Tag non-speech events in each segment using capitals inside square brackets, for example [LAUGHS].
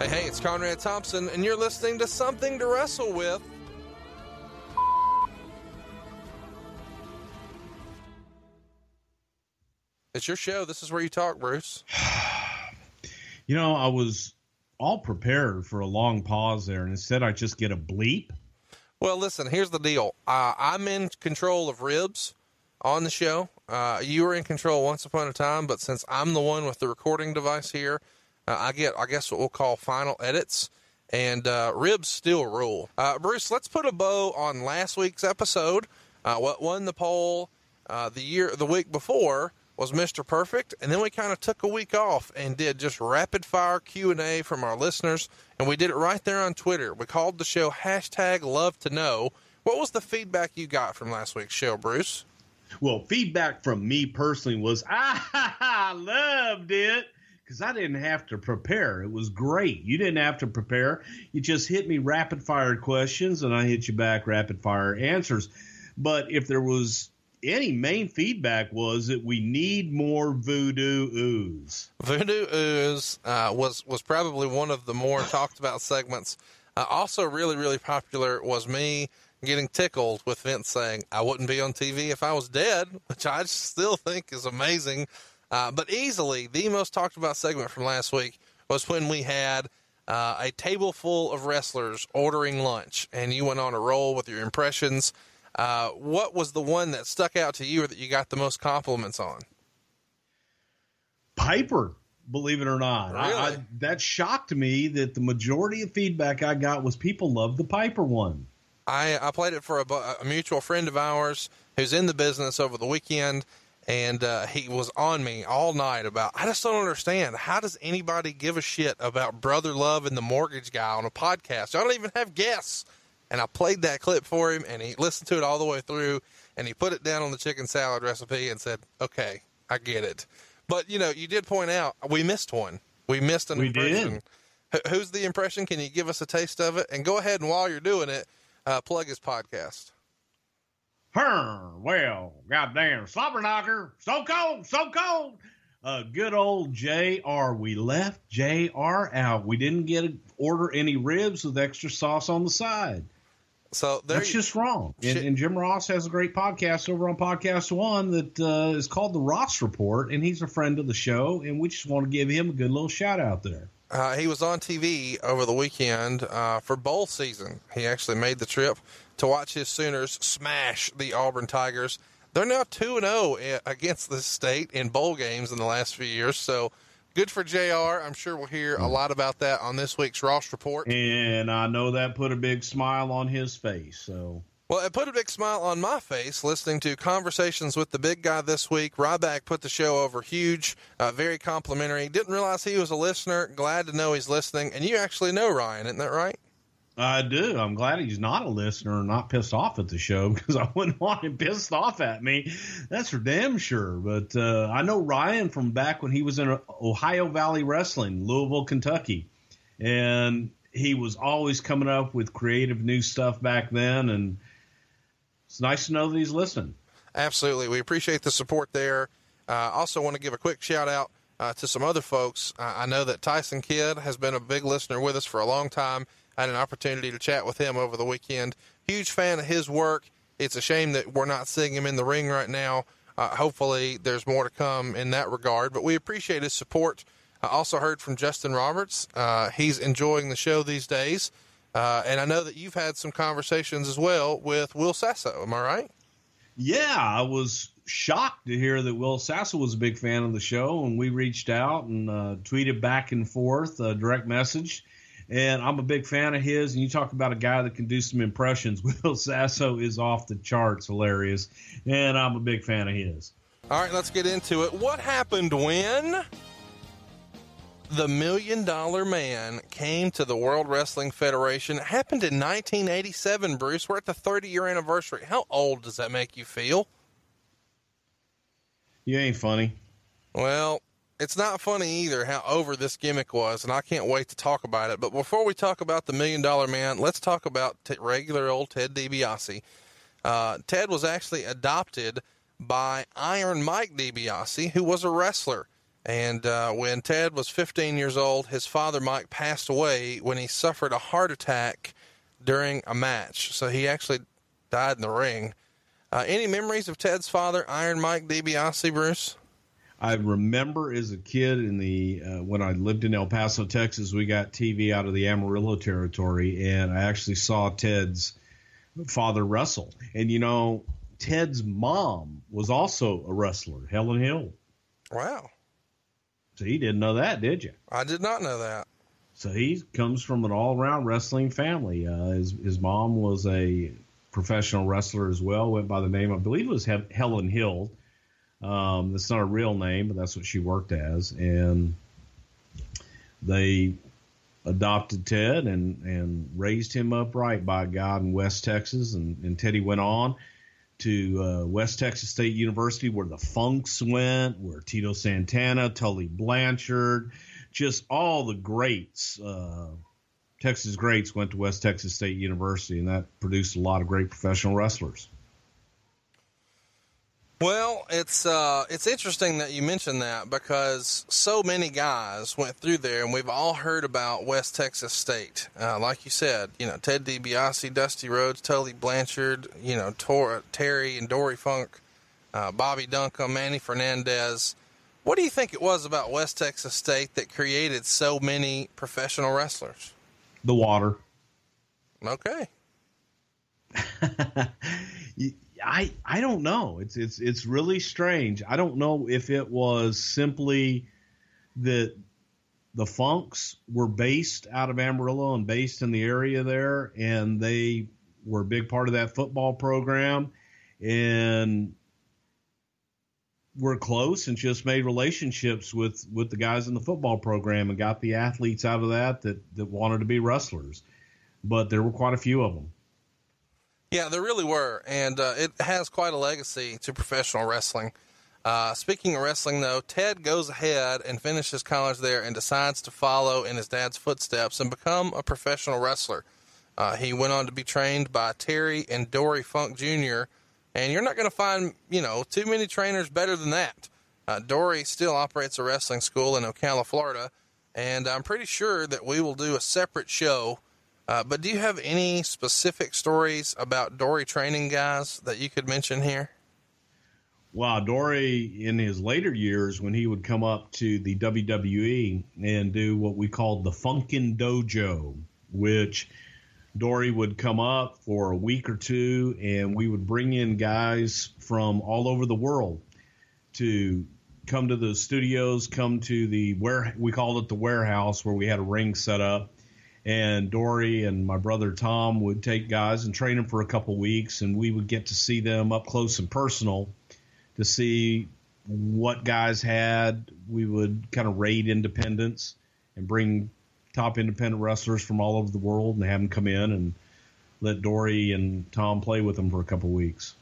Hey, hey, it's Conrad Thompson, and you're listening to Something to Wrestle with. It's your show. This is where you talk, Bruce. [SIGHS] You know, I was all prepared for a long pause there, and instead I just get a bleep. Well, listen, here's the deal. Uh, I'm in control of ribs on the show. Uh, you were in control once upon a time, but since I'm the one with the recording device here, uh, I get, I guess, what we'll call final edits, and uh, ribs still rule. Uh, Bruce, let's put a bow on last week's episode. Uh, what won the poll uh, the year, the week before was Mr. Perfect, and then we kind of took a week off and did just rapid fire Q and A from our listeners, and we did it right there on Twitter. We called the show hashtag Love to Know. What was the feedback you got from last week's show, Bruce? Well, feedback from me personally was [LAUGHS] I loved it because I didn't have to prepare. It was great. You didn't have to prepare. You just hit me rapid fire questions and I hit you back rapid fire answers. But if there was any main feedback was that we need more voodoo ooze. Voodoo Ooze uh, was was probably one of the more [LAUGHS] talked about segments. Uh, also, really really popular was me getting tickled with Vince saying I wouldn't be on TV if I was dead, [LAUGHS] which I still think is amazing. Uh, but easily the most talked about segment from last week was when we had uh, a table full of wrestlers ordering lunch, and you went on a roll with your impressions. Uh, what was the one that stuck out to you or that you got the most compliments on? Piper, believe it or not. I, I, that shocked me that the majority of feedback I got was people loved the Piper one. I, I played it for a, a mutual friend of ours who's in the business over the weekend, and uh, he was on me all night about. I just don't understand. How does anybody give a shit about brother love and the mortgage guy on a podcast? I don't even have guests. And I played that clip for him, and he listened to it all the way through, and he put it down on the chicken salad recipe and said, "Okay, I get it." But you know, you did point out we missed one. We missed an We did. impression. Wh- Who's the impression? Can you give us a taste of it? And go ahead and while you're doing it, uh, plug his podcast. Her, well, goddamn slobber knocker, so cold, so cold. Uh, good old Jr. We left Jr. out. We didn't get to order any ribs with extra sauce on the side. So there That's you, just wrong. And, and Jim Ross has a great podcast over on Podcast One that uh, is called The Ross Report, and he's a friend of the show, and we just want to give him a good little shout out there. uh, he was on TV over the weekend uh, for bowl season. He actually made the trip to watch his Sooners smash the Auburn Tigers. They're now two and zero against the state in bowl games in the last few years. So Good for JR. I'm sure we'll hear a lot about that on this week's Ross Report. And I know that put a big smile on his face. So well, it put a big smile on my face listening to conversations with the big guy this week. Ryback put the show over huge, uh, very complimentary. Didn't realize he was a listener. Glad to know he's listening. And you actually know Ryan, isn't that right? I do. I'm glad he's not a listener and not pissed off at the show [LAUGHS] because I wouldn't want him pissed off at me. That's for damn sure. But uh, I know Ryan from back when he was in Ohio Valley Wrestling, Louisville, Kentucky. And he was always coming up with creative new stuff back then. And it's nice to know that he's listening. Absolutely. We appreciate the support there. Uh, also, want to give a quick shout out uh, to some other folks. Uh, I know that Tyson Kidd has been a big listener with us for a long time. I had an opportunity to chat with him over the weekend. Huge fan of his work. It's a shame that we're not seeing him in the ring right now. Uh, hopefully, there's more to come in that regard, but we appreciate his support. I also heard from Justin Roberts. Uh, he's enjoying the show these days. Uh, and I know that you've had some conversations as well with Will Sasso. Am I right? Yeah, I was shocked to hear that Will Sasso was a big fan of the show, and we reached out and uh, tweeted back and forth a direct message. And I'm a big fan of his. And you talk about a guy that can do some impressions. [LAUGHS] Will Sasso is off the charts, hilarious, and I'm a big fan of his. All right, let's get into it. What happened when? the Million Dollar Man came to the World Wrestling Federation. It happened in 1987, Bruce. We're at the 30 year anniversary. How old does that make you feel? You ain't funny. Well, it's not funny either how over this gimmick was, and I can't wait to talk about it. But before we talk about the Million Dollar Man, let's talk about t- regular old Ted DiBiase. Uh, Ted was actually adopted by Iron Mike DiBiase, who was a wrestler. And uh, when Ted was 15 years old, his father Mike passed away when he suffered a heart attack during a match. So he actually died in the ring. Uh, any memories of Ted's father, Iron Mike DiBiase, Bruce? I remember as a kid in the uh, when I lived in El Paso, Texas, we got TV out of the Amarillo territory, and I actually saw Ted's father wrestle. And you know, Ted's mom was also a wrestler, Helen Hill. Wow. So he didn't know that, did you? I did not know that. So he comes from an all-around wrestling family. Uh, his his mom was a professional wrestler as well. Went by the name, I believe, it was Helen Hill. Um, that's not a real name, but that's what she worked as. And they adopted Ted and and raised him upright by God in West Texas. And, and Teddy went on to uh, West Texas State University, where the Funks went, where Tito Santana, Tully Blanchard, just all the greats, uh, Texas greats went to West Texas State University, and that produced a lot of great professional wrestlers. Well, it's uh, it's interesting that you mentioned that because so many guys went through there, and we've all heard about West Texas State. Uh, like you said, you know Ted DiBiase, Dusty Rhodes, Tully Blanchard, you know Tor- Terry and Dory Funk, uh, Bobby Duncum, Manny Fernandez. What do you think it was about West Texas State that created so many professional wrestlers? The water. Okay. [LAUGHS] I I don't know. It's it's it's really strange. I don't know if it was simply that the Funks were based out of Amarillo and based in the area there, and they were a big part of that football program, and were close and just made relationships with with the guys in the football program and got the athletes out of that that that wanted to be wrestlers. But there were quite a few of them. Yeah, there really were, and uh, it has quite a legacy to professional wrestling. Uh, speaking of wrestling, though, Ted goes ahead and finishes college there and decides to follow in his dad's footsteps and become a professional wrestler. Uh, he went on to be trained by Terry and Dory Funk Jr., and you're not going to find, you know, too many trainers better than that. Uh, Dory still operates a wrestling school in Ocala, Florida, and I'm pretty sure that we will do a separate show uh, but do you have any specific stories about Dory training guys that you could mention here? Well, Dory, in his later years, when he would come up to the WWE and do what we called the Funkin' Dojo, which Dory would come up for a week or two, and we would bring in guys from all over the world to come to the studios, come to the where we called it the warehouse where we had a ring set up. And Dory and my brother Tom would take guys and train them for a couple weeks, and we would get to see them up close and personal to see what guys had. We would kind of raid independents and bring top independent wrestlers from all over the world and have them come in and let Dory and Tom play with them for a couple weeks.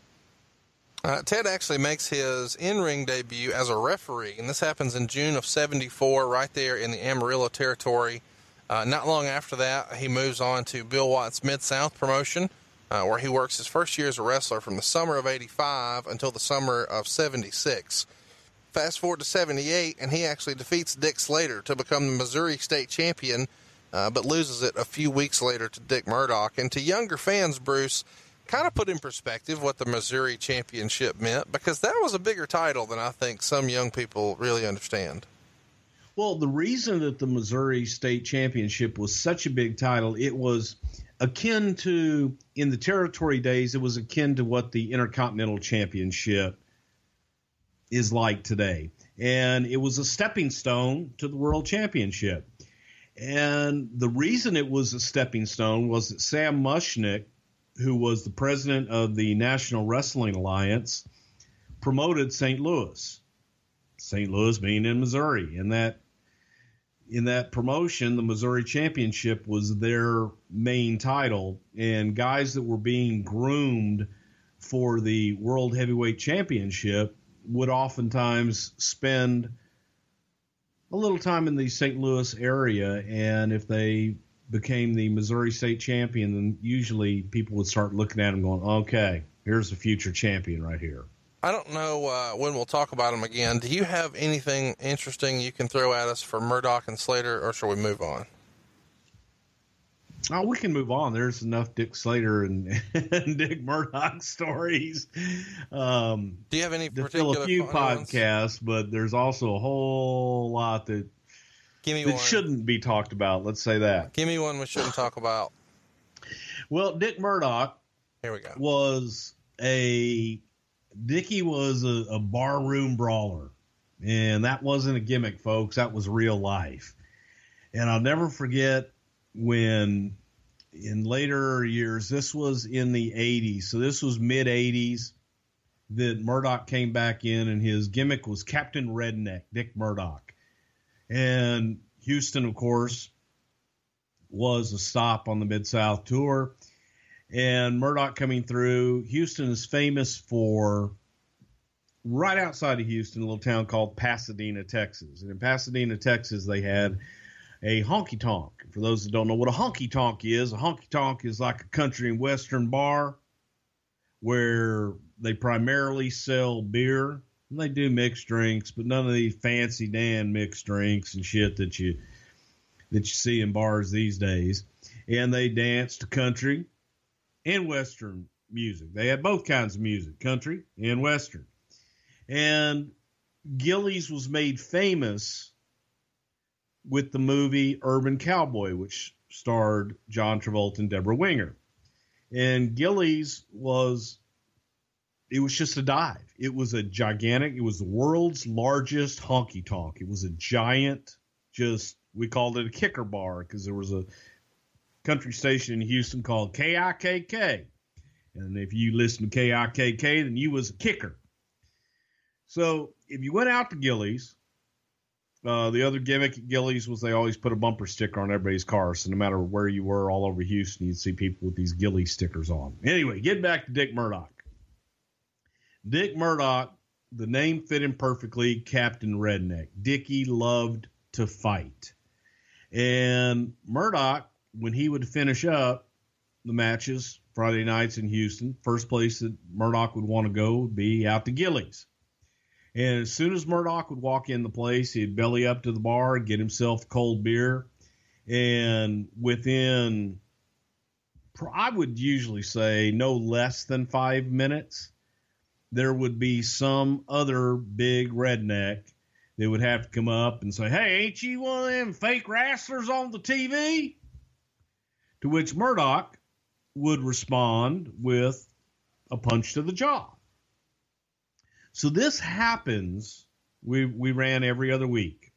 Uh, Ted actually makes his in-ring debut as a referee, and this happens in June of '74, right there in the Amarillo territory. Uh, not long after that, he moves on to Bill Watts Mid South promotion, uh, where he works his first year as a wrestler from the summer of '85 until the summer of '76. Fast forward to '78, and he actually defeats Dick Slater to become the Missouri State Champion, uh, but loses it a few weeks later to Dick Murdoch. And to younger fans, Bruce kind of put in perspective what the Missouri Championship meant because that was a bigger title than I think some young people really understand. Well, the reason that the Missouri State Championship was such a big title, it was akin to, in the territory days, it was akin to what the Intercontinental Championship is like today. And it was a stepping stone to the World Championship. And the reason it was a stepping stone was that Sam Muchnick who was the president of the National Wrestling Alliance, promoted St. Louis. St. Louis being in Missouri, and that in that promotion, the Missouri Championship was their main title, and guys that were being groomed for the World Heavyweight Championship would oftentimes spend a little time in the St. Louis area, and if they became the Missouri State champion, then usually people would start looking at him going, okay, here's the future champion right here. I don't know uh, when we'll talk about them again. Do you have anything interesting you can throw at us for Murdoch and Slater, or shall we move on? Oh, we can move on. There's enough Dick Slater and, [LAUGHS] and Dick Murdoch stories. Um, Do you have any to particular fill a few ones? podcasts, but there's also a whole lot that Give me that one. shouldn't be talked about. Let's say that. Give me one we shouldn't talk about. Well, Dick Murdoch Here we go. was a Dickie was a, a barroom brawler, and that wasn't a gimmick, folks. That was real life. And I'll never forget when in later years, this was in the 80s, so this was mid 80s, that Murdoch came back in, and his gimmick was Captain Redneck, Dick Murdoch. And Houston, of course, was a stop on the Mid South tour and Murdoch coming through. Houston is famous for right outside of Houston, a little town called Pasadena, Texas. And in Pasadena, Texas, they had a honky tonk. For those that don't know what a honky tonk is, a honky tonk is like a country and western bar where they primarily sell beer. And they do mixed drinks, but none of these fancy Dan mixed drinks and shit that you that you see in bars these days. And they dance to country and Western music. They had both kinds of music, country and Western. And Gilley's was made famous with the movie Urban Cowboy, which starred John Travolta and Debra Winger. And Gilley's was, it was just a dive. It was a gigantic, it was the world's largest honky tonk. It was a giant, just, we called it a kicker bar because there was a country station in Houston called KIKK. And if you listen to KIKK, then you was a kicker. So if you went out to Gilley's, uh, the other gimmick at Gilley's was they always put a bumper sticker on everybody's car. So no matter where you were all over Houston, you'd see people with these Gilley's stickers on. Anyway, get back to Dick Murdoch. Dick Murdoch, the name fit him perfectly, Captain Redneck. Dickie loved to fight. And Murdoch when he would finish up the matches Friday nights in Houston, first place that Murdoch would want to go would be out to Gilley's. And as soon as Murdoch would walk in the place, he'd belly up to the bar, get himself cold beer, and within, I would usually say no less than five minutes, there would be some other big redneck that would have to come up and say, Hey, ain't you one of them fake wrestlers on the TV? To which Murdoch would respond with a punch to the jaw. So this happens We we ran every other week.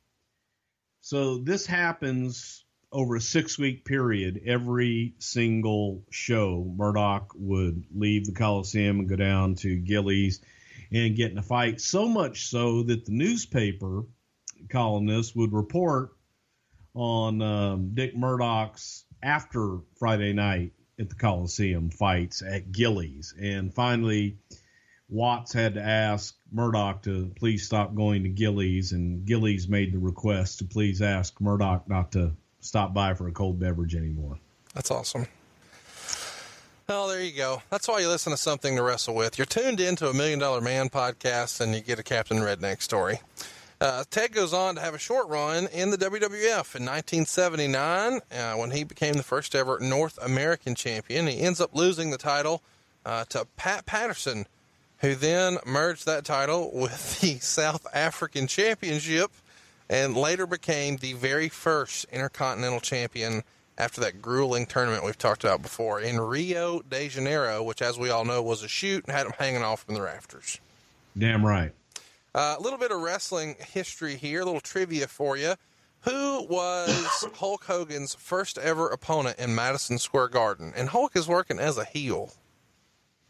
So this happens over a six week period. Every single show, Murdoch would leave the Coliseum and go down to Gilley's and get in a fight. So much so that the newspaper columnists would report on um, Dick Murdoch's after Friday night at the Coliseum fights at Gilley's. And finally, Watts had to ask Murdoch to please stop going to Gilley's, and Gilley's made the request to please ask Murdoch not to stop by for a cold beverage anymore. That's awesome. Well, there you go. That's why you listen to something to wrestle with. You're tuned into a Million Dollar Man podcast, and you get a Captain Redneck story. Uh, Ted goes on to have a short run in the WWF in 1979 uh, when he became the first ever North American champion. He ends up losing the title uh, to Pat Patterson, who then merged that title with [LAUGHS] the South African Championship and later became the very first Intercontinental Champion after that grueling tournament we've talked about before in Rio de Janeiro, which, as we all know, was a shoot and had him hanging off from the rafters. Damn right. Uh, a little bit of wrestling history here, a little trivia for you. Who was [COUGHS] Hulk Hogan's first ever opponent in Madison Square Garden? And Hulk is working as a heel.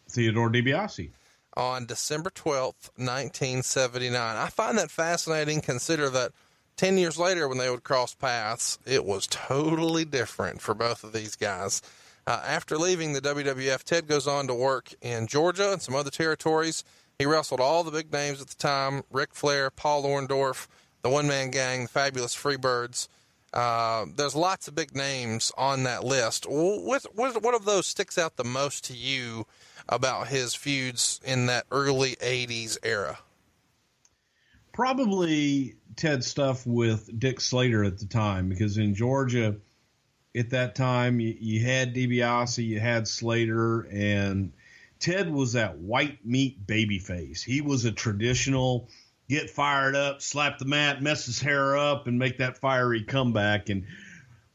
Theodore DiBiase. On December 12th, 1979. I find that fascinating, consider that 10 years later, when they would cross paths, it was totally different for both of these guys. Uh, after leaving the WWF, Ted goes on to work in Georgia and some other territories. He wrestled all the big names at the time Ric Flair, Paul Orndorff, the One Man Gang, the Fabulous Freebirds. Uh, there's lots of big names on that list. What, what, what of those sticks out the most to you about his feuds in that early 80s era? Probably Ted stuff with Dick Slater at the time because in Georgia at that time you, you had DiBiase, you had Slater, and Ted was that white meat baby face. He was a traditional get fired up, slap the mat, mess his hair up, and make that fiery comeback. And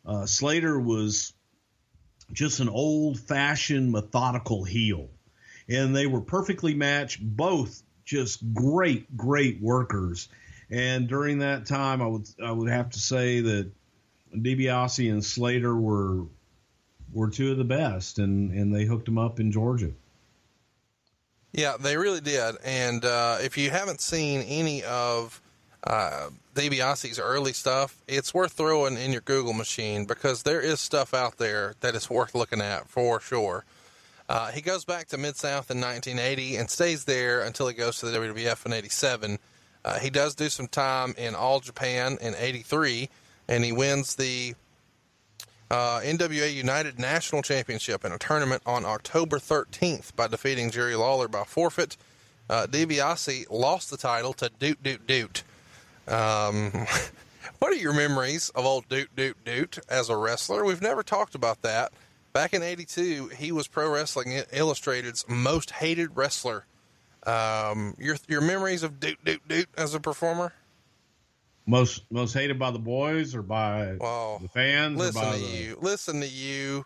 uh, Slater was just an old fashioned methodical heel. And they were perfectly matched, both just great, great workers. And during that time, I would I would have to say that DiBiase and Slater were were two of the best, and and they hooked them up in Georgia. Yeah, they really did. And uh, if you haven't seen any of uh, DiBiase's early stuff, it's worth throwing in your Google machine because there is stuff out there that is worth looking at for sure. Uh, he goes back to Mid South in 1980 and stays there until he goes to the WWF in 87. Uh, he does do some time in All Japan in 83, and he wins the uh, NWA United National Championship in a tournament on October 13th by defeating Jerry Lawler by forfeit. Uh, DiBiase lost the title to Doot Doot Doot. Um, [LAUGHS] what are your memories of old Doot Doot Doot as a wrestler? We've never talked about that. Back in '82, he was Pro Wrestling Illustrated's most hated wrestler. Um, your your memories of Doot Doot Doot as a performer? Most most hated by the boys or by the fans? Listen or by to the, you. Listen to you.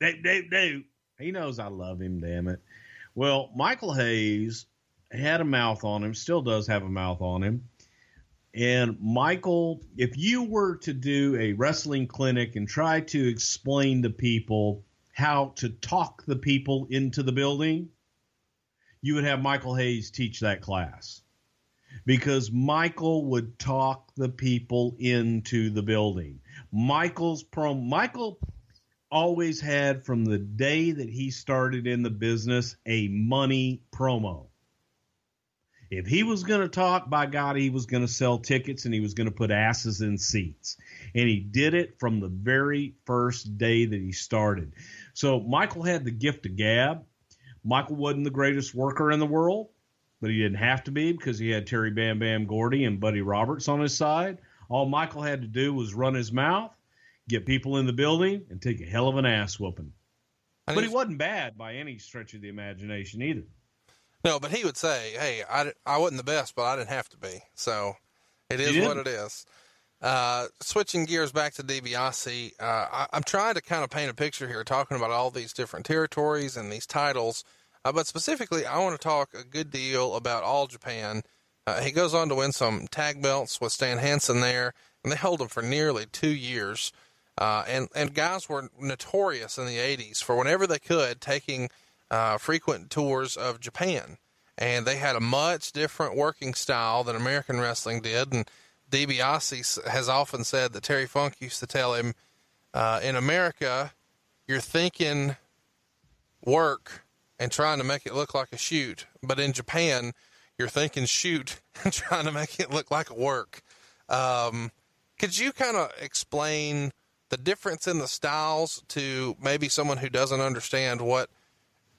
Doot, doot, doot. He knows I love him, damn it. Well, Michael Hayes had a mouth on him, still does have a mouth on him. And Michael, if you were to do a wrestling clinic and try to explain to people how to talk the people into the building, you would have Michael Hayes teach that class. Because Michael would talk the people into the building. Michael's prom Michael always had from the day that he started in the business a money promo. If he was going to talk, by God, he was going to sell tickets and he was going to put asses in seats. And he did it from the very first day that he started. So Michael had the gift of gab. Michael wasn't the greatest worker in the world, but he didn't have to be because he had Terry Bam Bam Gordy and Buddy Roberts on his side. All Michael had to do was run his mouth, get people in the building, and take a hell of an ass whooping. But he wasn't bad by any stretch of the imagination either. No, but he would say, "Hey, I, I wasn't the best, but I didn't have to be." So it is what it is. Uh, switching gears back to DiBiase, uh, I, I'm trying to kind of paint a picture here, talking about all these different territories and these titles. Uh, but specifically, I want to talk a good deal about All Japan Uh, he goes on to win some tag belts with Stan Hansen there, and they hold him for nearly two years. Uh, and and guys were notorious in the '80s for whenever they could taking uh, frequent tours of Japan, and they had a much different working style than American wrestling did. And DiBiase has often said that Terry Funk used to tell him, uh, "In America, you're thinking work and trying to make it look like a shoot, but in Japan, you're thinking shoot [LAUGHS] and trying to make it look like a work." Um, could you kind of explain the difference in the styles to maybe someone who doesn't understand what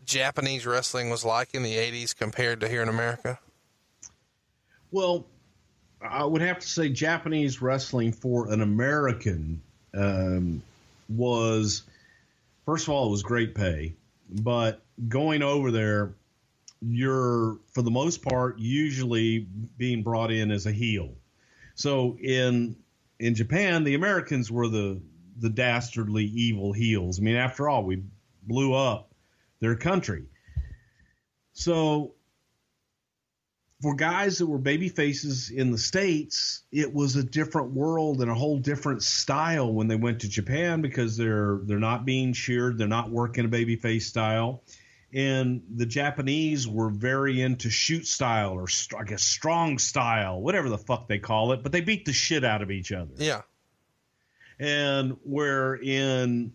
Japanese wrestling was like in the 80s compared to here in America? Well, I would have to say Japanese wrestling for an American um, was, first of all, it was great pay, but going over there, you're for the most part usually being brought in as a heel. So in in Japan, the Americans were the the dastardly evil heels. I mean, after all, we blew up their country. So for guys that were baby faces in the states, it was a different world and a whole different style when they went to Japan because they're they're not being cheered, they're not working a baby face style. And the Japanese were very into shoot style or I guess strong style, whatever the fuck they call it, but they beat the shit out of each other. Yeah. And where in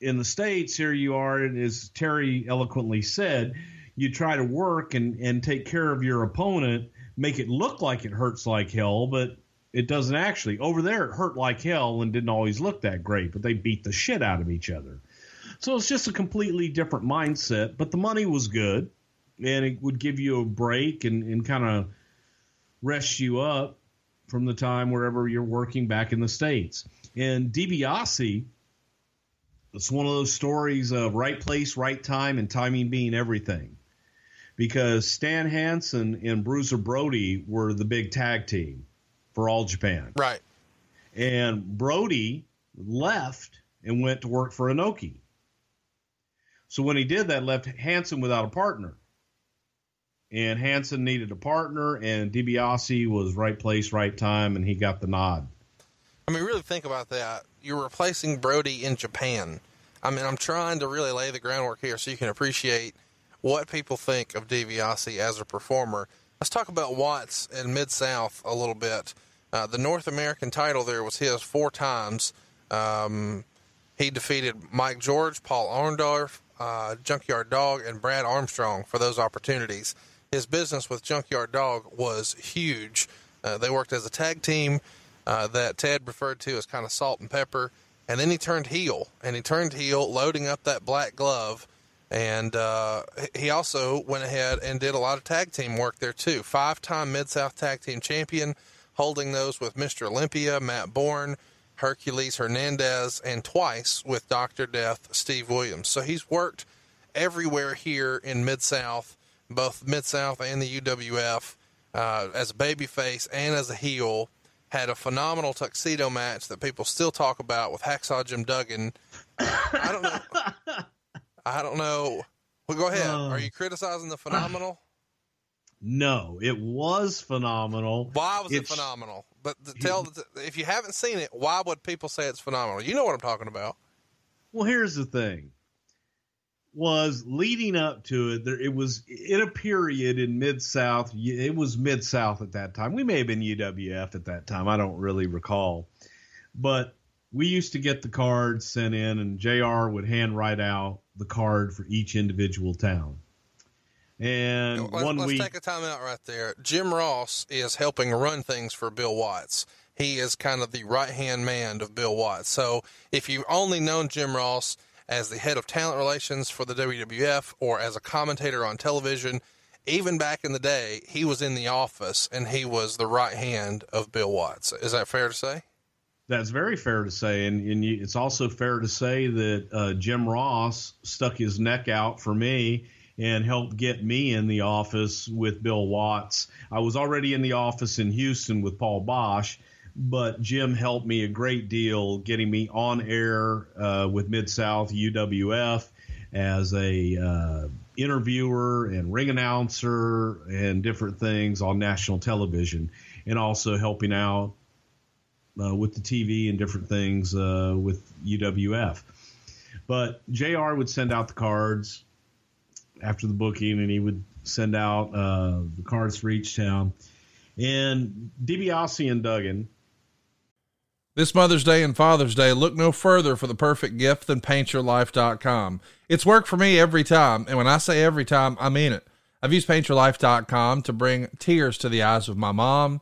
in the states here you are, and as Terry eloquently said, you try to work and and take care of your opponent, make it look like it hurts like hell, but it doesn't actually. Over there, it hurt like hell and didn't always look that great, but they beat the shit out of each other. So it's just a completely different mindset, but the money was good and it would give you a break and, and kind of rest you up from the time wherever you're working back in the States. And DiBiase, it's one of those stories of right place, right time, and timing being everything. Because Stan Hansen and Bruiser Brody were the big tag team for all Japan. Right. And Brody left and went to work for Inoki. So when he did that, left Hansen without a partner. And Hansen needed a partner, and DiBiase was right place, right time, and he got the nod. I mean, really think about that. You're replacing Brody in Japan. I mean, I'm trying to really lay the groundwork here so you can appreciate what people think of DiBiase as a performer. Let's talk about Watts and Mid South a little bit. Uh, the North American title there was his four times. Um, he defeated Mike George, Paul Orndorff, uh, Junkyard Dog, and Brad Armstrong for those opportunities. His business with Junkyard Dog was huge. Uh, they worked as a tag team uh, that Ted referred to as kind of salt and pepper. And then he turned heel, and he turned heel, loading up that black glove. And uh, he also went ahead and did a lot of tag team work there too. Five time Mid South Tag Team Champion, holding those with Mr. Olympia, Matt Borne, Hercules Hernandez, and twice with Dr. Death, Steve Williams. So he's worked everywhere here in Mid South, both Mid South and the UWF, uh, as a babyface and as a heel. Had a phenomenal tuxedo match that people still talk about with Hacksaw Jim Duggan. I don't know. [LAUGHS] I don't know. Well, go ahead. Uh, Are you criticizing the phenomenal? No, it was phenomenal. Why was it It's- phenomenal? But tell if you haven't seen it, why would people say it's phenomenal? You know what I'm talking about. Well, here's the thing. Was leading up to it, there it was in a period in Mid South. It was Mid South at that time. We may have been UWF at that time. I don't really recall, but we used to get the cards sent in, and Jr. would hand write out the card for each individual town. And Let's, one let's week, take a time out right there. Jim Ross is helping run things for Bill Watts. He is kind of the right hand man of Bill Watts. So if you've only known Jim Ross as the head of talent relations for the WWF or as a commentator on television, even back in the day, he was in the office and he was the right hand of Bill Watts. Is that fair to say? That's very fair to say, and, and you, it's also fair to say that uh, Jim Ross stuck his neck out for me and helped get me in the office with Bill Watts. I was already in the office in Houston with Paul Boesch, but Jim helped me a great deal getting me on air uh, with Mid South UWF as a uh, interviewer and ring announcer and different things on national television, and also helping out uh, with the TV and different things uh, with UWF. But JR would send out the cards after the booking, and he would send out uh, the cards for each town. And DiBiase and Duggan. This Mother's Day and Father's Day, look no further for the perfect gift than paintyourlife.com. It's worked for me every time. And when I say every time, I mean it. I've used paintyourlife.com to bring tears to the eyes of my mom,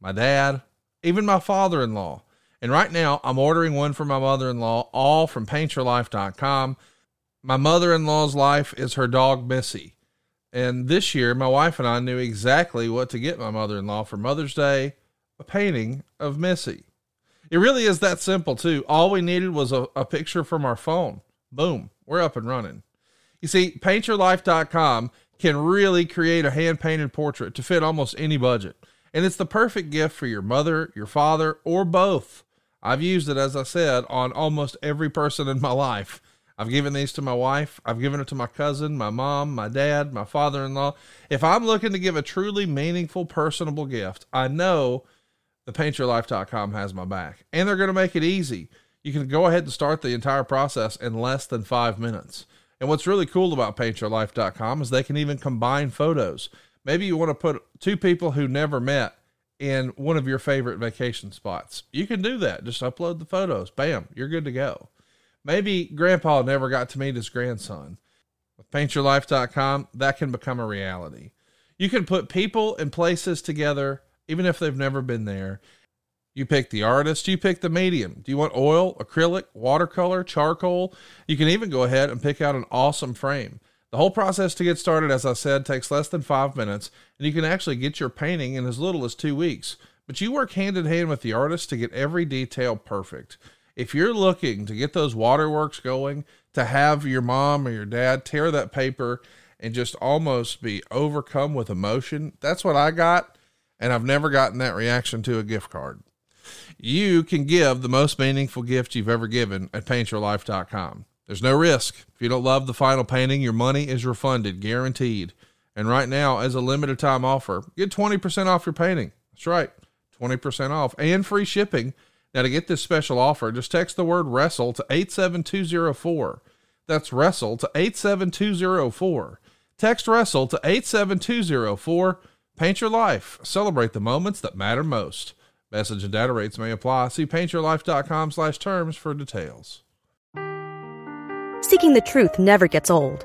my dad, even my father in law. And right now, I'm ordering one for my mother in law, all from paintyourlife.com. My mother in law's life is her dog, Missy. And this year, my wife and I knew exactly what to get my mother in law for Mother's Day a painting of Missy. It really is that simple, too. All we needed was a, a picture from our phone. Boom, we're up and running. You see, paintyourlife.com can really create a hand painted portrait to fit almost any budget. And it's the perfect gift for your mother, your father, or both. I've used it, as I said, on almost every person in my life. I've given these to my wife. I've given it to my cousin, my mom, my dad, my father in law. If I'm looking to give a truly meaningful, personable gift, I know the paintyourlife.com has my back. And they're going to make it easy. You can go ahead and start the entire process in less than five minutes. And what's really cool about paintyourlife.com is they can even combine photos. Maybe you want to put two people who never met in one of your favorite vacation spots. You can do that. Just upload the photos. Bam, you're good to go. Maybe grandpa never got to meet his grandson. With paintyourlife.com, that can become a reality. You can put people and places together, even if they've never been there. You pick the artist, you pick the medium. Do you want oil, acrylic, watercolor, charcoal? You can even go ahead and pick out an awesome frame. The whole process to get started, as I said, takes less than five minutes, and you can actually get your painting in as little as two weeks. But you work hand in hand with the artist to get every detail perfect. If you're looking to get those waterworks going, to have your mom or your dad tear that paper and just almost be overcome with emotion, that's what I got. And I've never gotten that reaction to a gift card. You can give the most meaningful gift you've ever given at paintyourlife.com. There's no risk. If you don't love the final painting, your money is refunded, guaranteed. And right now, as a limited time offer, get 20% off your painting. That's right, 20% off and free shipping. Now, to get this special offer, just text the word wrestle to 87204. That's wrestle to 87204. Text wrestle to 87204. Paint your life. Celebrate the moments that matter most. Message and data rates may apply. See paintyourlife.com slash terms for details. Seeking the truth never gets old.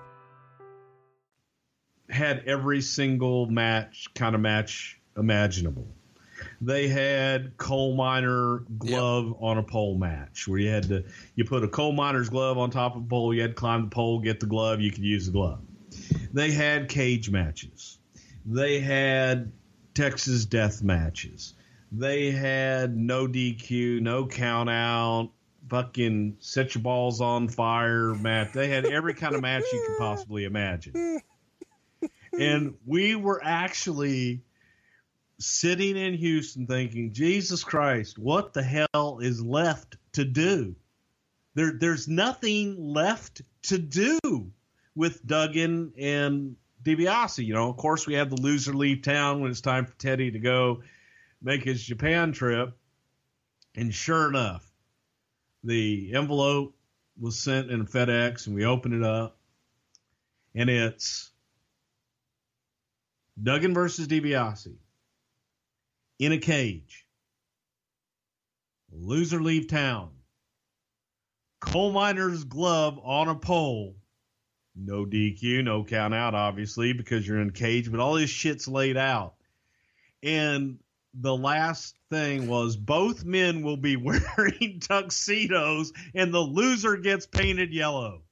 had every single match kind of match imaginable. They had coal miner glove yep. on a pole match where you had to you put a coal miner's glove on top of a pole, you had to climb the pole, get the glove, you could use the glove. They had cage matches. They had Texas death matches. They had no DQ, no count out, fucking set your balls on fire match. They had every kind of match you could possibly imagine [LAUGHS] and [LAUGHS] we were actually sitting in Houston thinking, Jesus Christ, what the hell is left to do? There, there's nothing left to do with Duggan and DiBiase. You know, of course, we had the loser leave town when it's time for Teddy to go make his Japan trip. And sure enough, the envelope was sent in FedEx, and we open it up, and it's Duggan versus DiBiase in a cage. Loser leave town. Coal miner's glove on a pole. No DQ, no count out, obviously, because you're in a cage, but all this shit's laid out. And the last thing was both men will be [LAUGHS] wearing tuxedos and the loser gets painted yellow.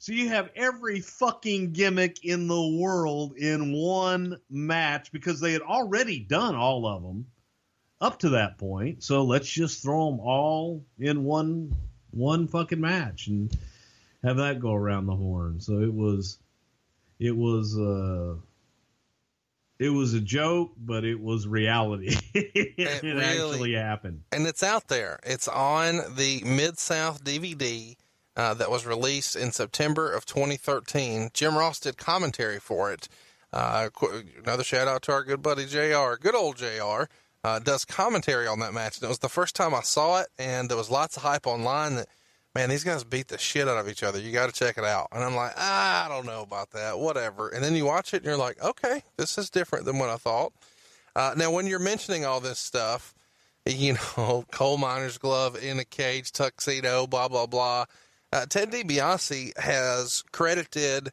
So you have every fucking gimmick in the world in one match because they had already done all of them up to that point. So let's just throw them all in one one fucking match and have that go around the horn. So it was it was uh it was a joke, but it was reality. [LAUGHS] it, it really, actually happened. And it's out there. It's on the Mid South DVD uh, that was released in September of 2013. Jim Ross did commentary for it. Uh, another shout out to our good buddy JR, good old JR, uh, does commentary on that match. And it was the first time I saw it, and there was lots of hype online that man, these guys beat the shit out of each other. You got to check it out. And I'm like, I don't know about that, whatever. And then you watch it and you're like, okay, this is different than what I thought. Uh, now, when you're mentioning all this stuff, you [LAUGHS] know, coal miner's glove in a cage, tuxedo, blah, blah, blah. Uh, Ted DiBiase has credited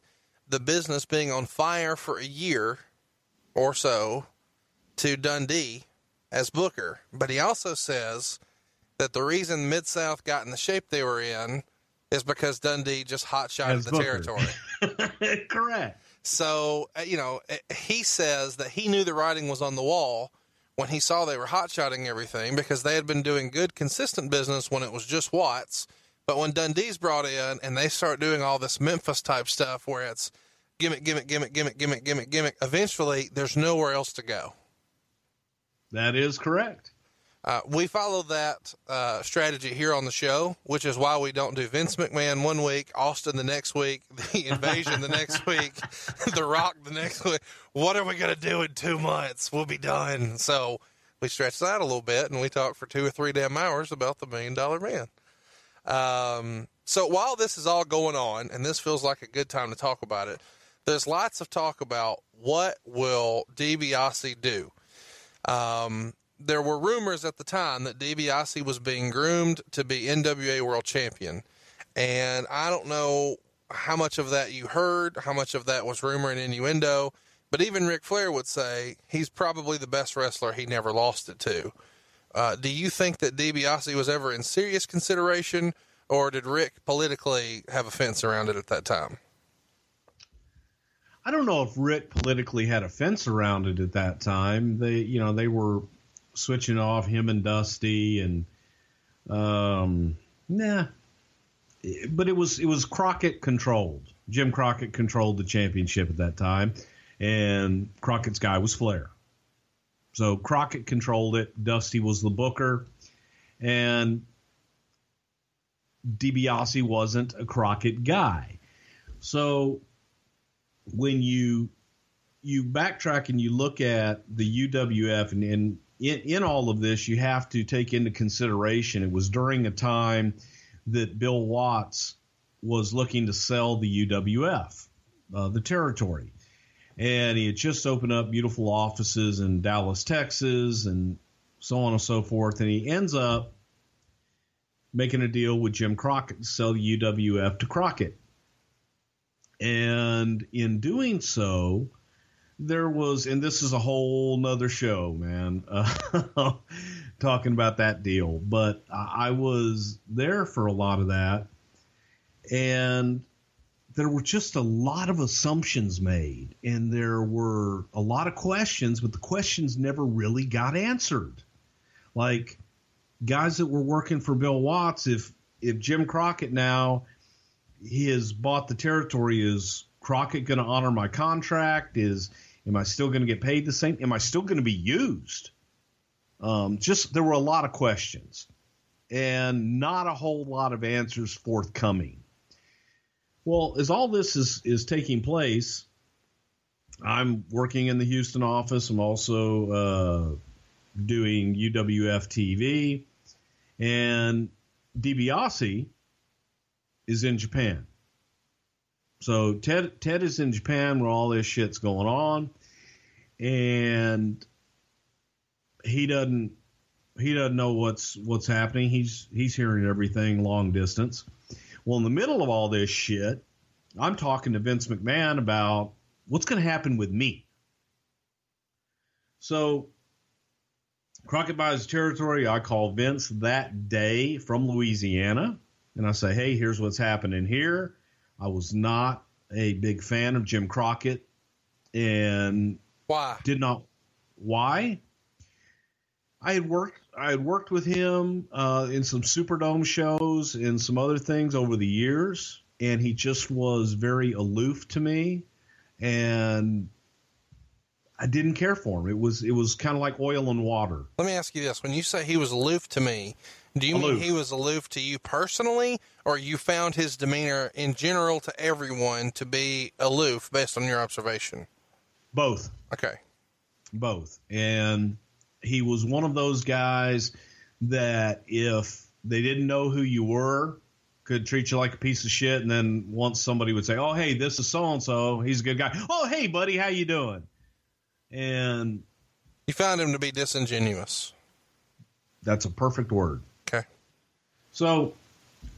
the business being on fire for a year or so to Dundee as Booker. But he also says that the reason Mid South got in the shape they were in is because Dundee just hot shot the Booker. territory. [LAUGHS] Correct. So, uh, you know, uh, he says that he knew the writing was on the wall when he saw they were hot shotting everything because they had been doing good, consistent business when it was just Watts. But when Dundee's brought in and they start doing all this Memphis type stuff where it's gimmick, gimmick, gimmick, gimmick, gimmick, gimmick, gimmick, eventually there's nowhere else to go. That is correct. Uh, we follow that uh, strategy here on the show, which is why we don't do Vince McMahon one week, Austin the next week, [LAUGHS] the invasion the next [LAUGHS] week, the Rock the next week. What are we going to do in two months? We'll be done. So we stretch that a little bit and we talk for two or three damn hours about the Million Dollar Man. Um, so while this is all going on, and this feels like a good time to talk about it, there's lots of talk about what will DiBiase do. Um, there were rumors at the time that DiBiase was being groomed to be NWA World Champion, and I don't know how much of that you heard, how much of that was rumor and innuendo. But even Ric Flair would say he's probably the best wrestler he never lost it to. Uh, do you think that DiBiase was ever in serious consideration, or did Ric politically have a fence around it at that time? I don't know if Ric politically had a fence around it at that time. They, you know, they were switching off him and Dusty, and um, nah. But it was it was Crockett controlled. Jim Crockett controlled the championship at that time, and Crockett's guy was Flair. So Crockett controlled it. Dusty was the booker, and DiBiase wasn't a Crockett guy. So when you you backtrack and you look at the UWF and, and in, in all of this, you have to take into consideration it was during a time that Bill Watts was looking to sell the UWF, uh, the territory and he had just opened up beautiful offices in Dallas, Texas, and so on and so forth. And he ends up making a deal with Jim Crockett to sell the UWF to Crockett. And in doing so, there was, and this is a whole nother show, man, uh, [LAUGHS] talking about that deal. But I was there for a lot of that. And there were just a lot of assumptions made and there were a lot of questions, but the questions never really got answered. Like guys that were working for Bill Watts, if if Jim Crockett now he has bought the territory, is Crockett going to honor my contract? Is am I still going to get paid the same? Am I still going to be used? Um, just there were a lot of questions and not a whole lot of answers forthcoming. Well, as all this is is taking place, I'm working in the Houston office. I'm also uh, doing UWF TV, and DiBiase is in Japan. So Ted Ted is in Japan where all this shit's going on, and he doesn't he doesn't know what's what's happening. He's he's hearing everything long distance. Well, in the middle of all this shit, I'm talking to Vince McMahon about what's going to happen with me. So Crockett buys territory. I call Vince that day from Louisiana, and I say, "Hey, here's what's happening here. I was not a big fan of Jim Crockett and Why? did not why I had worked I had worked with him uh, in some Superdome shows and some other things over the years, and he just was very aloof to me, and I didn't care for him. It was it was kind of like oil and water. Let me ask you this: When you say he was aloof to me, do you Aloof. mean he was aloof to you personally, or you found his demeanor in general to everyone to be aloof based on your observation? Both. Okay. both. And he was one of those guys that if they didn't know who you were, could treat you like a piece of shit. And then once somebody would say, "Oh, hey, this is so and so. He's a good guy. Oh, hey, buddy, how you doing?" And You found him to be disingenuous. that's a perfect word. Okay. So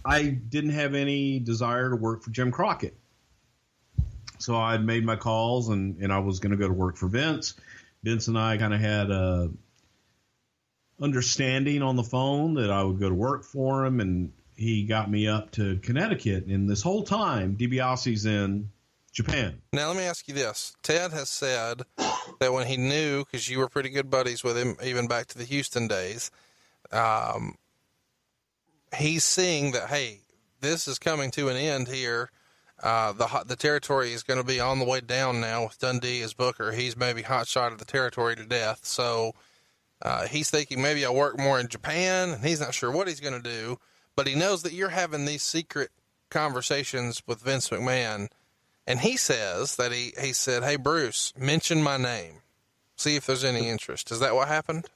I didn't have any desire to work for Jim Crockett. So I had made my calls and, and I was going to go to work for Vince. Vince and I kind of had a understanding on the phone that I would go to work for him and he got me up to Connecticut. And this whole time, DiBiase's in Japan. Now let me ask you this: Ted has said that when he knew, because you were pretty good buddies with him, even back to the Houston days, um, he's seeing that hey, this is coming to an end here. Uh, the the territory is going to be on the way down now with Dundee as Booker. He's maybe hot shot of the territory to death. So uh, he's thinking maybe I'll work more in Japan, and he's not sure what he's going to do. But he knows that you're having these secret conversations with Vince McMahon. And he says that he, he said, Hey, Bruce, mention my name. See if there's any interest. Is that what happened?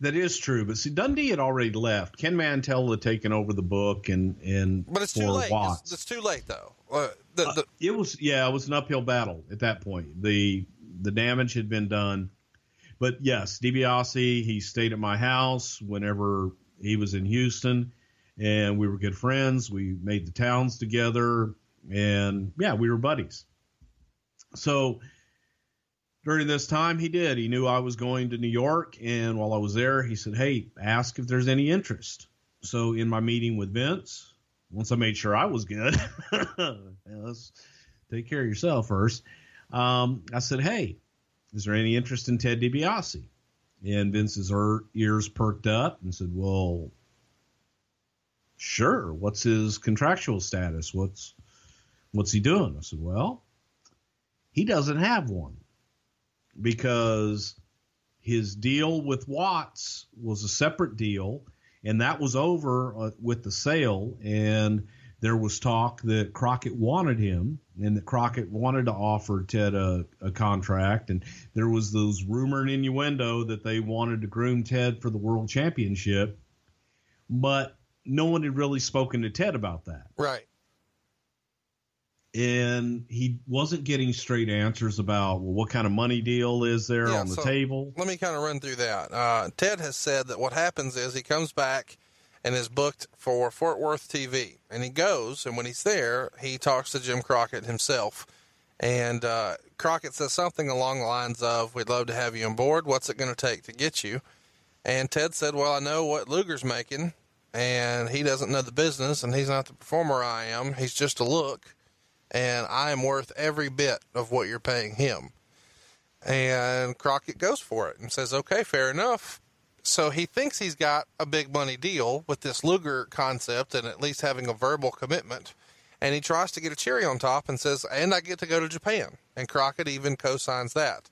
That is true, but see, Dundee had already left. Ken Mantell had taken over the book, and and But it's too late. It's, it's too late, though. Uh, the, the, it was yeah, it was an uphill battle at that point. The the damage had been done. But yes, DiBiase, he stayed at my house whenever he was in Houston and we were good friends. We made the towns together and yeah, we were buddies. So during this time he did. He knew I was going to New York and while I was there, he said, "Hey, ask if there's any interest." So in my meeting with Vince, once I made sure I was good, [LAUGHS] yeah, let's take care of yourself first. Um, I said, "Hey, is there any interest in Ted DiBiase?" And Vince's er- ears perked up and said, "Well, sure. What's his contractual status? What's what's he doing?" I said, "Well, he doesn't have one because his deal with Watts was a separate deal." and that was over uh, with the sale. And there was talk that Crockett wanted him, and that Crockett wanted to offer Ted a, a contract. And there was those rumor and innuendo that they wanted to groom Ted for the world championship, but no one had really spoken to Ted about that. right. And he wasn't getting straight answers about well, what kind of money deal is there Yeah, on the so table. Let me kind of run through that. Uh, Ted has said that what happens is he comes back and is booked for Fort Worth TV. And he goes, and when he's there, he talks to Jim Crockett himself. And uh, Crockett says something along the lines of, We'd love to have you on board. What's it going to take to get you? And Ted said, Well, I know what Luger's making, and he doesn't know the business, and he's not the performer I am. He's just a look, and I am worth every bit of what you're paying him. And Crockett goes for it and says, okay, fair enough. So he thinks he's got a big money deal with this Luger concept and at least having a verbal commitment. And he tries to get a cherry on top and says, and I get to go to Japan. And Crockett even co signs that.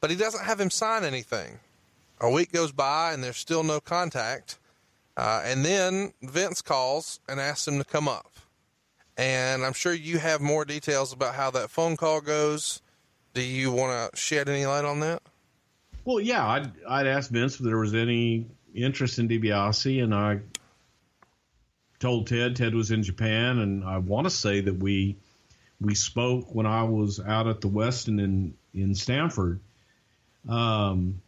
But he doesn't have him sign anything. A week goes by and there's still no contact. Uh, and then Vince calls and asks him to come up. And I'm sure you have more details about how that phone call goes. Do you want to shed any light on that? Well, yeah, I'd I'd asked Vince if there was any interest in DiBiase, and I told Ted. Ted was in Japan, and I want to say that we we spoke when I was out at the Westin in in Stamford. Um,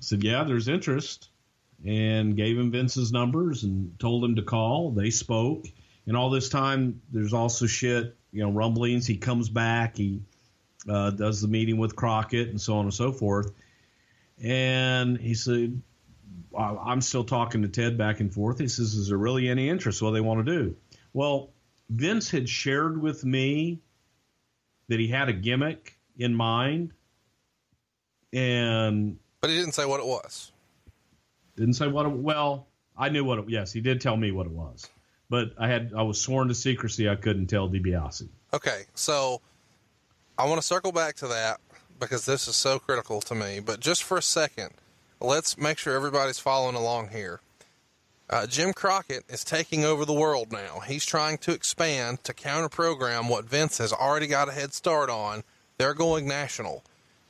said, yeah, there's interest, and gave him Vince's numbers and told him to call. They spoke, and all this time there's also shit, you know, rumblings. He comes back, he uh, does the meeting with Crockett, and so on and so forth. And he said, I'm still talking to Ted back and forth. He says, Is there really any interest? What they want to do? Well, Vince had shared with me that he had a gimmick in mind, and but he didn't say what it was. Didn't say what. It, well, I knew what it. Yes, he did tell me what it was, but I had I was sworn to secrecy. I couldn't tell DiBiase. Okay, so I want to circle back to that because this is so critical to me. But just for a second, let's make sure everybody's following along here. Uh, Jim Crockett is taking over the world now. He's trying to expand to counter program what Vince has already got a head start on. They're going national.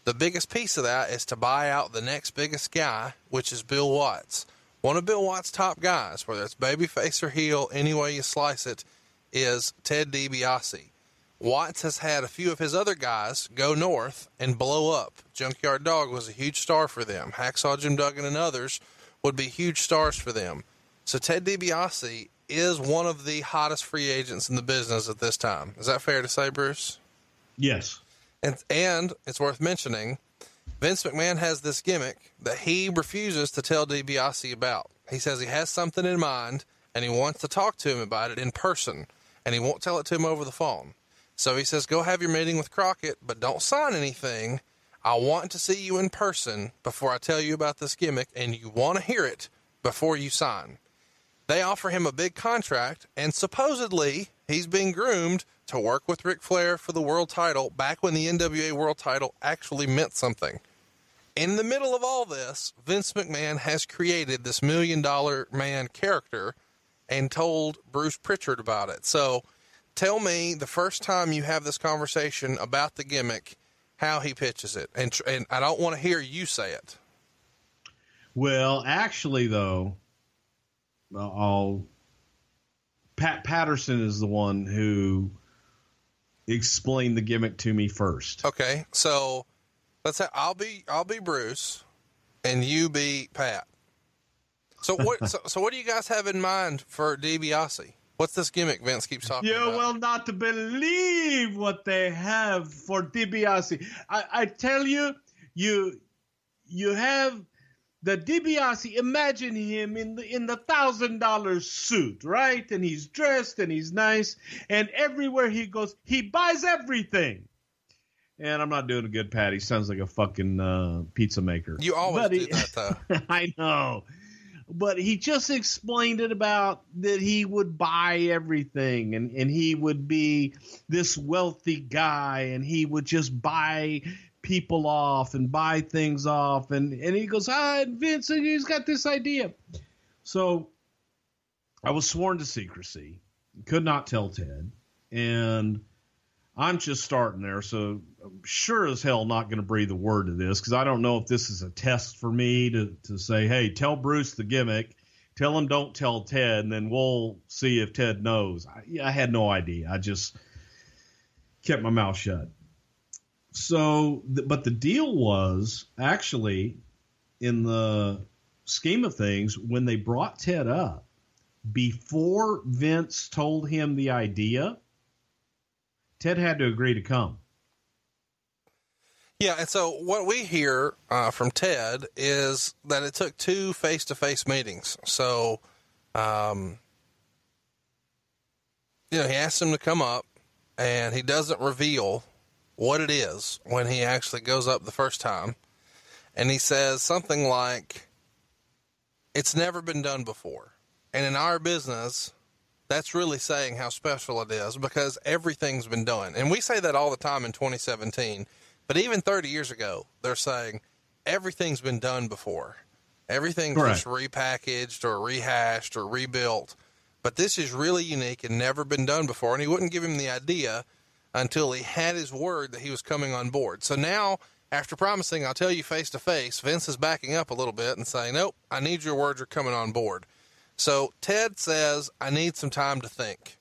The biggest piece of that is to buy out the next biggest guy, which is Bill Watts. One of Bill Watts' top guys, whether it's babyface or heel, any way you slice it, is Ted DiBiase. Watts has had a few of his other guys go north and blow up. Junkyard Dog was a huge star for them. Hacksaw Jim Duggan and others would be huge stars for them. So Ted DiBiase is one of the hottest free agents in the business at this time. Is that fair to say, Bruce? Yes. And and it's worth mentioning, Vince McMahon has this gimmick that he refuses to tell DiBiase about. He says he has something in mind and he wants to talk to him about it in person, and he won't tell it to him over the phone. So he says, "Go have your meeting with Crockett, but don't sign anything. I want to see you in person before I tell you about this gimmick, and you want to hear it before you sign." They offer him a big contract, and supposedly he's being groomed to work with Ric Flair for the world title back when the NWA world title actually meant something. In the middle of all this, Vince McMahon has created this million dollar man character and told Bruce Prichard about it. So tell me the first time you have this conversation about the gimmick, how he pitches it. And, and I don't want to hear you say it. Well, actually, though, I'll Pat Patterson is the one who explained the gimmick to me first. Okay, so let's say I'll be I'll be Bruce, and you be Pat. So what? [LAUGHS] so, so what do you guys have in mind for DiBiase? What's this gimmick Vince keeps talking you about? You will not believe what they have for DiBiase. I, I tell you, you you have the DiBiase, imagine him in the in the thousand dollar suit, right? And he's dressed and he's nice, and everywhere he goes, he buys everything. And I'm not doing a good Pat. He sounds like a fucking uh, pizza maker. You always do that though. [LAUGHS] I know. But he just explained it about that he would buy everything and, and he would be this wealthy guy and he would just buy people off and buy things off and, and he goes, Ah, Vince, he's got this idea. So I was sworn to secrecy, could not tell Ted, and I'm just starting there, so I'm sure as hell not going to breathe a word to this because I don't know if this is a test for me to, to say, hey, tell Bruce the gimmick, tell him don't tell Ted, and then we'll see if Ted knows. I, I had no idea. I just kept my mouth shut. So, but the deal was actually in the scheme of things when they brought Ted up before Vince told him the idea. Ted had to agree to come. Yeah, and so what we hear uh, from Ted is that it took two face-to-face meetings. So, um, you know, he asked him to come up, and he doesn't reveal what it is when he actually goes up the first time, and he says something like, "It's never been done before," and in our business. That's really saying how special it is because everything's been done. And we say that all the time in 2017. But even 30 years ago, they're saying everything's been done before. Everything's just repackaged or rehashed or rebuilt. But this is really unique and never been done before. And he wouldn't give him the idea until he had his word that he was coming on board. So now, after promising, I'll tell you face to face, Vince is backing up a little bit and saying, Nope, I need your word. You're coming on board. So Ted says, I need some time to think.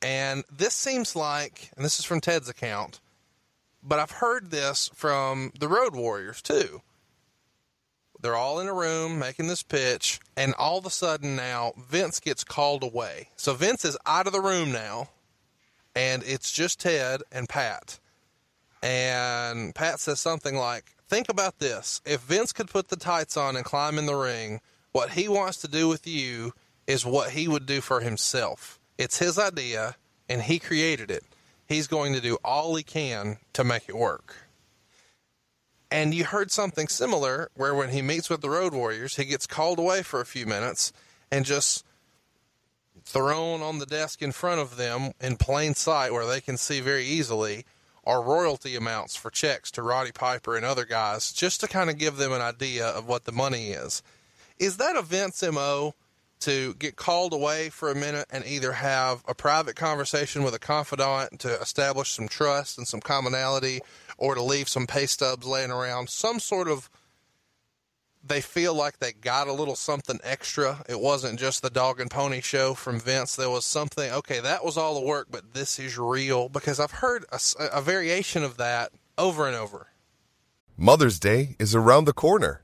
And this seems like, and this is from Ted's account, but I've heard this from the Road Warriors too. They're all in a room making this pitch, and all of a sudden now Vince gets called away. So Vince is out of the room now, and it's just Ted and Pat. And Pat says something like, Think about this. If Vince could put the tights on and climb in the ring, what he wants to do with you is what he would do for himself. It's his idea. and he created it. He's going to do all he can to make it work. And you heard something similar where when he meets with the Road Warriors, he gets called away for a few minutes and just thrown on the desk in front of them in plain sight where they can see very easily are royalty amounts for checks to Roddy Piper and other guys just to kind of give them an idea of what the money is. Is that Vince MO to get called away for a minute and either have a private conversation with a confidant to establish some trust and some commonality or to leave some pay stubs laying around, some sort of they feel like they got a little something extra. It wasn't just the dog and pony show from Vince. There was something, okay, that was all the work, but this is real because I've heard a, a variation of that over and over. Mother's Day is around the corner.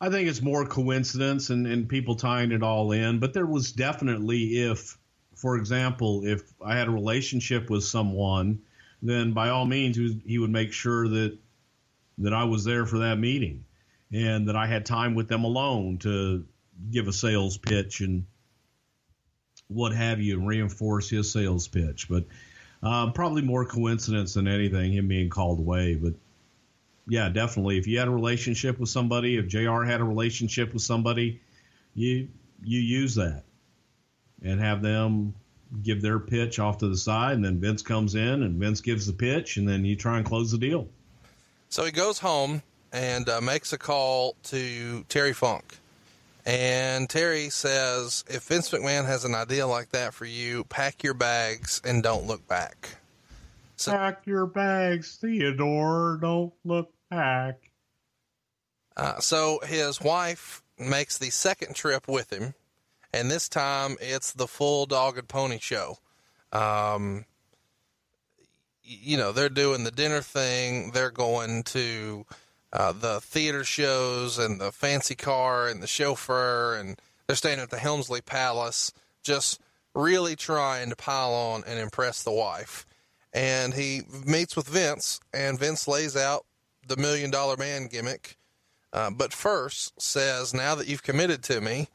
I think it's more coincidence and, and people tying it all in, but there was definitely if for example, if I had a relationship with someone, then by all means he would make sure that that I was there for that meeting and that I had time with them alone to give a sales pitch and what have you and reinforce his sales pitch. But uh, probably more coincidence than anything, him being called away. But yeah, definitely. If you had a relationship with somebody, if JR had a relationship with somebody, you you use that and have them give their pitch off to the side, and then Vince comes in and Vince gives the pitch, and then you try and close the deal. So he goes home and uh, makes a call to Terry Funk. And Terry says, if Vince McMahon has an idea like that for you, pack your bags and don't look back. So, pack your bags, Theodore. Don't look Uh, so his wife makes the second trip with him and this time it's the full dog and pony show. Um, you know, they're doing the dinner thing. They're going to uh, the theater shows and the fancy car and the chauffeur, and they're staying at the Helmsley Palace, just really trying to pile on and impress the wife. And he meets with Vince, and Vince lays out the million dollar man gimmick. Uh, but first says, now that you've committed to me,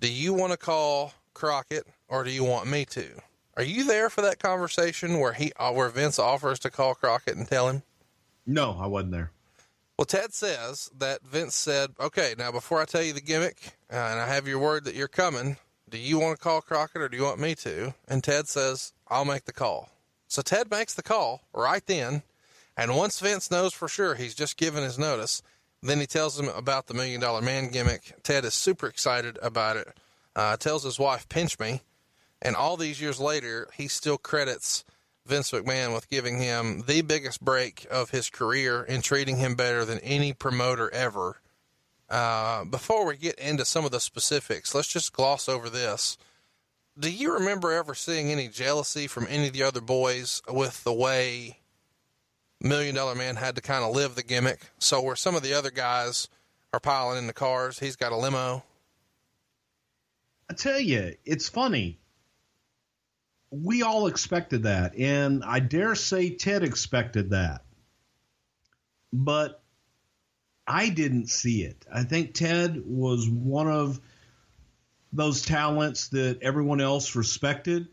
do you want to call Crockett or do you want me to? Are you there for that conversation where he uh, where Vince offers to call Crockett and tell him? No, I wasn't there. Well, Ted says that Vince said, "Okay, now before I tell you the gimmick, uh, and I have your word that you're coming, do you want to call Crockett or do you want me to?" And Ted says, "I'll make the call." So Ted makes the call right then, and once Vince knows for sure he's just given his notice, then he tells him about the million dollar man gimmick. Ted is super excited about it. Uh, tells his wife, pinch me. And all these years later, he still credits Vince McMahon with giving him the biggest break of his career and treating him better than any promoter ever. Uh, before we get into some of the specifics, let's just gloss over this. Do you remember ever seeing any jealousy from any of the other boys with the way Million Dollar Man had to kind of live the gimmick. So where some of the other guys are piling in the cars, he's got a limo. I tell you, it's funny. We all expected that, and I dare say Ted expected that. But I didn't see it. I think Ted was one of those talents that everyone else respected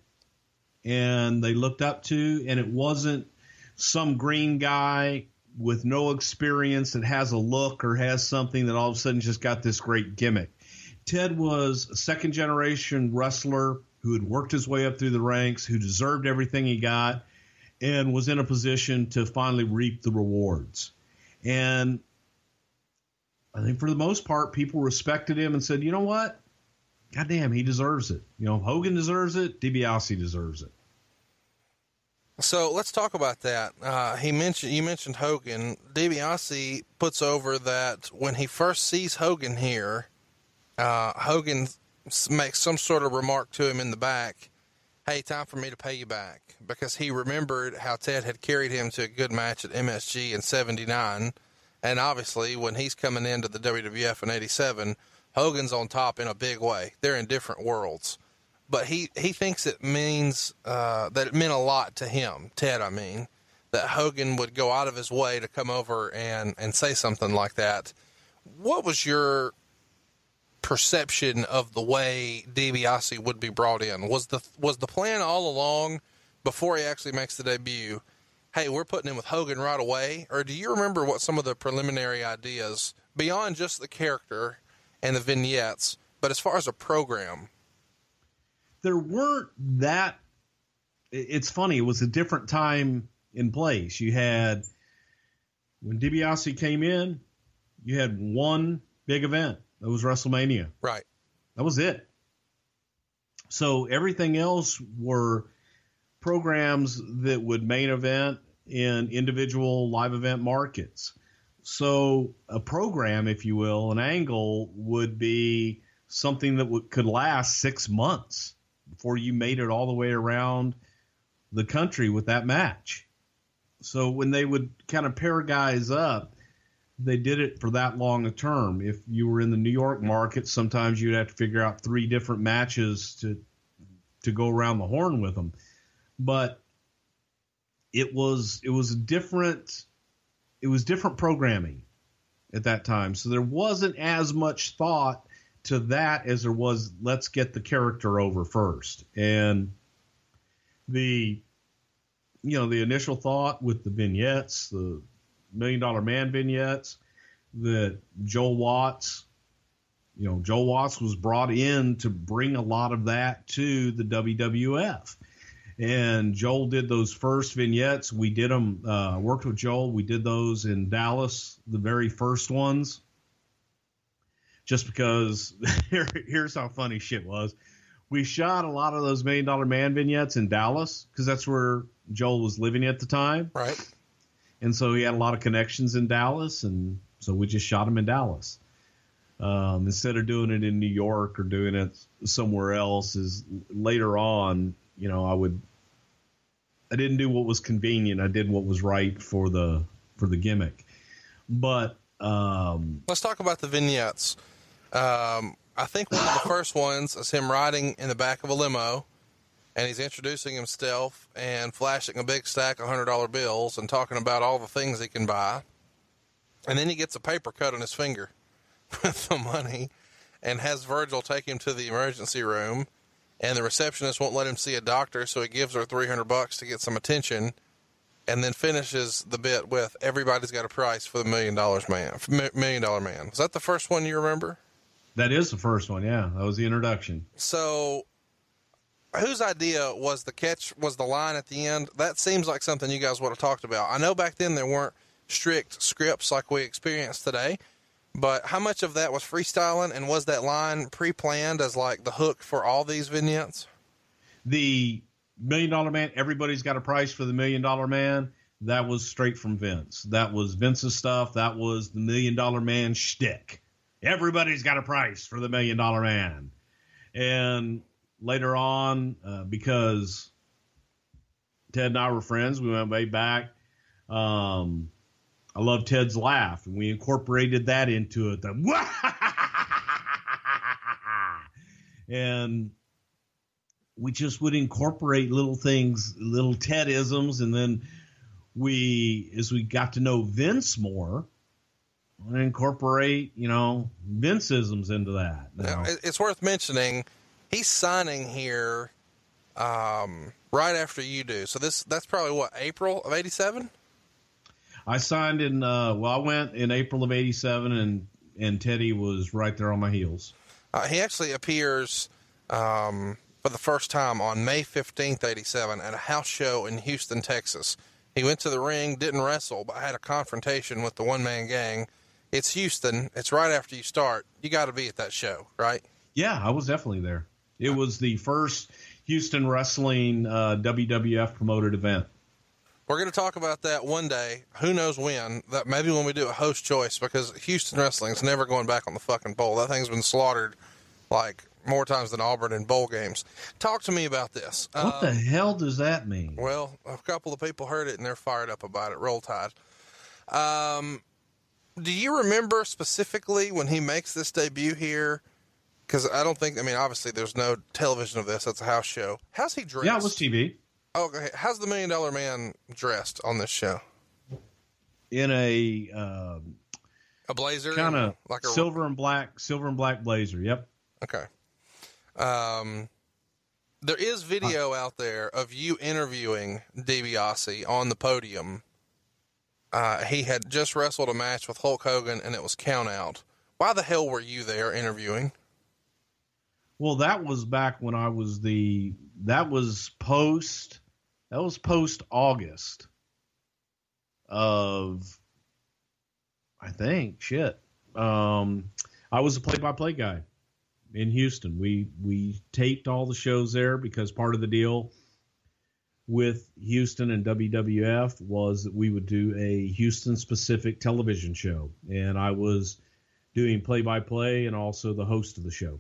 and they looked up to, and it wasn't some green guy with no experience that has a look or has something that all of a sudden just got this great gimmick. Ted was a second generation wrestler who had worked his way up through the ranks, who deserved everything he got. and was in a position to finally reap the rewards. And I think for the most part, people respected him and said, you know what? Goddamn, he deserves it. You know, Hogan deserves it. DiBiase deserves it. So let's talk about that. Uh, he mentioned you mentioned Hogan. DiBiase puts over that when he first sees Hogan here, uh, Hogan makes some sort of remark to him in the back. Hey, time for me to pay you back because he remembered how Ted had carried him to a good match at MSG in '79, and obviously when he's coming into the WWF in '87, Hogan's on top in a big way. They're in different worlds but he he thinks it means uh, that it meant a lot to him, Ted. I mean, that Hogan would go out of his way to come over and and say something like that. What was your perception of the way DiBiase would be brought in? Was the was the plan all along before he actually makes the debut? Hey, we're putting him with Hogan right away, or do you remember what some of the preliminary ideas beyond just the character and the vignettes, but as far as a program? There weren't that. It's funny. It was a different time in place. You had when DiBiase came in, you had one big event. That was WrestleMania. Right. That was it. So everything else were programs that would main event in individual live event markets. So a program, if you will, an angle would be something that w- could last six months before you made it all the way around the country with that match. So when they would kind of pair guys up, they did it for that long a term. If you were in the New York market, sometimes you'd have to figure out three different matches to to go around the horn with them. But it was it was different it was different programming at that time. So there wasn't as much thought to that as there was let's get the character over first. And the you know, the initial thought with the vignettes, the million dollar man vignettes, that Joel Watts, you know, Joel Watts was brought in to bring a lot of that to the WWF. And Joel did those first vignettes. We did them, uh, worked with Joel. We did those in Dallas, the very first ones just because [LAUGHS] here, here's how funny shit was. We shot a lot of those Million Dollar Man vignettes in Dallas because that's where Joel was living at the time. Right. And so he had a lot of connections in Dallas, and so we just shot him in Dallas. Um, instead of doing it in New York or doing it somewhere else, is later on, you know, I would, I didn't do what was convenient. I did what was right for the for the gimmick. But um, let's talk about the vignettes. Um, I think one of the first ones is him riding in the back of a limo, and he's introducing himself and flashing a big stack of hundred dollar bills and talking about all the things he can buy. And then he gets a paper cut on his finger [LAUGHS] with the money, and has Virgil take him to the emergency room. And the receptionist won't let him see a doctor, so he gives her three hundred bucks to get some attention and then finishes the bit with everybody's got a price for the million dollars man million dollar man was that the first one you remember that is the first one. Yeah, that was the introduction. So, whose idea was the catch? Was the line at the end? That seems like something you guys would have talked about. I know back then there weren't strict scripts like we experience today, but how much of that was freestyling, and was that line pre-planned as like the hook for all these vignettes? The Million Dollar Man. Everybody's got a price for the Million Dollar Man. That was straight from Vince. That was Vince's stuff. That was the Million Dollar Man shtick everybody's got a price for the million dollar man. And later on, uh, because Ted and I were friends, we went way back. Um, I love Ted's laugh, and we incorporated that into it. The [LAUGHS] and we just would incorporate little things, little Tedisms, and then we, as we got to know Vince more, incorporate, you know, Vinceisms into that. Now, it's worth mentioning he's signing here um, right after you do. So this that's probably what April of '87. I signed in. Uh, well, I went in April of '87, and and Teddy was right there on my heels. Uh, he actually appears um, for the first time on May 15th, 87 at a house show in Houston, Texas. He went to the ring, didn't wrestle, but had a confrontation with the one man gang. It's Houston. It's right after you start. You got to be at that show, right? Yeah, I was definitely there. It was the first Houston wrestling uh, WWF promoted event. We're going to talk about that one day. Who knows when? That maybe when we do a host choice because Houston wrestling's never going back on the fucking bowl. That thing's been slaughtered like more times than Auburn in bowl games. Talk to me about this. What the hell does that mean? Well, a couple of people heard it and they're fired up about it. Roll Tide. Um, do you remember specifically when he makes this debut here? Because I don't think. I mean, obviously, there's no television of this. It's a house show. How's he dressed? Yeah, it was TV. Okay, how's the Million Dollar Man dressed on this show? In a um, A blazer, kind of like a silver and black, silver and black blazer. Yep. Okay. Um, there is video out there of you interviewing DiBiase on the podium. Uh, he had just wrestled a match with Hulk Hogan, and it was count out. Why the hell were you there interviewing? Well, that was back when I was the. That was post. That was post August. Of. I think shit. Um, I was a play-by-play guy in Houston. We we taped all the shows there because part of the deal with Houston and WWF was that we would do a Houston specific television show, and I was doing play-by-play and also the host of the show.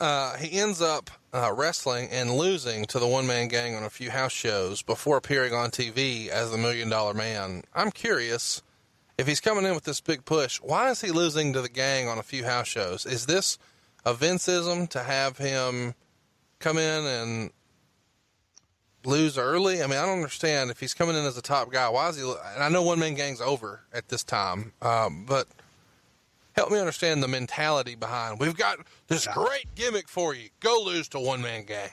Uh, he ends up uh, wrestling and losing to the one man gang on a few house shows before appearing on TV as the Million Dollar Man. I'm curious if he's coming in with this big push, why is he losing to the gang on a few house shows? Is this a Vinceism to have him come in and lose early? I mean, I don't understand if he's coming in as a top guy. Why is he? And I know one man gang's over at this time, um, but help me understand the mentality behind. We've got this great gimmick for you. Go lose to one man gang.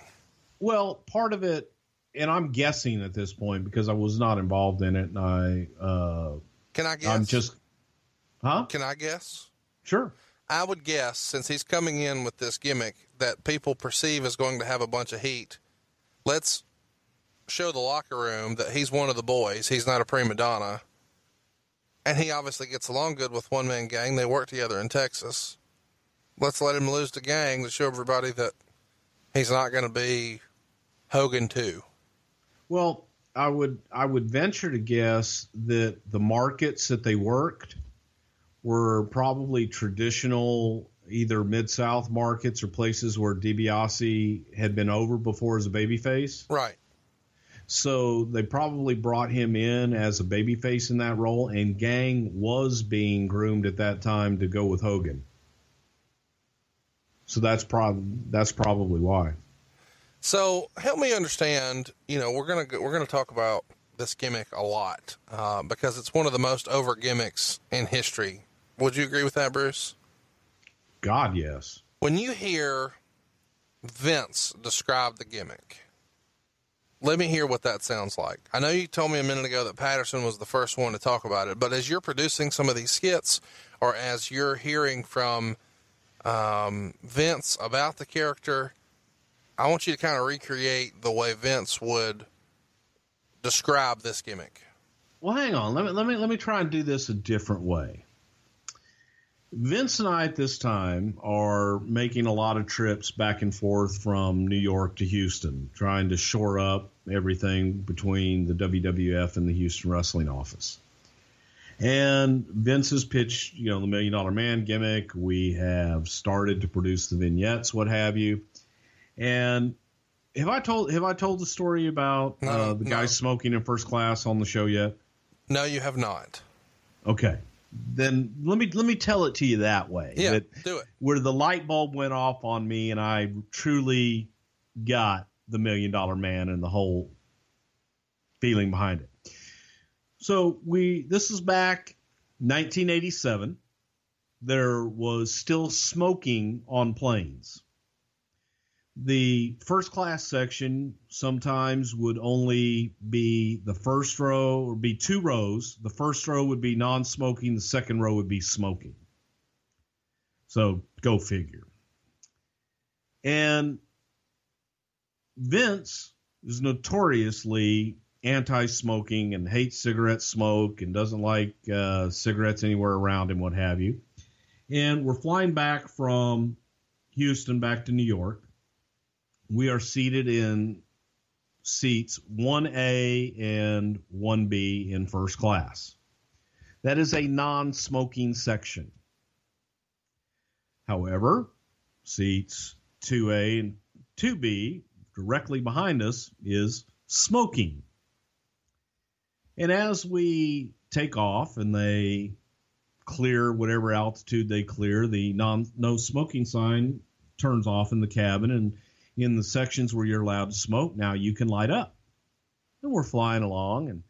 Well, part of it, and I'm guessing at this point because I was not involved in it, and I. Uh, Can I guess? I'm just. Huh? Can I guess? Sure. I would guess, since he's coming in with this gimmick that people perceive as going to have a bunch of heat, let's show the locker room that he's one of the boys. He's not a prima donna. And he obviously gets along good with One Man Gang. They work together in Texas. Let's let him lose to Gang to show everybody that he's not going to be Hogan too. Well, I would I would venture to guess that the markets that they worked were probably traditional either mid south markets or places where DiBiase had been over before as a babyface. Right. So they probably brought him in as a babyface in that role, and Gang was being groomed at that time to go with Hogan. So that's probably that's probably why. So help me understand. You know, we're gonna we're gonna talk about this gimmick a lot uh, because it's one of the most over gimmicks in history. Would you agree with that, Bruce? God, yes. When you hear Vince describe the gimmick, let me hear what that sounds like. I know you told me a minute ago that Patterson was the first one to talk about it, but as you're producing some of these skits, or as you're hearing from um, Vince about the character, I want you to kind of recreate the way Vince would describe this gimmick. Well, hang on. Let me let me let me try and do this a different way. Vince and I at this time are making a lot of trips back and forth from New York to Houston, trying to shore up everything between the WWF and the Houston wrestling office. And Vince has pitched, you know, the Million Dollar Man gimmick. We have started to produce the vignettes, what have you. And have I told have I told the story about No, uh, the guy no. smoking in first class on the show yet? No, you have not. Okay. Then let me let me tell it to you that way. Yeah, That do it. where the light bulb went off on me and I truly got the million dollar man and the whole feeling behind it. So we this is back 1987. There was still smoking on planes. The first class section sometimes would only be the first row or be two rows. The first row would be non smoking, the second row would be smoking. So go figure. And Vince is notoriously anti-smoking and hates cigarette smoke and doesn't like uh, cigarettes anywhere around him, what have you. And we're flying back from Houston back to New York. We are seated in seats 1A and 1B in first class. That is a non-smoking section. However, seats 2A and 2B directly behind us is smoking. And as we take off and they clear whatever altitude they clear, the non no smoking sign turns off in the cabin and in the sections where you're allowed to smoke, now you can light up. And we're flying along and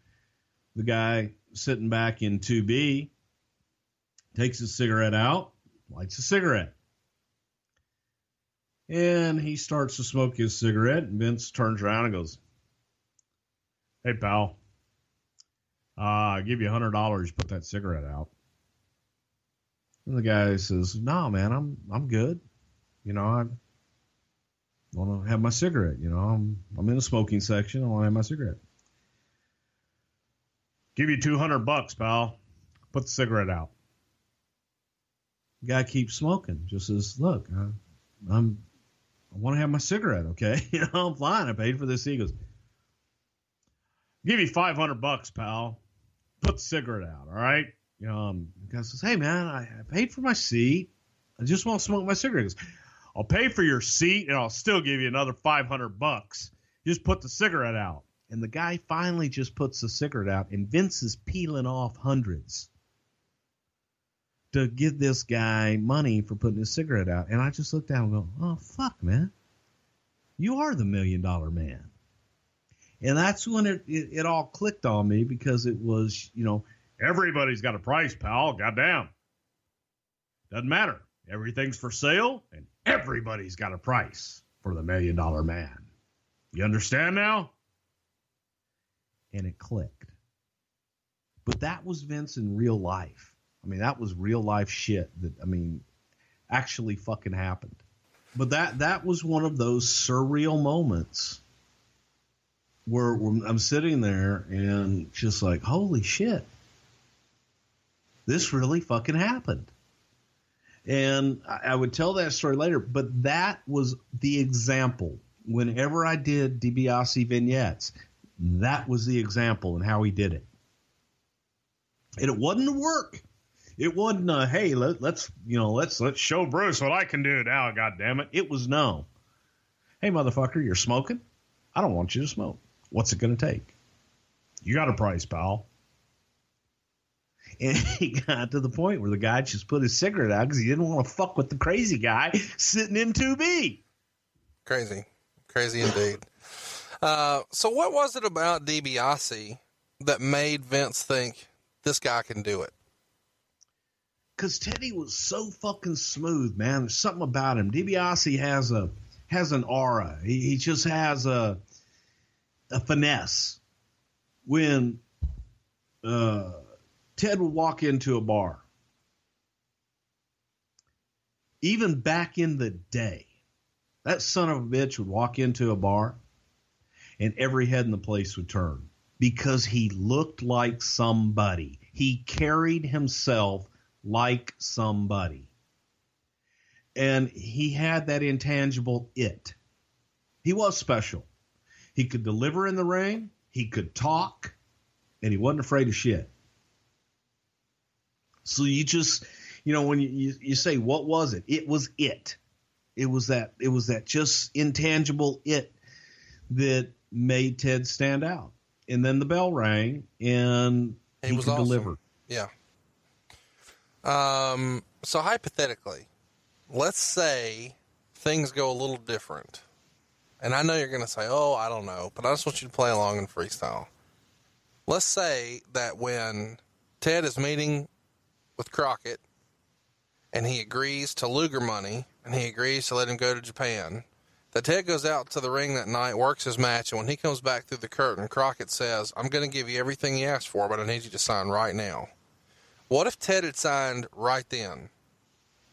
the guy sitting back in 2B takes his cigarette out, lights a cigarette. And he starts to smoke his cigarette, and Vince turns around and goes, Hey, pal, uh, I'll give you a hundred dollars. Put that cigarette out. And the guy says, "No, man, I'm I'm good. You know, I want to have my cigarette. You know, I'm I'm in the smoking section. I want to have my cigarette. Give you two hundred bucks, pal. Put the cigarette out." The guy keeps smoking. Just says, "Look, I, I'm I want to have my cigarette. Okay, [LAUGHS] you know, I'm fine. I paid for this." Seat, he goes. Give you five hundred bucks, pal. Put the cigarette out, all right? Um, the guy says, "Hey, man, I, I paid for my seat. I just want to smoke my cigarette." I'll pay for your seat, and I'll still give you another five hundred bucks. Just put the cigarette out. And the guy finally just puts the cigarette out, and Vince is peeling off hundreds to give this guy money for putting his cigarette out. And I just looked down and go, "Oh fuck, man, you are the million dollar man." And that's when it, it, it all clicked on me because it was, you know, everybody's got a price, pal. Goddamn. Doesn't matter. Everything's for sale and everybody's got a price for the million dollar man. You understand now? And it clicked. But that was Vince in real life. I mean, that was real life shit that, I mean, actually fucking happened. But that, that was one of those surreal moments where, where I'm sitting there and just like, holy shit, this really fucking happened. And I, would tell that story later, but that was the example. Whenever I did DiBiase vignettes, that was the example and how he did it. And it wasn't work. It wasn't a hey, let, us you know let's let's show Bruce what I can do now. God damn it! It was no. Hey, motherfucker, you're smoking. I don't want you to smoke. What's it going to take? You got a price, pal. And [LAUGHS] he got to the point where the guy just put his cigarette out because he didn't want to fuck with the crazy guy sitting in 2B. Crazy. Crazy indeed. Uh, so, what was it about DiBiase that made Vince think this guy can do it? Because Teddy was so fucking smooth, man. There's something about him. DiBiase has a has an aura. He, he just has a a finesse. When uh, Ted would walk into a bar, even back in the day, that son of a bitch would walk into a bar and every head in the place would turn because he looked like somebody. He carried himself like somebody. And he had that intangible it. He was special. He could deliver in the ring, he could talk, and he wasn't afraid of shit. So you just, you know, when you, you, you say, what was it? It was it. It was that, it was that just intangible it that made Ted stand out. And then the bell rang and he, he could awesome. deliver. Yeah. Um, so hypothetically, let's say things go a little different. And I know you're going to say, oh, I don't know, but I just want you to play along in freestyle. Let's say that when Ted is meeting with Crockett and he agrees to Luger money and he agrees to let him go to Japan, that Ted goes out to the ring that night, works his match, and when he comes back through the curtain, Crockett says, I'm going to give you everything you asked for, but I need you to sign right now. What if Ted had signed right then?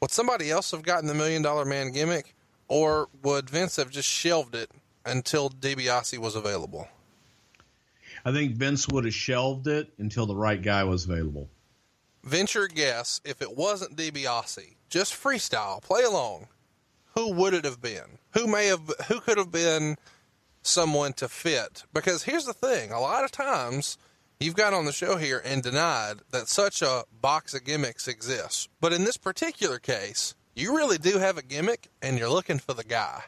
Would somebody else have gotten the million dollar man gimmick? or would Vince have just shelved it until DiBiase was available? I think Vince would have shelved it until the right guy was available. Venture a guess if it wasn't DiBiase, just freestyle, play along. Who would it have been? Who may have? Who could have been someone to fit? Because here's the thing: a lot of times you've got on the show here and denied that such a box of gimmicks exists, but in this particular case, you really do have a gimmick, and you're looking for the guy.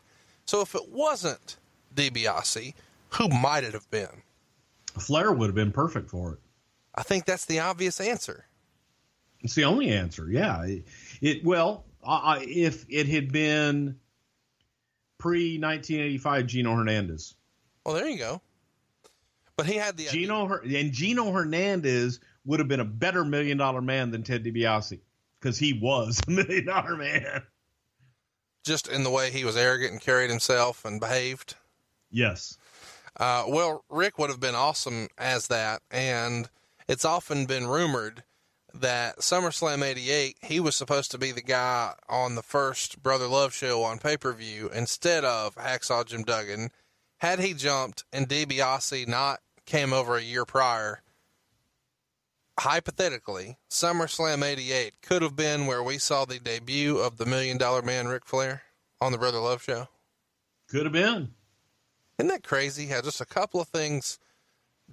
So if it wasn't DiBiase, who might it have been? Flair would have been perfect for it. I think that's the obvious answer. It's the only answer. Yeah. It, it well, I, if it had been pre 1985 Gino Hernandez. Well, there you go. But he had the Gino idea. and Gino Hernandez would have been a better million dollar man than Ted DiBiase because he was a [LAUGHS] million dollar man. Just in the way he was arrogant and carried himself and behaved. Yes. Uh, well, Ric would have been awesome as that, and it's often been rumored that SummerSlam 88, he was supposed to be the guy on the first Brother Love show on pay per view instead of Hacksaw Jim Duggan. Had he jumped and DiBiase not came over a year prior, hypothetically, SummerSlam 88 could have been where we saw the debut of the Million Dollar Man Ric Flair on the Brother Love show. Could have been. Isn't that crazy how just a couple of things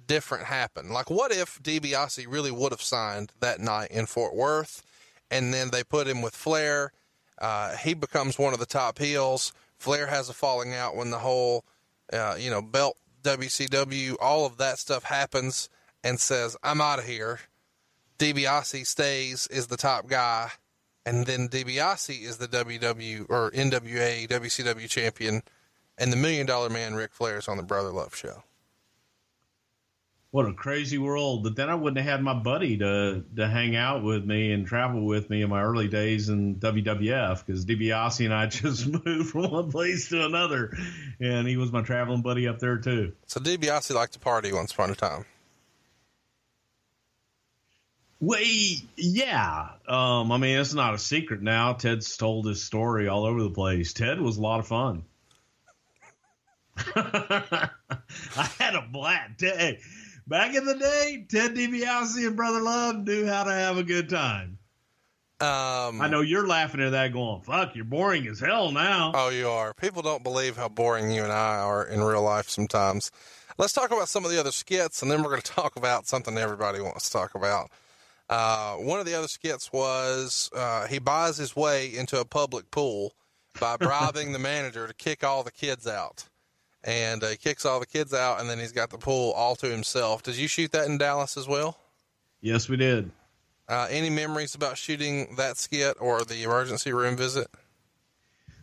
different happen? Like, what if DiBiase really would have signed that night in Fort Worth, and then they put him with Flair? Uh, he becomes one of the top heels. Flair has a falling out when the whole, uh, you know, belt WCW, all of that stuff happens, and says, "I'm out of here." DiBiase stays, is the top guy, and then DiBiase is the WW or NWA WCW champion and the Million Dollar Man Ric Flair is on the Brother Love show. What a crazy world! But then I wouldn't have had my buddy to to hang out with me and travel with me in my early days in WWF because DiBiase and I [LAUGHS] just moved from one place to another, and he was my traveling buddy up there too. So DiBiase liked to party once upon a time. Wait, yeah. Um, I mean, it's not a secret now. Ted's told his story all over the place. Ted was a lot of fun. [LAUGHS] I had a black day. Back in the day, Ted DiBiase and Brother Love knew how to have a good time. Um, I know you're laughing at that, going, "Fuck, you're boring as hell now." Oh, you are. People don't believe how boring you and I are in real life sometimes. Let's talk about some of the other skits, and then we're going [LAUGHS] to talk about something everybody wants to talk about. Uh, one of the other skits was uh, he buys his way into a public pool by bribing the manager to kick all the kids out and uh, he kicks all the kids out, and then he's got the pool all to himself. Did you shoot that in Dallas as well? Yes, we did. Uh, any memories about shooting that skit or the emergency room visit?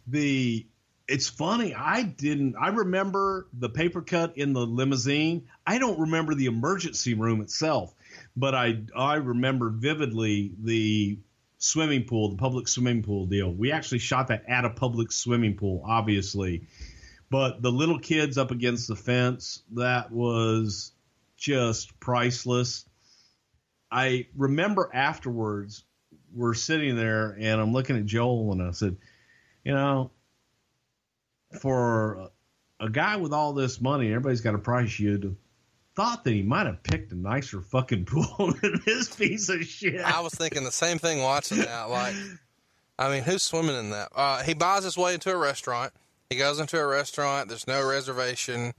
The it's funny. I didn't. I remember the paper cut in the limousine. I don't remember the emergency room itself, but I I remember vividly the swimming pool, the public swimming pool deal. We actually shot that at a public swimming pool, obviously but the little kids up against the fence, that was just priceless. I remember afterwards, we're sitting there and I'm looking at Joel and I said, you know, for a guy with all this money, everybody's got a price. You'd thought that he might have picked a nicer fucking [LAUGHS] pool than this piece of shit. I was thinking the same thing watching that. Like, I mean, who's swimming in that? Uh, he buys his way into a restaurant. He goes into a restaurant. There's no reservation.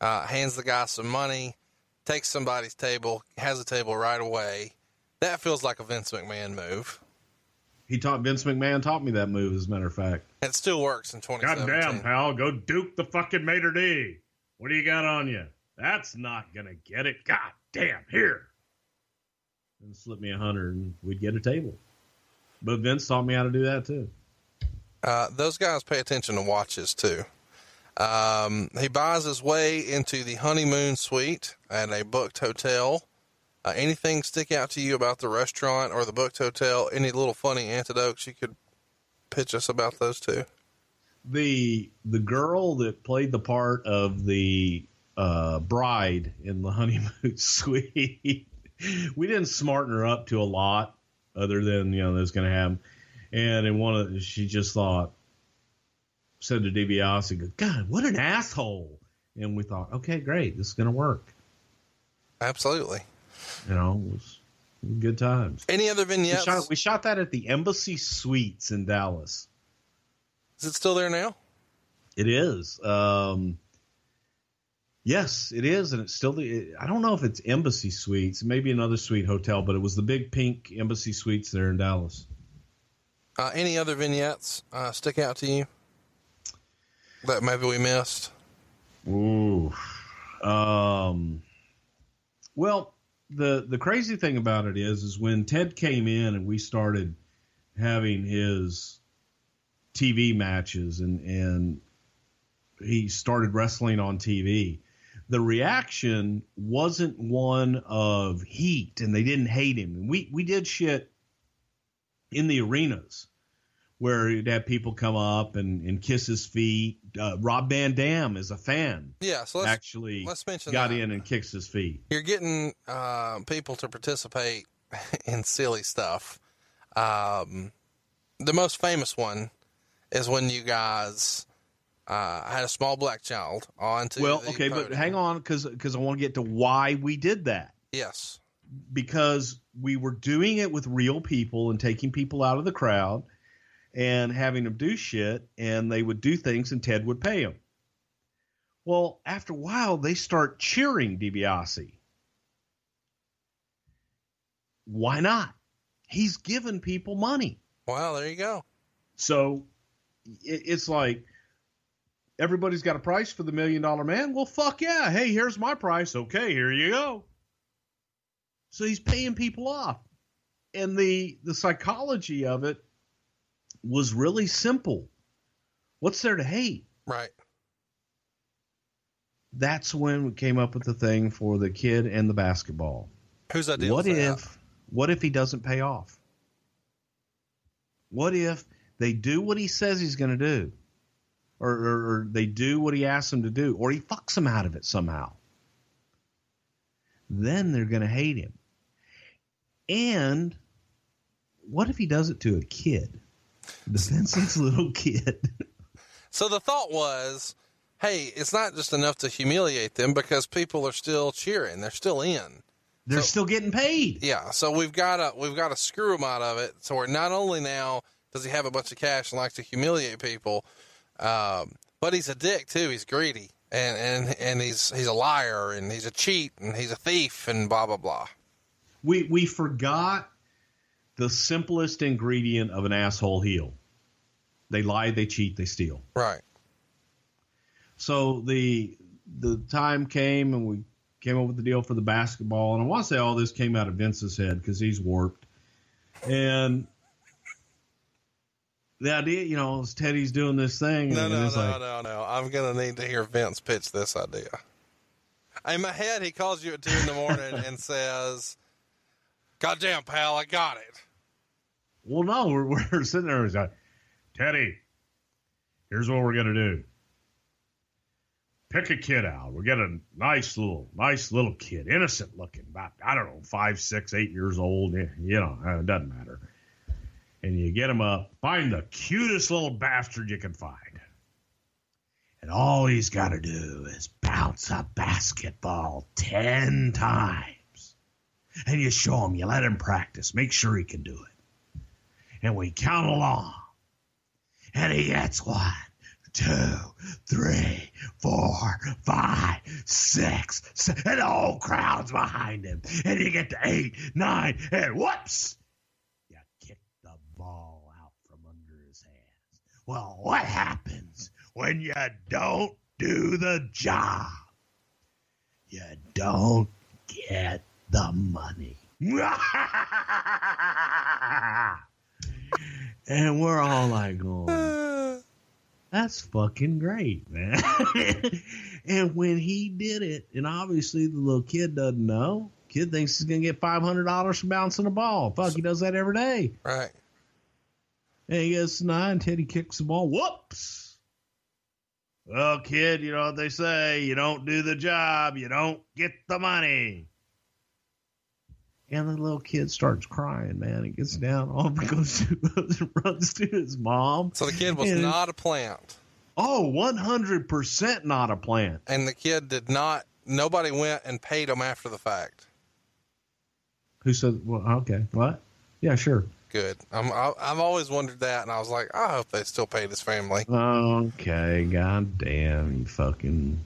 Uh, hands the guy some money, takes somebody's table, has a table right away. That feels like a Vince McMahon move. He taught Vince McMahon taught me that move, as a matter of fact. It still works in 2017. Goddamn, pal, go duke the fucking Maitre D. What do you got on you? That's not gonna get it. God damn, here. And slip me a hundred, and we'd get a table. But Vince taught me how to do that too. Uh, those guys pay attention to watches too. Um, he buys his way into the honeymoon suite at a booked hotel. Uh, anything stick out to you about the restaurant or the booked hotel? Any little funny anecdotes you could pitch us about those two? The the girl that played the part of the uh, bride in the [LAUGHS] honeymoon suite, we didn't smarten her up to a lot, other than you know that's going to happen. And in one of she just thought, said to DiBiase, "Go, God, what an asshole. And we thought, okay, great. This is going to work. Absolutely. You know, it was good times. Any other We vignettes? shot, we shot that at the Embassy Suites in Dallas. Is it still there now? It is. Um, yes, it is, and it's still the. I don't know if it's Embassy Suites, maybe another suite hotel, but it was the big pink Embassy Suites there in Dallas. Uh, any other vignettes uh, stick out to you that maybe we missed? Ooh. Um. Well, the the crazy thing about it is, is when Ted came in and we started having his TV matches and and he started wrestling on TV. The reaction wasn't one of heat, and they didn't hate him. We we did shit in the arenas where you'd have people come up and, and kiss his feet. Uh, Rob Van Dam is a fan. Yeah, so let's actually let's mention got that. in and kicks his feet. You're getting uh, people to participate [LAUGHS] in silly stuff. Um, the most famous one is when you guys uh, had a small black child onto. well, the okay, but hang on because because I want to get to why we did that. Yes. Because we were doing it with real people and taking people out of the crowd and having them do shit and they would do things and Ted would pay them. Well, after a while they start cheering DiBiase. Why not? He's given people money. Well, there you go. So it's like everybody's got a price for the million dollar man. Well, fuck yeah. Hey, here's my price. Okay, here you go. So he's paying people off. And the the psychology of it was really simple. What's there to hate? Right. That's when we came up with the thing for the kid and the basketball. Whose idea what was that? if what if he doesn't pay off? What if they do what he says he's going to do? Or, or, or they do what he asks them to do, or he fucks them out of it somehow. Then they're going to hate him. And what if he does it to a kid? The senseless [LAUGHS] little kid. So the thought was, hey, it's not just enough to humiliate them because people are still cheering; they're still in. They're So- still getting paid. Yeah, so we've got to we've got to screw him out of it. So we're not only now does he have a bunch of cash and likes to humiliate people, um, but he's a dick too. He's greedy and and and he's he's a liar and he's a cheat and he's a thief and blah blah blah. We we forgot the simplest ingredient of an asshole heel. They lie, they cheat, they steal. Right. So the the time came and we came up with the deal for the basketball, and I want to say all this came out of Vince's head because he's warped. And the idea, you know, is Teddy's doing this thing, No, and no, no, like, no, no. I'm gonna need to hear Vince pitch this idea. In my head, he calls you at two in the morning and says, "God damn, pal, I got it." well, no, we're, [LAUGHS] we're sitting there, like, Teddy, here's what we're gonna do. Pick a kid out. We get a nice little, nice little kid, innocent looking, about I don't know, five, six, eight years old. Eh, you know, uh, it doesn't matter. And you get him up. Find the cutest little bastard you can find. And all he's got to do is bounce a basketball ten times. And you show him, you let him practice, make sure he can do it. And we count along. And he gets one, two, three, four, five, six, seven, and the whole crowd's behind him. And you get to eight, nine, and whoops! You kick the ball out from under his hands. Well, what happens when you don't do the job? You don't get the money. [LAUGHS] and we're all like oh, going, [SIGHS] that's fucking great, man. [LAUGHS] and when he did it, and obviously the little kid doesn't know, kid thinks he's gonna get five hundred dollars for bouncing a ball. Fuck, he does that every day. Right. And he gets nine. Teddy kicks the ball. Whoops. Well, kid, you know what they say: you don't do the job, you don't get the money. And the little kid starts crying, man. He gets down off and [LAUGHS] goes to, runs to his mom. So the kid was And- not a plant. Oh, 100% not a plant. And the kid did not, nobody went and paid him after the fact. Who said, well, okay, what? Yeah, sure. Good. I'm, I, I've always wondered that, and I was like, I hope they still paid his family. Okay, god damn, you fucking.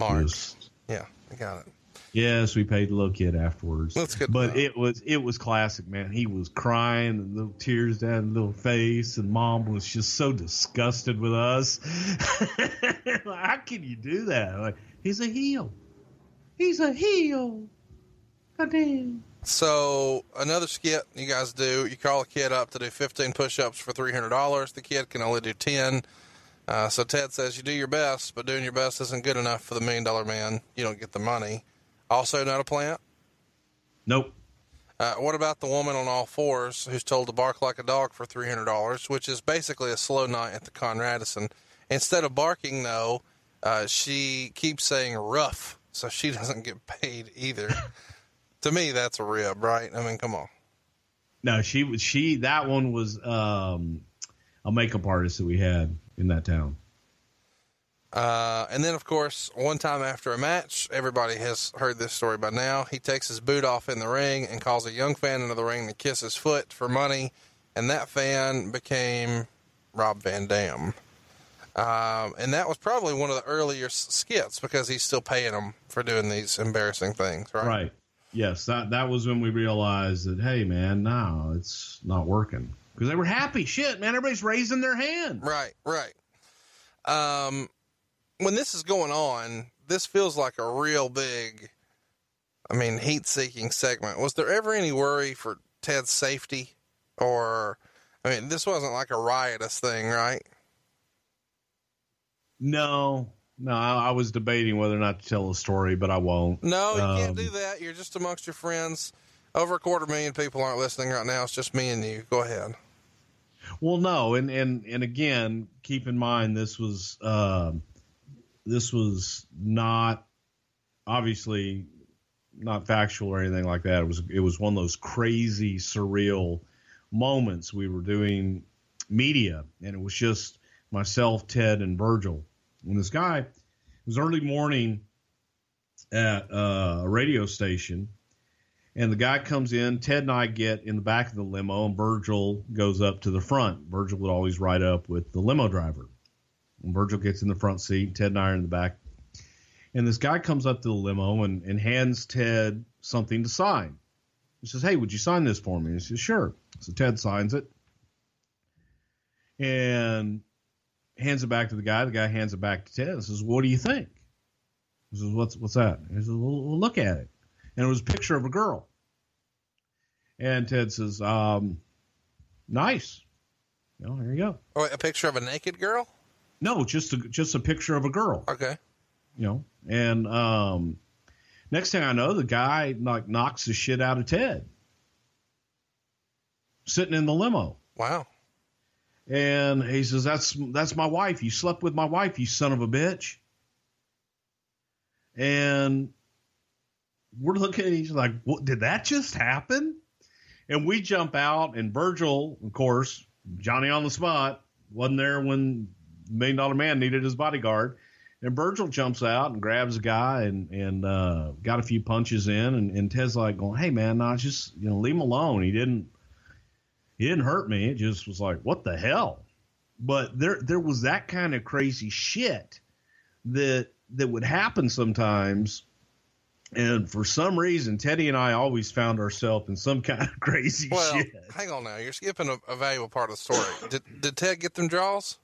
Mark. just- Yeah, I got it. Yes, we paid the little kid afterwards. That's good But it was it was classic, man. He was crying, and little tears down his little face, and mom was just so disgusted with us. [LAUGHS] How can you do that? Like he's a heel. He's a heel. God damn. So another skit you guys do, you call a kid up to do 15 push-ups for $300. The kid can only do 10. Uh, so Ted says you do your best, but doing your best isn't good enough for the million dollar man. You don't get the money. Also not a plant. Nope. Uh, what about the woman on all fours who's told to bark like a dog for $300, which is basically a slow night at the Conradison? Instead of barking, though, uh, she keeps saying rough, so she [LAUGHS] doesn't get paid either. to me, that's a rib, right? I mean, come on. No, she was she. That one was um, a makeup artist that we had in that town. Uh, and then, of course, one time after a match, everybody has heard this story by now. He takes his boot off in the ring and calls a young fan into the ring to kiss his foot for money. And that fan became Rob Van Dam. Um, and that was probably one of the earlier skits because he's still paying him for doing these embarrassing things, right? Right. Yes, that that was when we realized that hey man, no, it's not working because they were happy. Shit, man, everybody's raising their hand. Right, right. Um, when this is going on, this feels like a real big, I mean, heat seeking segment. Was there ever any worry for Ted's safety? Or, I mean, this wasn't like a riotous thing, right? No, no, I, I was debating whether or not to tell the story, but I won't. No, you Um, can't do that. You're just amongst your friends. Over a quarter million people aren't listening right now. It's just me and you. Go ahead. Well, no, and and and again, keep in mind this was um, this was not obviously not factual or anything like that. It was it was one of those crazy surreal moments. We were doing media, and it was just myself, Ted, and Virgil. And this guy, it was early morning at uh, a radio station, and the guy comes in. Ted and I get in the back of the limo, and Virgil goes up to the front. Virgil would always ride up with the limo driver. Virgil gets in the front seat. Ted and I are in the back. And this guy comes up to the limo and, and hands Ted something to sign. He says, Hey, would you sign this for me? He says, Sure. So Ted signs it and hands it back to the guy. The guy hands it back to Ted and says, What do you think? He says, What's what's that? He says, well, well, look at it. And it was a picture of a girl. And Ted says, um, nice. You know, here you go. Oh, a picture of a naked girl? No, just a, just a picture of a girl. Okay. You know, and um, next thing I know, the guy like knocks the shit out of Ted, sitting in the limo. Wow. And he says, "That's that's my wife. You slept with my wife, you son of a bitch." And we're looking at each other like, "What did that just happen?" And we jump out, and Virgil, of course, Johnny on the spot, wasn't there when Million Dollar Man needed his bodyguard. And Virgil jumps out and grabs the guy and and uh, got a few punches in, and, and Ted's like going, "Hey man, nah, just you know leave him alone. He didn't he didn't hurt me. It just was like, what the hell? But there there was that kind of crazy shit that that would happen sometimes. And for some reason, Teddy and I always found ourselves in some kind of [LAUGHS] crazy Well, shit. hang on now. You're skipping a, a valuable part of the story. Did, did Ted get them draws?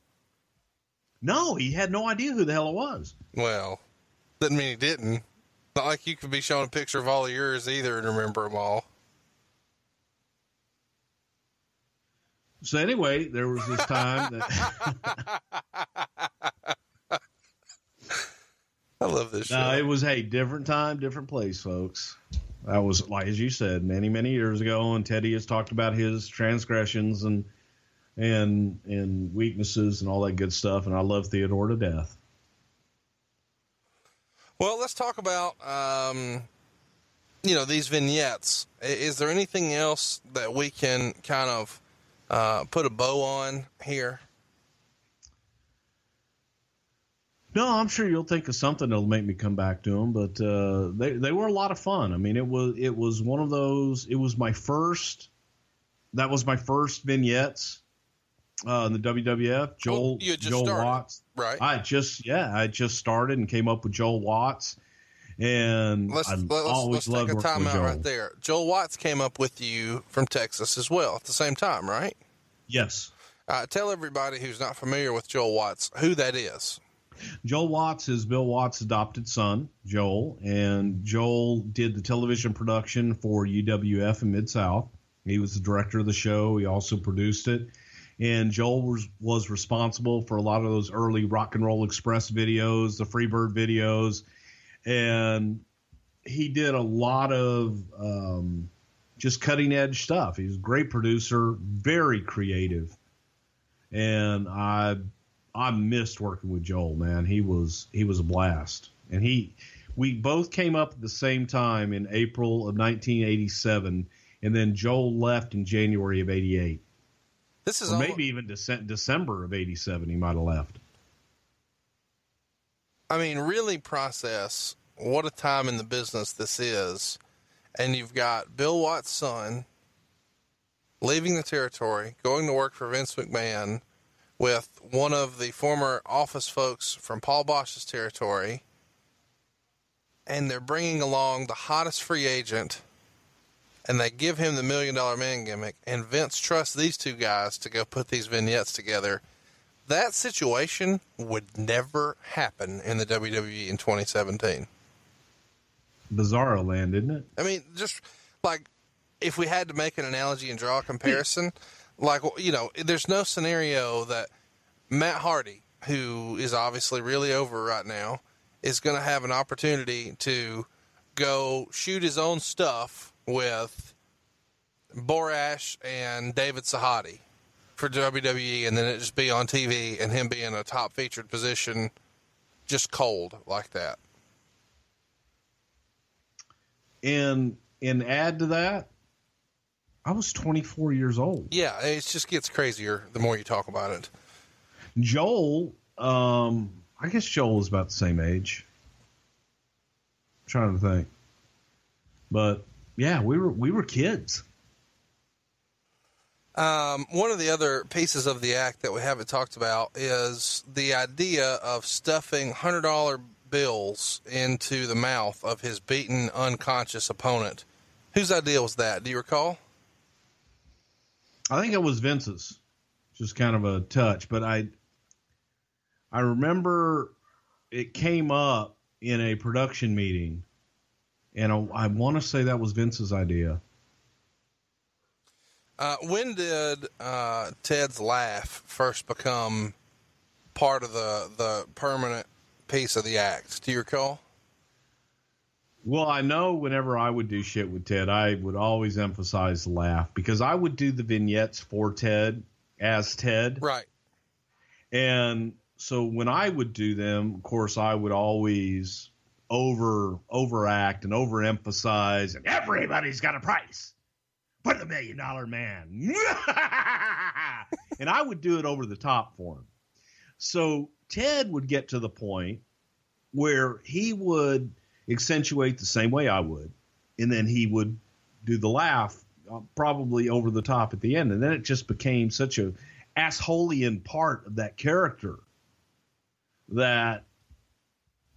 No, he had no idea who the hell it was. Well, doesn't mean he didn't. Not like you could be showing a picture of all of yours either and remember them all. So anyway, there was this time that [LAUGHS] I love this show. no, it was a different time, different place, folks. That was like as you said, many many years ago, and Teddy has talked about his transgressions and and and weaknesses and all that good stuff. And I love Theodore to death. Well, let's talk about, um, you know, these vignettes. Is there anything else that we can kind of uh, put a bow on here? No, I'm sure you'll think of something that'll make me come back to them. But uh, they they were a lot of fun. I mean, it was it was one of those. It was my first. That was my first vignettes uh, in the WWF. Joel you just Joel started, Watts. right? I just yeah, I just started and came up with Joel Watts, and Let's I let's, always let's loved take a time out right there. Joel Watts came up with you from Texas as well at the same time, right? Yes. Uh, tell everybody who's not familiar with Joel Watts who that is. Joel Watts is Bill Watts' adopted son, Joel, and Joel did the television production for UWF in Mid South. He was the director of the show. He also produced it, and Joel was was responsible for a lot of those early Rock and Roll Express videos, the Freebird videos, and he did a lot of um, just cutting edge stuff. He's a great producer, very creative, and I I missed working with Joel, man. He was he was a blast. And he we both came up at the same time in April of 1987 and then Joel left in January of 88. This is maybe even Dece- December of 87 he might have left. I mean, really process what a time in the business this is. And you've got Bill Watts' son leaving the territory, going to work for Vince McMahon with one of the former office folks from Paul Boesch's territory. And they're bringing along the hottest free agent, and they give him the million dollar man gimmick. And Vince trusts these two guys to go put these vignettes together that situation would never happen in the WWE in 2017. Bizarro land, isn't it? I mean, just like if we had to make an analogy and draw a comparison, like you know, there's no scenario that Matt Hardy, who is obviously really over right now, is going to have an opportunity to go shoot his own stuff with Borash and David Sahadi for WWE, and then it just be on TV and him be in a top featured position, just cold like that. And and add to that, I was 24 years old. Yeah, it just gets crazier the more you talk about it. Joel, um, I guess Joel was about the same age. I'm trying to think, but yeah, we were we were kids. Um, one of the other pieces of the act that we haven't talked about is the idea of stuffing hundred dollar bills into the mouth of his beaten, unconscious opponent. Whose idea was that? Do you recall? I think it was Vince's, just kind of a touch, but I I remember it came up in a production meeting, and I, I want to say that was Vince's idea. Uh, when did uh, Ted's laugh first become part of the the permanent piece of the act? Do you recall? Well, I know whenever I would do shit with Ted, I would always emphasize the laugh because I would do the vignettes for Ted as Ted. Right. And so when I would do them, of course, I would always over overact and overemphasize and everybody's got a price but the million dollar man. [LAUGHS] and I would do it over the top for him. So Ted would get to the point where he would accentuate the same way I would, and then he would do the laugh uh, probably over the top at the end, and then it just became such a assholian part of that character that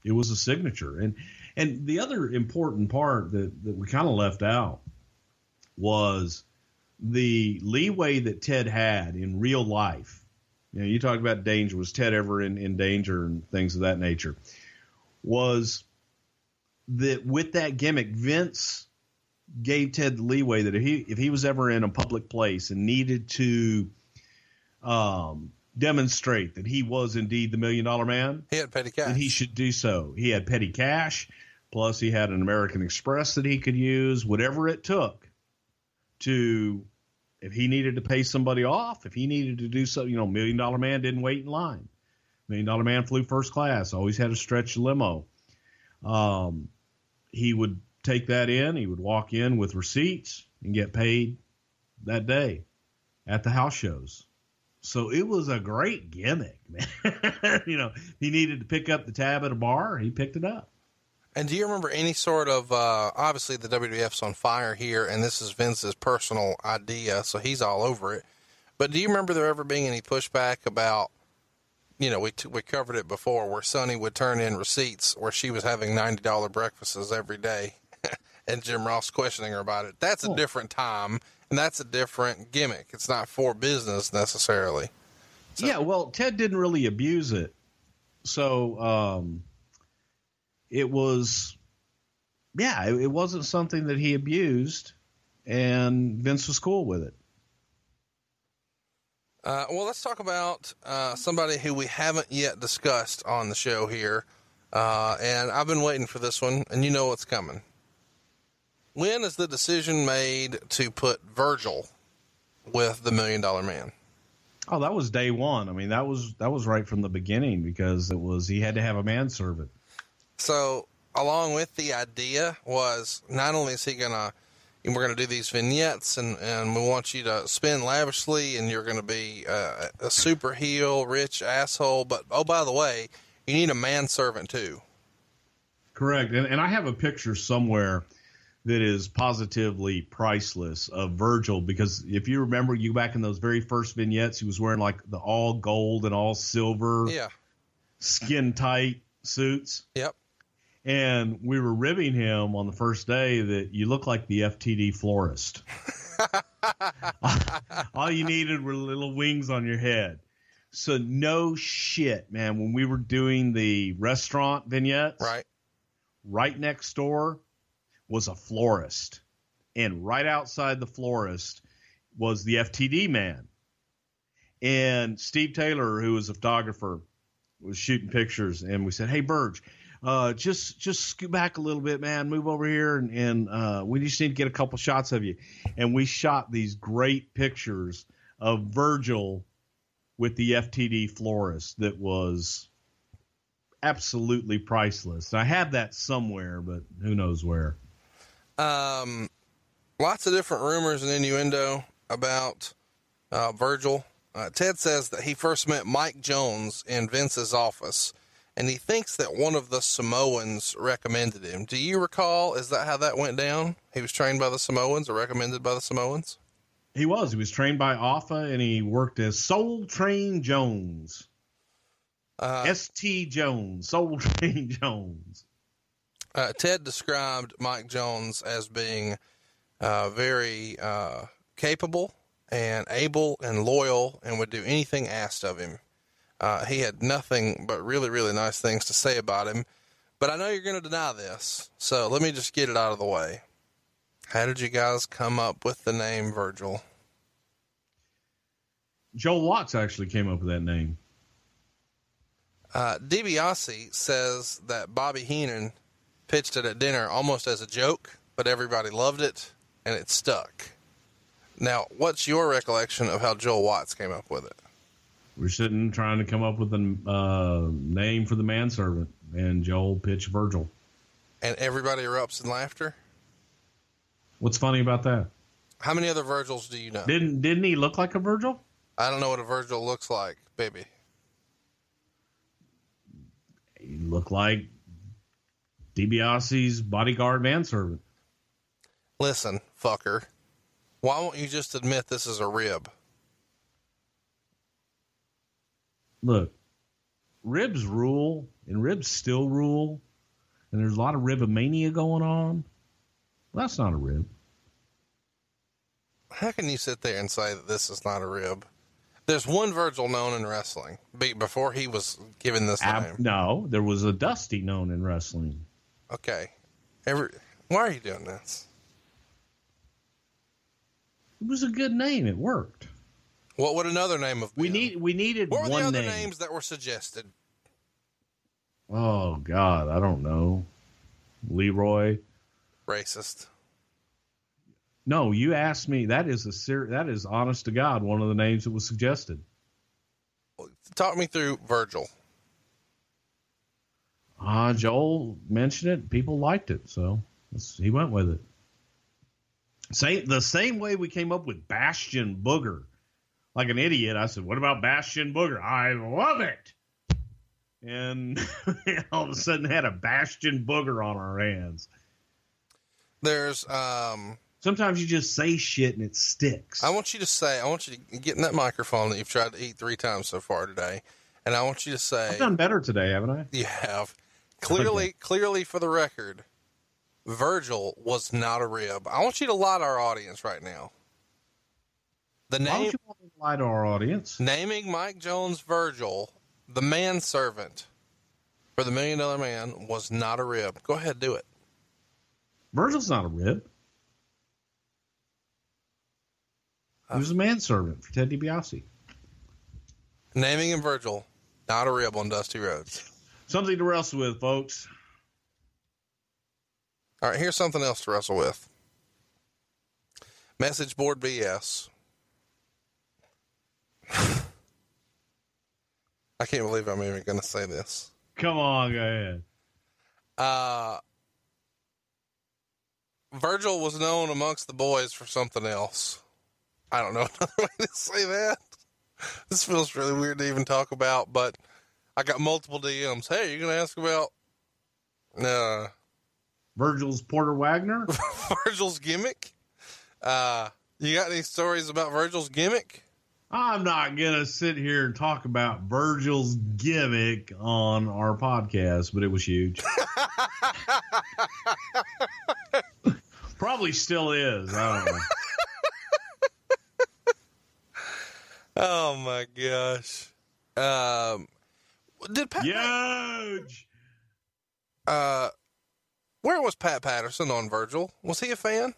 it was a signature. And and the other important part that that we kind of left out was the leeway that Ted had in real life. You know, you talk about danger. Was Ted ever in, in danger and things of that nature? Was that with that gimmick, Vince gave Ted the leeway that if he if he was ever in a public place and needed to um, demonstrate that he was indeed the million dollar man, He had petty cash. then he should do so. He had petty cash, plus he had an American Express that he could use, whatever it took to if he needed to pay somebody off, if he needed to do so, you know, million dollar man didn't wait in line. Million dollar man flew first class, always had a stretch limo. Um, he would take that in, he would walk in with receipts and get paid that day at the house shows. So it was a great gimmick, [LAUGHS] man. you know, he needed to pick up the tab at a bar, he picked it up. And do you remember any sort of uh, obviously the WWF's on fire here, and this is Vince's personal idea, so he's all over it. But do you remember there ever being any pushback about, you know, we t- we covered it before, where Sunny would turn in receipts where she was having ninety dollar breakfasts every day, [LAUGHS] and Jim Ross questioning her about it. That's a different time, and that's a different gimmick. It's not for business necessarily. Yeah, well, Ted didn't really abuse it. So um, it was, yeah, it, it wasn't something that he abused, and Vince was cool with it. Uh, well, let's talk about uh, somebody who we haven't yet discussed on the show here. Uh, and I've been waiting for this one, and you know what's coming. When is the decision made to put Virgil with the Million Dollar Man? Oh, that was day one. I mean, that was that was right from the beginning because it was he had to have a manservant. So, along with the idea was not only is he gonna, we're gonna do these vignettes, and and we want you to spend lavishly, and you're gonna be uh, a super heel, rich asshole. But oh, by the way, you need a manservant too. Correct. And, and I have a picture somewhere that is positively priceless of Virgil because if you remember you back in those very first vignettes, he was wearing like the all gold and all silver Yeah. skin tight suits. Yep. And we were ribbing him on the first day that you look like the FTD florist. [LAUGHS] all you needed were little wings on your head. So no shit, man. When we were doing the restaurant vignettes, Right. right next door was a florist. And right outside the florist was the FTD man. And Steve Taylor, who was a photographer, was shooting pictures. And we said, Hey, Burge, uh, just just scoot back a little bit, man. Move over here, and, and uh, we just need to get a couple shots of you. And we shot these great pictures of Virgil with the FTD florist that was absolutely priceless. I have that somewhere, but who knows where. Um, lots of different rumors and innuendo about uh, Virgil. Uh, Ted says that he first met Mike Jones in Vince's office, and he thinks that one of the Samoans recommended him. Do you recall? Is that how that went down? He was trained by the Samoans or recommended by the Samoans? He was. He was trained by Afa, and he worked as Soul Train Jones. Uh, S.T. Jones, Soul [LAUGHS] Train Jones. Uh, Ted described Mike Jones as being uh, very uh, capable and able and loyal and would do anything asked of him. Uh, he had nothing but really, really nice things to say about him. But I know you're going to deny this, so let me just get it out of the way. How did you guys come up with the name Virgil? Joel Watts actually came up with that name. Uh, DiBiase says that Bobby Heenan pitched it at dinner almost as a joke, but everybody loved it and it stuck. Now, what's your recollection of how Joel Watts came up with it? We're sitting trying to come up with a uh, name for the manservant, and Joel pitched Virgil. And everybody erupts in laughter? What's funny about that? How many other Virgils do you know? Didn't didn't he look like a Virgil? I don't know what a Virgil looks like, baby. He looked like DiBiase's bodyguard manservant. Listen, fucker. Why won't you just admit this is a rib? Look, ribs rule, and ribs still rule, and there's a lot of ribomania going on. Well, that's not a rib. How can you sit there and say that this is not a rib? There's one Virgil known in wrestling before he was given this Ab- name. no, there was a Dusty known in wrestling. Okay. Every, why are you doing this? It was a good name. It worked. What would another name have been? We need we needed What were the other name. names that were suggested? Oh God, I don't know. Leroy. Racist. No, you asked me. That is a ser- That is honest to God one of the names that was suggested. Talk me through Virgil. Ah, Joel mentioned it. People liked it, so he went with it. Same the same way we came up with Bastion Booger like an idiot. I said, "What about Bastion Booger?" I love it. And [LAUGHS] all of a sudden, had a Bastion Booger on our hands. There's um. Sometimes you just say shit and it sticks. I want you to say. I want you to get in that microphone that you've tried to eat three times so far today, and I want you to say. I've done better today, haven't I? You have. Clearly, clearly for the record, Virgil was not a rib. I want you to lie to our audience right now. The name. Why would you want to lie to our audience? Naming Mike Jones Virgil, the manservant for the Million Dollar Man, was not a rib. Go ahead, do it. Virgil's not a rib. Uh, he was a manservant for Ted DiBiase. Naming him Virgil, not a rib on Dusty Rhodes. Something to wrestle with, folks. All right, here's something else to wrestle with. Message board BS. [SIGHS] I can't believe I'm even going to say this. Come on, go ahead. Uh, Virgil was known amongst the boys for something else. I don't know [LAUGHS] another way to say that. This feels really weird to even talk about, but I got multiple DMs. Hey, you're gonna ask about uh Virgil's Porter Wagner? [LAUGHS] Virgil's gimmick? Uh you got any stories about Virgil's gimmick? I'm not gonna sit here and talk about Virgil's gimmick on our podcast, but it was huge. [LAUGHS] Probably still is. I don't know. [LAUGHS] Oh my gosh. Um, did Pat? Huge. Uh, where was Pat Patterson on Virgil? Was he a fan?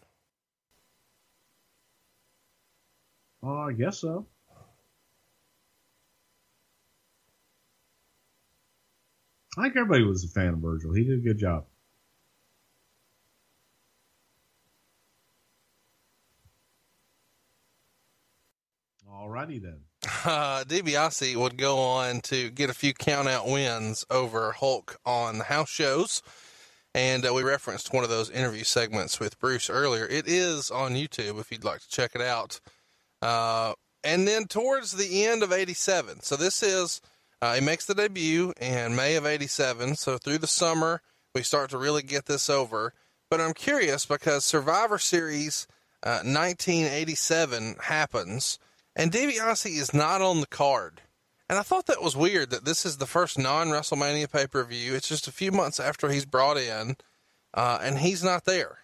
Oh, I guess so. I think everybody was a fan of Virgil. He did a good job. Alrighty then. Uh, DiBiase would go on to get a few countout wins over Hulk on the house shows. And uh, we referenced one of those interview segments with Bruce earlier. It is on YouTube if you'd like to check it out. Uh, and then towards the end of 87. So this is, uh, he makes the debut in May of 87. So through the summer, we start to really get this over. But I'm curious because Survivor Series 1987 uh, happens and DiBiase is not on the card. And I thought that was weird that this is the first non WrestleMania pay per view. It's just a few months after he's brought in, uh, and he's not there.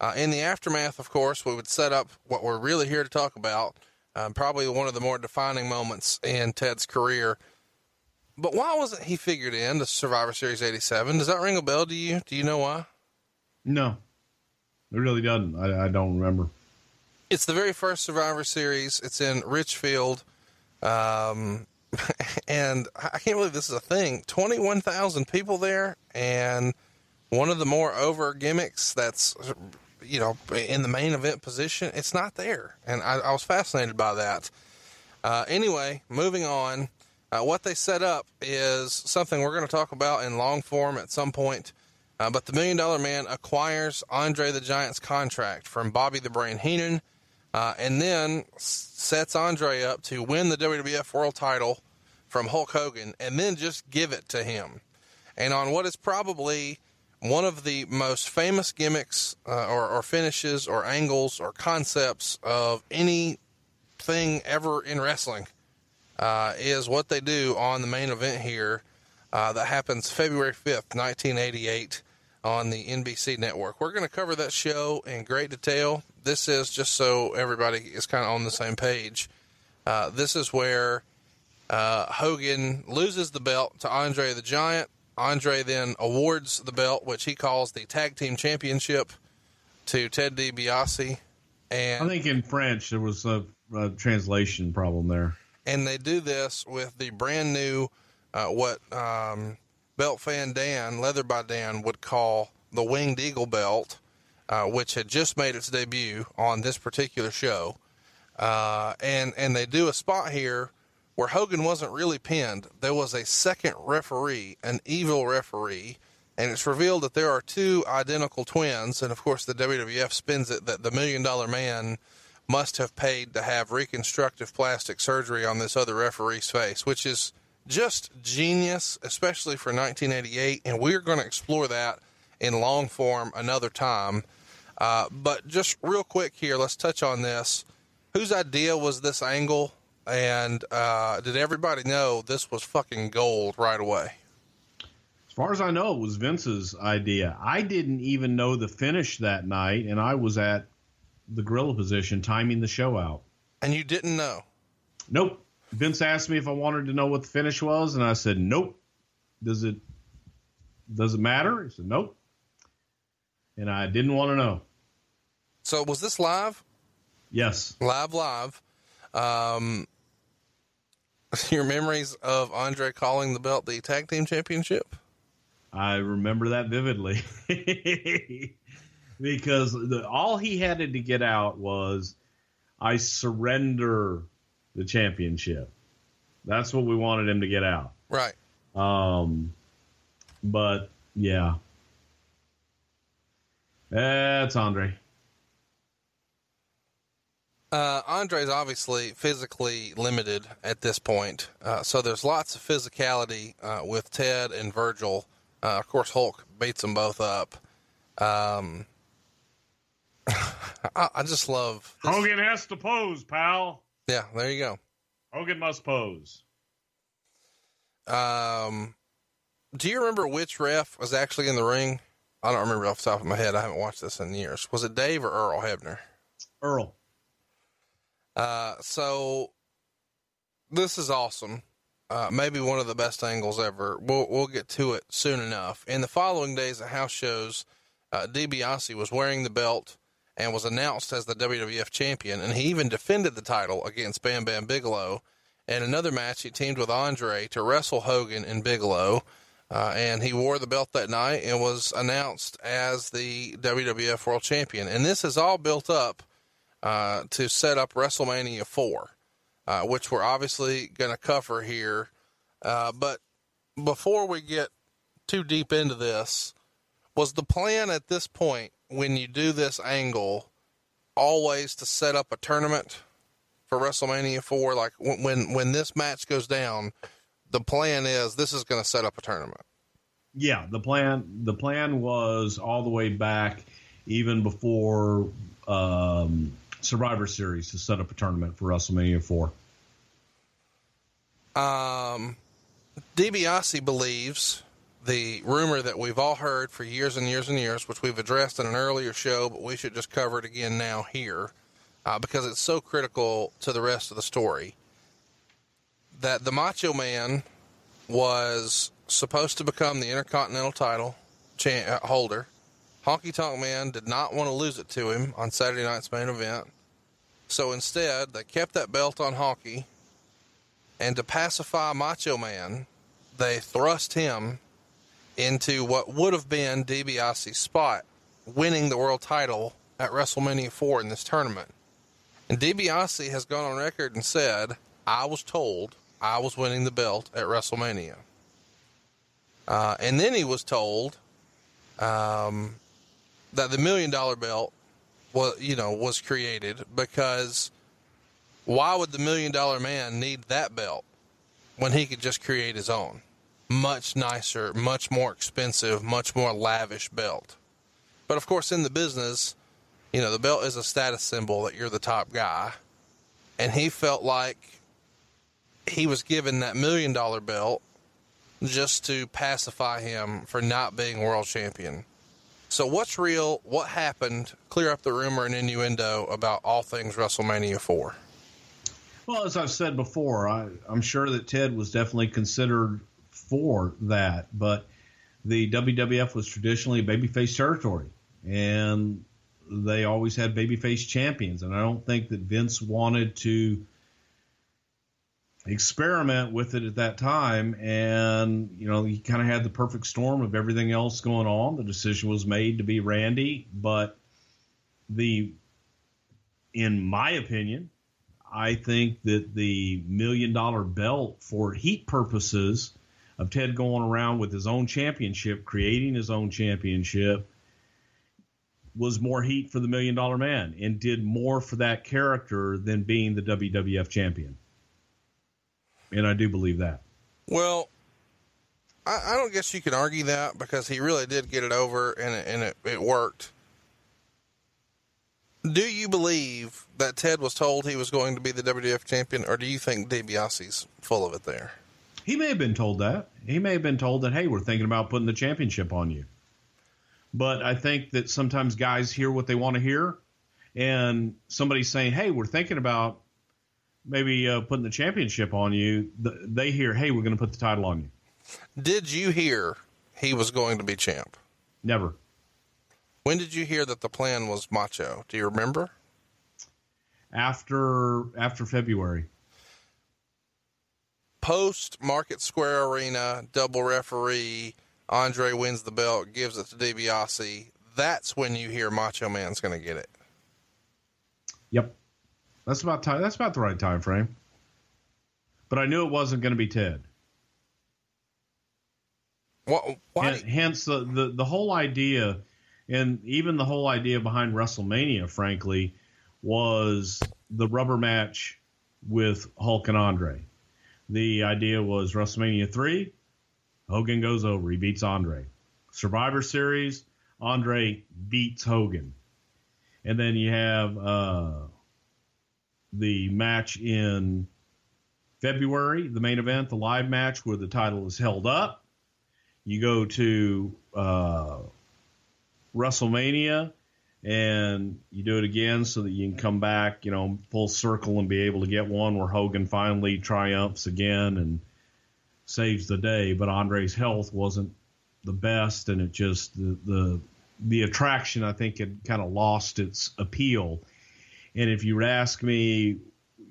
Uh, in the aftermath, of course, we would set up what we're really here to talk about. Um, probably one of the more defining moments in Ted's career. But why wasn't he figured in to Survivor Series 87? Does that ring a bell to you? Do you know why? No, it really doesn't. I, I don't remember. It's the very first Survivor Series. It's in Richfield. Um, [LAUGHS] and I can't believe this is a thing. 21,000 people there. And one of the more over gimmicks that's, you know, in the main event position, it's not there. And I, I was fascinated by that. Uh, anyway, moving on. Uh, what they set up is something we're going to talk about in long form at some point. Uh, but the Million Dollar Man acquires Andre the Giant's contract from Bobby the Brain Heenan uh, and then sets Andre up to win the WWF World title from Hulk Hogan and then just give it to him. And on what is probably one of the most famous gimmicks uh, or, or, finishes or angles or concepts of anything ever in wrestling uh, is what they do on the main event here uh, that happens February 5th, 1988 on the NBC network. We're going to cover that show in great detail. This is just so everybody is kind of on the same page. Uh, this is where uh, Hogan loses the belt to Andre the Giant. Andre then awards the belt, which he calls the Tag Team Championship, to Ted DiBiase. And I think in French there was a, a translation problem there. And they do this with the brand new, uh, what um, belt fan Dan, Leather by Dan, would call the Winged Eagle belt, uh, which had just made its debut on this particular show. Uh, and, and they do a spot here where Hogan wasn't really pinned. There was a second referee, an evil referee, and it's revealed that there are two identical twins. And of course, the WWF spins it that the Million Dollar Man must have paid to have reconstructive plastic surgery on this other referee's face, which is just genius, especially for 1988. And we're going to explore that in long form another time. Uh, but just real quick here, let's touch on this. Whose idea was this angle? And uh, did everybody know this was fucking gold right away? As far as I know, it was Vince's idea. I didn't even know the finish that night, and I was at the gorilla position timing the show out. And you didn't know? Nope. Vince asked me if I wanted to know what the finish was, and I said, "Nope." Does it does it matter? He said, "Nope." And I didn't want to know. So was this live? Yes, live, live. Um, [LAUGHS] your memories of Andre calling the belt the tag team championship? I remember that vividly [LAUGHS] because the, all he had to get out was, "I surrender the championship." That's what we wanted him to get out. Right. Um, but yeah, that's Andre. Uh, Andre's obviously physically limited at this point, uh, so there's lots of physicality uh, with Ted and Virgil. Uh, of course, Hulk beats them both up. Um, [LAUGHS] I, I, just love this. Hogan has to pose, pal. Yeah, there you go. Hogan must pose. Um, do you remember which ref was actually in the ring? I don't remember off the top of my head. I haven't watched this in years. Was it Dave or Earl Hebner? Earl. Uh, so this is awesome. Uh, maybe one of the best angles ever. We'll, we'll get to it soon enough. In the following days at house shows, uh, DiBiase was wearing the belt and was announced as the WWF champion, and he even defended the title against Bam Bam Bigelow. In another match, he teamed with Andre to wrestle Hogan and Bigelow, uh, and he wore the belt that night and was announced as the WWF World Champion. And this is all built up uh, to set up WrestleMania 4, uh, which we're obviously going to cover here. Uh, but before we get too deep into this, was the plan at this point when you do this angle always to set up a tournament for WrestleMania 4? Like when when this match goes down, the plan is this is going to set up a tournament. Yeah, the plan the plan was all the way back even before um, Survivor Series to set up a tournament for WrestleMania 4? Um, DiBiase believes the rumor that we've all heard for years and years and years, which we've addressed in an earlier show, but we should just cover it again now here uh, because it's so critical to the rest of the story. That the Macho Man was supposed to become the Intercontinental title uh, holder. Honky Tonk Man did not want to lose it to him on Saturday night's main event. So instead, they kept that belt on Honky, and to pacify Macho Man, they thrust him into what would have been DiBiase's spot, winning the world title at WrestleMania 4 in this tournament. And DiBiase has gone on record and said, I was told I was winning the belt at WrestleMania. Uh, and then he was told um, that the million dollar belt was you know was created because why would the million dollar man need that belt when he could just create his own? Much nicer much more expensive much more lavish belt. But of course in the business you know the belt is a status symbol that you're the top guy. And he felt like he was given that million dollar belt just to pacify him for not being world champion so, what's real? What happened? Clear up the rumor and innuendo about all things WrestleMania 4. Well, as I've said before, I, am sure that Ted was definitely considered for that, but the WWF was traditionally babyface territory, and they always had babyface champions. And I don't think that Vince wanted to experiment with it at that time and you know he kind of had the perfect storm of everything else going on the decision was made to be randy but the in my opinion i think that the million dollar belt for heat purposes of ted going around with his own championship creating his own championship was more heat for the Million Dollar Man and did more for that character than being the WWF champion. And I do believe that. Well, I, I don't guess you can argue that because he really did get it over and it, and it, it worked. Do you believe that Ted was told he was going to be the WWF champion, or do you think DiBiase's full of it there? He may have been told that. He may have been told that, hey, we're thinking about putting the championship on you. But I think that sometimes guys hear what they want to hear, and somebody's saying, hey, we're thinking about maybe uh, putting the championship on you. They hear, hey, we're going to put the title on you. Did you hear he was going to be champ? Never. When did you hear that the plan was Macho? Do you remember? After after February. Post Market Square Arena, double referee, Andre wins the belt, gives it to DiBiase. That's when you hear Macho Man's going to get it. Yep, that's about time. That's about the right time frame. But I knew it wasn't going to be Ted. What, why? Hence the, the the whole idea and even the whole idea behind WrestleMania, frankly, was the rubber match with Hulk and Andre. The idea was WrestleMania 3, Hogan goes over, he beats Andre. Survivor Series, Andre beats Hogan. And then you have uh, the match in February, the main event, the live match where the title is held up. You go to uh, WrestleMania and you do it again so that you can come back, you know, full circle and be able to get one where Hogan finally triumphs again and saves the day. But Andre's health wasn't the best, and it just the the, the attraction I think had kind of lost its appeal. And if you would ask me,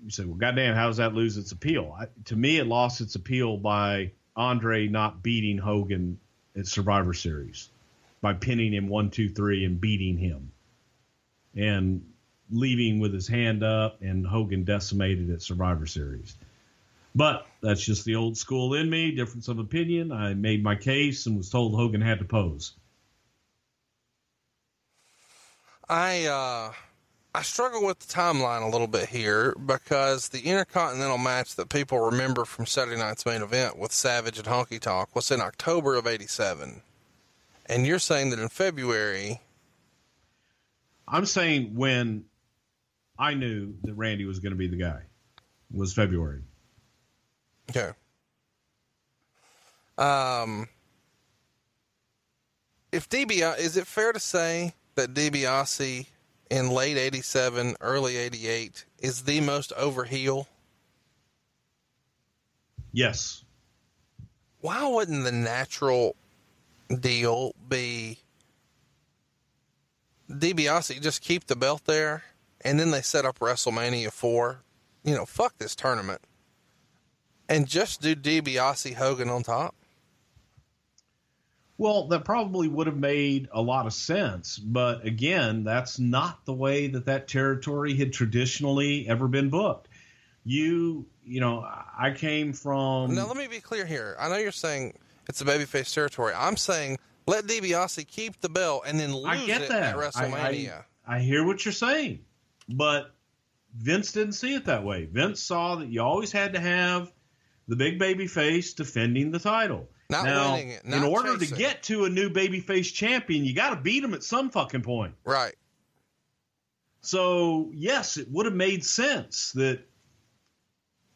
you say, "Well, goddamn, how does that lose its appeal?" I, to me, it lost its appeal by Andre not beating Hogan at Survivor Series by pinning him one, two, three, and beating him, and leaving with his hand up, and Hogan decimated at Survivor Series. But that's just the old school in me, difference of opinion. I made my case and was told Hogan had to pose. I uh, I struggle with the timeline a little bit here because the Intercontinental match that people remember from Saturday night's main event with Savage and Honky Tonk was in October of '87. And you're saying that in February. I'm saying when I knew that Randy was going to be the guy was February. Okay. Um, if DiBiase, is it fair to say that DiBiase in late 87, early 88 is the most over heel? Yes. Why wouldn't the natural deal be DiBiase just keep the belt there, and then they set up WrestleMania four. You know, fuck this tournament, and just do DiBiase Hogan on top. Well, that probably would have made a lot of sense, but again, that's not the way that that territory had traditionally ever been booked. You, you know, I came from. Now, let me be clear here. I know you're saying it's a babyface territory. I'm saying let DiBiase keep the belt and then lose I get it that. at WrestleMania. I, I, I hear what you're saying, but Vince didn't see it that way. Vince saw that you always had to have the big baby face defending the title. Not now, winning it. In order chasing. to get to a new babyface champion, you got to beat him at some fucking point. Right. So yes, it would have made sense that,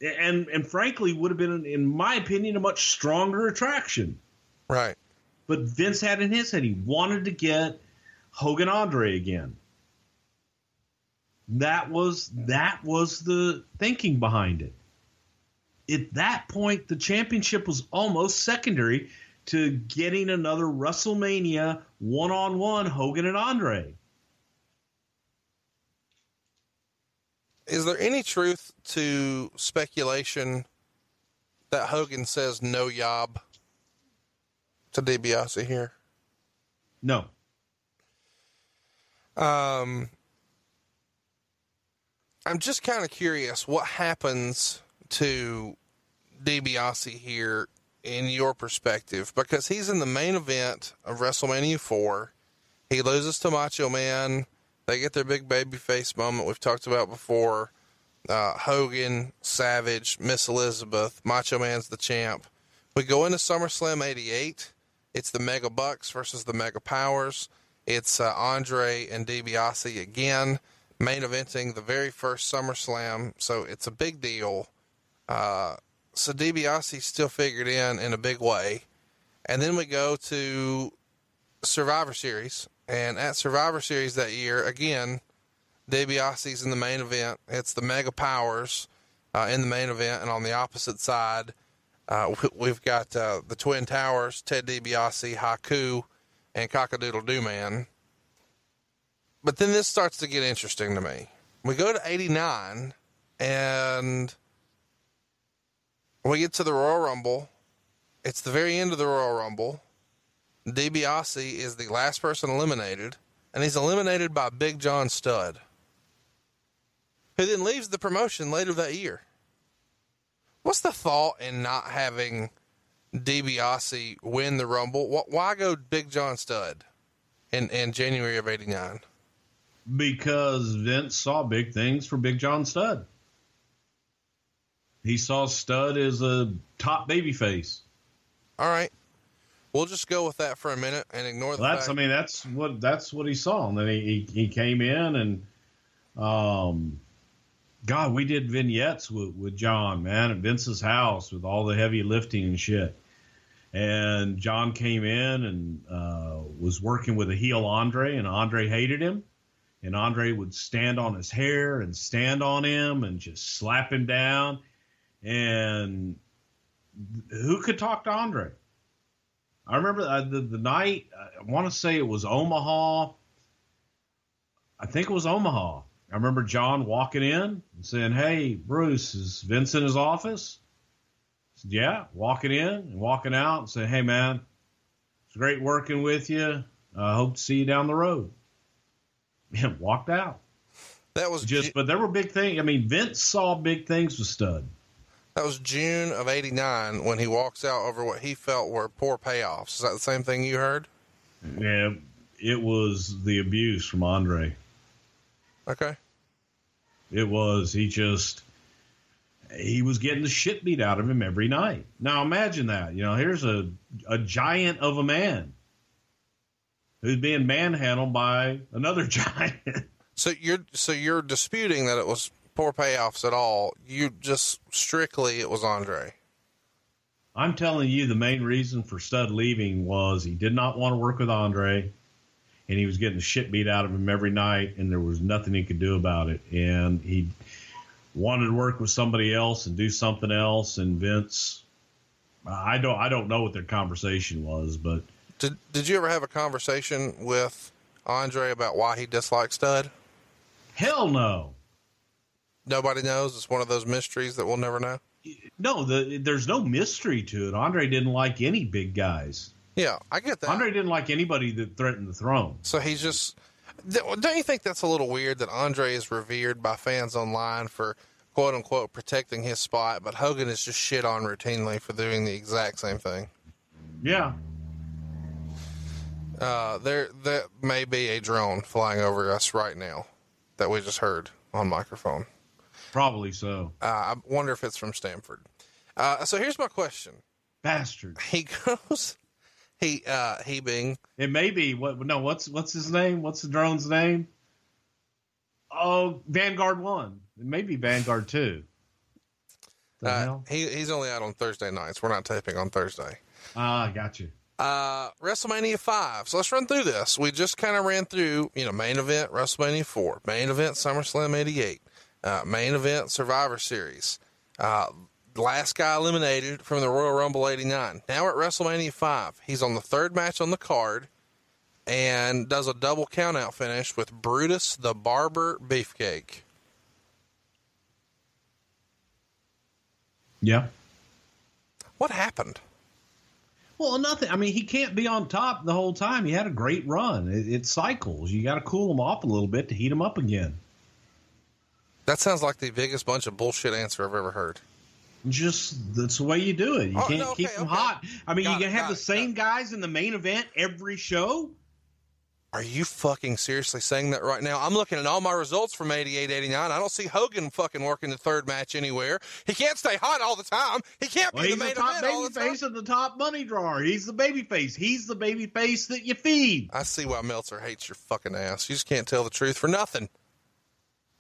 and and frankly, would have been, in my opinion, a much stronger attraction. Right. But Vince had in his head he wanted to get Hogan Andre again. That was that was the thinking behind it. At that point, the championship was almost secondary to getting another WrestleMania one-on-one Hogan and Andre. Is there any truth to speculation that Hogan says no yob to DiBiase here? No. Um, I'm just kind of curious what happens to DiBiase here in your perspective because he's in the main event of WrestleMania 4. He loses to Macho Man. They get their big baby face moment we've talked about before. Uh, Hogan, Savage, Miss Elizabeth, Macho Man's the champ. We go into SummerSlam 88. It's the Mega Bucks versus the Mega Powers. It's uh, Andre and DiBiase again, main eventing the very first SummerSlam. So it's a big deal. Uh, so DiBiase still figured in in a big way. And then we go to Survivor Series. And at Survivor Series that year, again, DiBiase's in the main event. It's the Mega Powers uh, in the main event. And on the opposite side, uh, we've got uh, the Twin Towers, Ted DiBiase, Haku, and Cockadoodle Doo Man. But then this starts to get interesting to me. We go to 89 and we get to the Royal Rumble. It's the very end of the Royal Rumble. DiBiase is the last person eliminated, and he's eliminated by Big John Studd, who then leaves the promotion later that year. What's the thought in not having DiBiase win the Rumble? Why go Big John Studd in, in January of 89? Because Vince saw big things for Big John Studd. He saw Studd as a top baby face. All right. We'll just go with that for a minute and ignore the well, that's, fact. I mean, that's what that's what he saw. And then he, he, he came in and, um, God, we did vignettes with, with John, man, at Vince's house with all the heavy lifting and shit. And John came in and uh, was working with a heel Andre, and Andre hated him. And Andre would stand on his hair and stand on him and just slap him down. And who could talk to Andre? I remember uh, the, the night, I want to say it was Omaha. I think it was Omaha. I remember John walking in and saying, Hey, Bruce, is Vince in his office? Said, yeah, walking in and walking out and saying, Hey, man, it's great working with you. I hope to see you down the road. And walked out. That was just, but there were big things. I mean, Vince saw big things with Studd. That was June of '89 when he walks out over what he felt were poor payoffs. Is that the same thing you heard? Yeah, it was the abuse from Andre. Okay. It was he just he was getting the shit beat out of him every night. Now imagine that. You know, here's a a giant of a man who's being manhandled by another [LAUGHS] giant. So you're so you're disputing that it was poor payoffs at all. You just strictly it was Andre. I'm telling you, the main reason for Studd leaving was he did not want to work with Andre, and he was getting the shit beat out of him every night, and there was nothing he could do about it. And he wanted to work with somebody else and do something else. And Vince, I don't, I don't know what their conversation was, but did did you ever have a conversation with Andre about why he disliked Studd? Hell no. Nobody knows. It's one of those mysteries that we'll never know. No, the, there's no mystery to it. Andre didn't like any big guys. Yeah, I get that. Andre didn't like anybody that threatened the throne. So he's just. Don't you think that's a little weird that Andre is revered by fans online for quote unquote protecting his spot, but Hogan is just shit on routinely for doing the exact same thing? Yeah. Uh, there, that may be a drone flying over us right now that we just heard on microphone. Probably so. Uh, I wonder if it's from Stamford. Uh, so here's my question. Bastard. He goes, he, uh, he being. It may be what, no, what's, what's his name? What's the drone's name? Oh, Vanguard one. It may be Vanguard two. Uh, he, he's only out on Thursday nights. We're not taping on Thursday. Ah, uh, got you. Uh, WrestleMania 5. So let's run through this. We just kind of ran through, you know, main event WrestleMania 4, main event SummerSlam 88, uh, main event Survivor Series, uh, last guy eliminated from the Royal Rumble 89. Now we're at WrestleMania 5. He's on the third match on the card and does a double countout finish with Brutus the Barber Beefcake. Yeah. What happened? Well, nothing. I mean, he can't be on top the whole time. He had a great run. It, it cycles. You got to cool him off a little bit to heat him up again. That sounds like the biggest bunch of bullshit answer I've ever heard. Just that's the way you do it. You Oh, can't no, okay, keep them okay. hot. I mean, Got you can have the it, same guys in the main event every show. Are you fucking seriously saying that right now? I'm looking at all my results from 88, 89. I don't see Hogan fucking working the third match anywhere. He can't stay hot all the time. He can't well, be the main the top event all baby the time. face and the top money drawer. He's the baby face. He's the baby face that you feed. I see why Meltzer hates your fucking ass. You just can't tell the truth for nothing.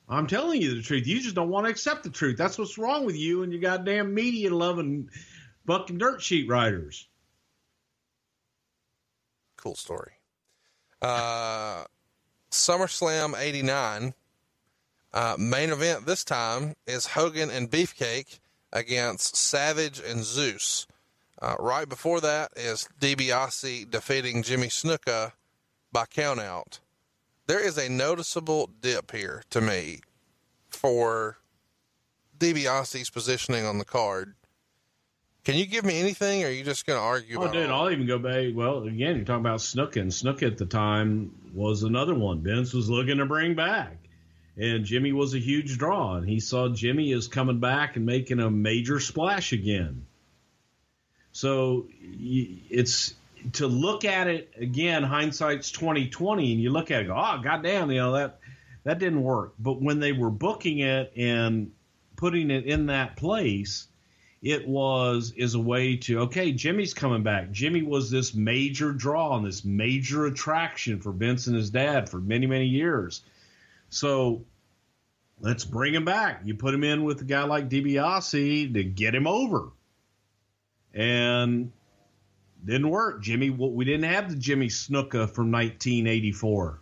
I'm telling you the truth. You just don't want to accept the truth. That's what's wrong with you and your goddamn media loving fucking dirt sheet writers. Cool story. Uh, SummerSlam 89. Uh, main event this time is Hogan and Beefcake against Savage and Zeus. Uh, right before that is DiBiase defeating Jimmy Snuka by countout. There is a noticeable dip here to me for DiBiase's positioning on the card. Can you give me anything, or are you just going to argue Oh, about dude, it? I'll even go back. Well, again, you're talking about and Snuka at the time was another one Vince was looking to bring back. And Jimmy was a huge draw, and he saw Jimmy as coming back and making a major splash again. So y- it's to look at it again. Hindsight's twenty twenty, and you look at it, go, oh goddamn, you know that that didn't work. But when they were booking it and putting it in that place, it was is a way to okay jimmy's coming back jimmy was this major draw and this major attraction for vince and his dad for many many years so let's bring him back you put him in with a guy like DiBiase to get him over and didn't work jimmy we didn't have the jimmy snuka from 1984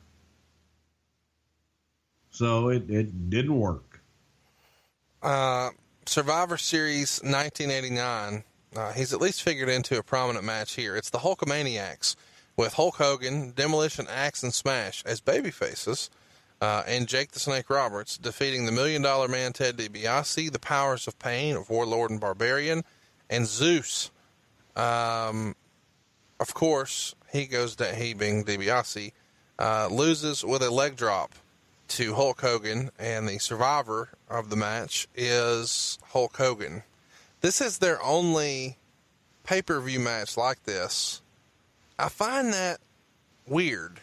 so it, it didn't work Uh, Survivor Series 1989. Uh, he's at least figured into a prominent match here. It's the Hulkamaniacs with Hulk Hogan, Demolition, Axe, and Smash as baby faces, uh, and Jake the Snake Roberts defeating the Million Dollar Man Ted DiBiase, the Powers of Pain of Warlord and Barbarian, and Zeus. Um, of course, he goes down. He being DiBiase uh, loses with a leg drop to Hulk Hogan, and the survivor of the match is Hulk Hogan. This is their only pay per view match like this. I find that weird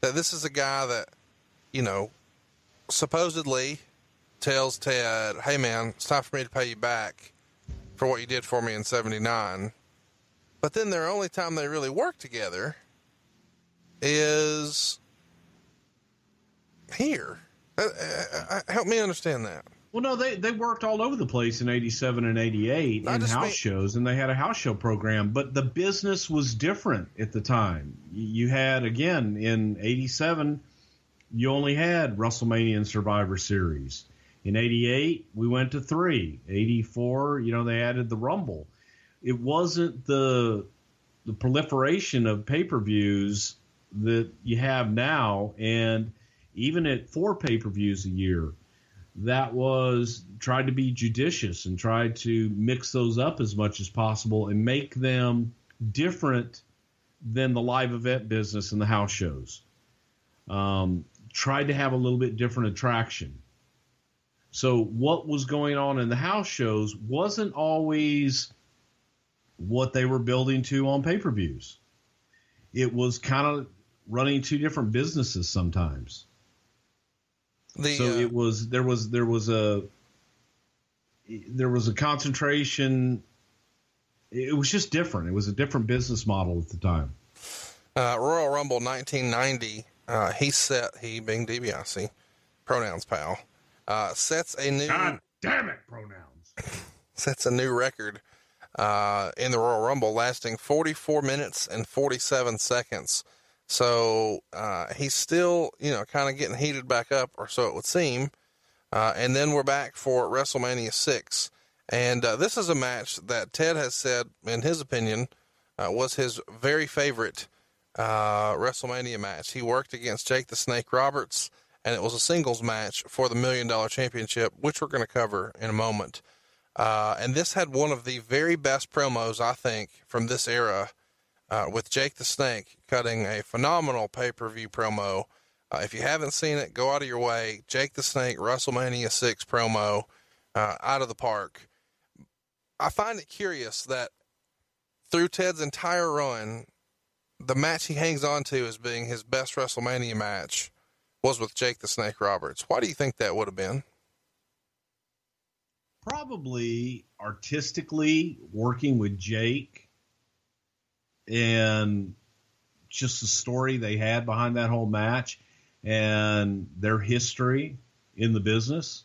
that this is a guy that, you know, supposedly tells Ted, hey man, it's time for me to pay you back for what you did for me in 79. But then their only time they really work together is here. Uh, uh, uh, help me understand that. Well, no, they, they worked all over the place in 87 and 88 I in house mean- shows, and they had a house show program, but the business was different at the time. You had, again, in 87, you only had WrestleMania and Survivor Series. In 88, we went to three. 84, you know, they added the Rumble. It wasn't the the proliferation of pay per views that you have now, and even at four pay per views a year, that was tried to be judicious and tried to mix those up as much as possible and make them different than the live event business and the house shows. Um, tried to have a little bit different attraction. So what was going on in the house shows wasn't always what they were building to on pay per views. It was kind of running two different businesses sometimes. The, so uh, it was there was there was a there was a concentration. It was just different. It was a different business model at the time. Uh, Royal Rumble 1990, uh, he set, he being DiBiase, pronouns pal, uh, sets a new, God damn it, pronouns. [LAUGHS] sets a new record, uh, in the Royal Rumble lasting 44 minutes and 47 seconds. So, uh, he's still, you know, kind of getting heated back up, or so it would seem. Uh, and then we're back for WrestleMania 6. And, uh, this is a match that Ted has said, in his opinion, uh, was his very favorite, uh, WrestleMania match. He worked against Jake the Snake Roberts, and it was a singles match for the Million Dollar Championship, which we're going to cover in a moment. Uh, and this had one of the very best promos, I think, from this era, uh, with Jake the Snake cutting a phenomenal pay per view promo. Uh, if you haven't seen it, go out of your way. Jake the Snake WrestleMania 6 promo, uh, out of the park. I find it curious that through Ted's entire run, the match he hangs on to as being his best WrestleMania match was with Jake the Snake Roberts. Why do you think that would have been? Probably artistically working with Jake and just the story they had behind that whole match and their history in the business.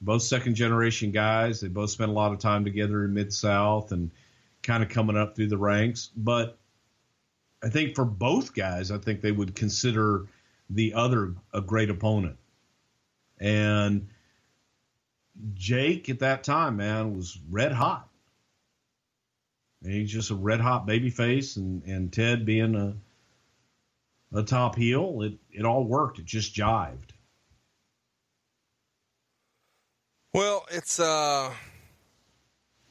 Both second generation guys. They both spent a lot of time together in Mid South and kind of coming up through the ranks. But I think for both guys, I think they would consider the other a great opponent. And Jake at that time, man, was red hot. And he's just a red hot baby face and, and Ted being a a top heel, it, it all worked. It just jived. Well, it's uh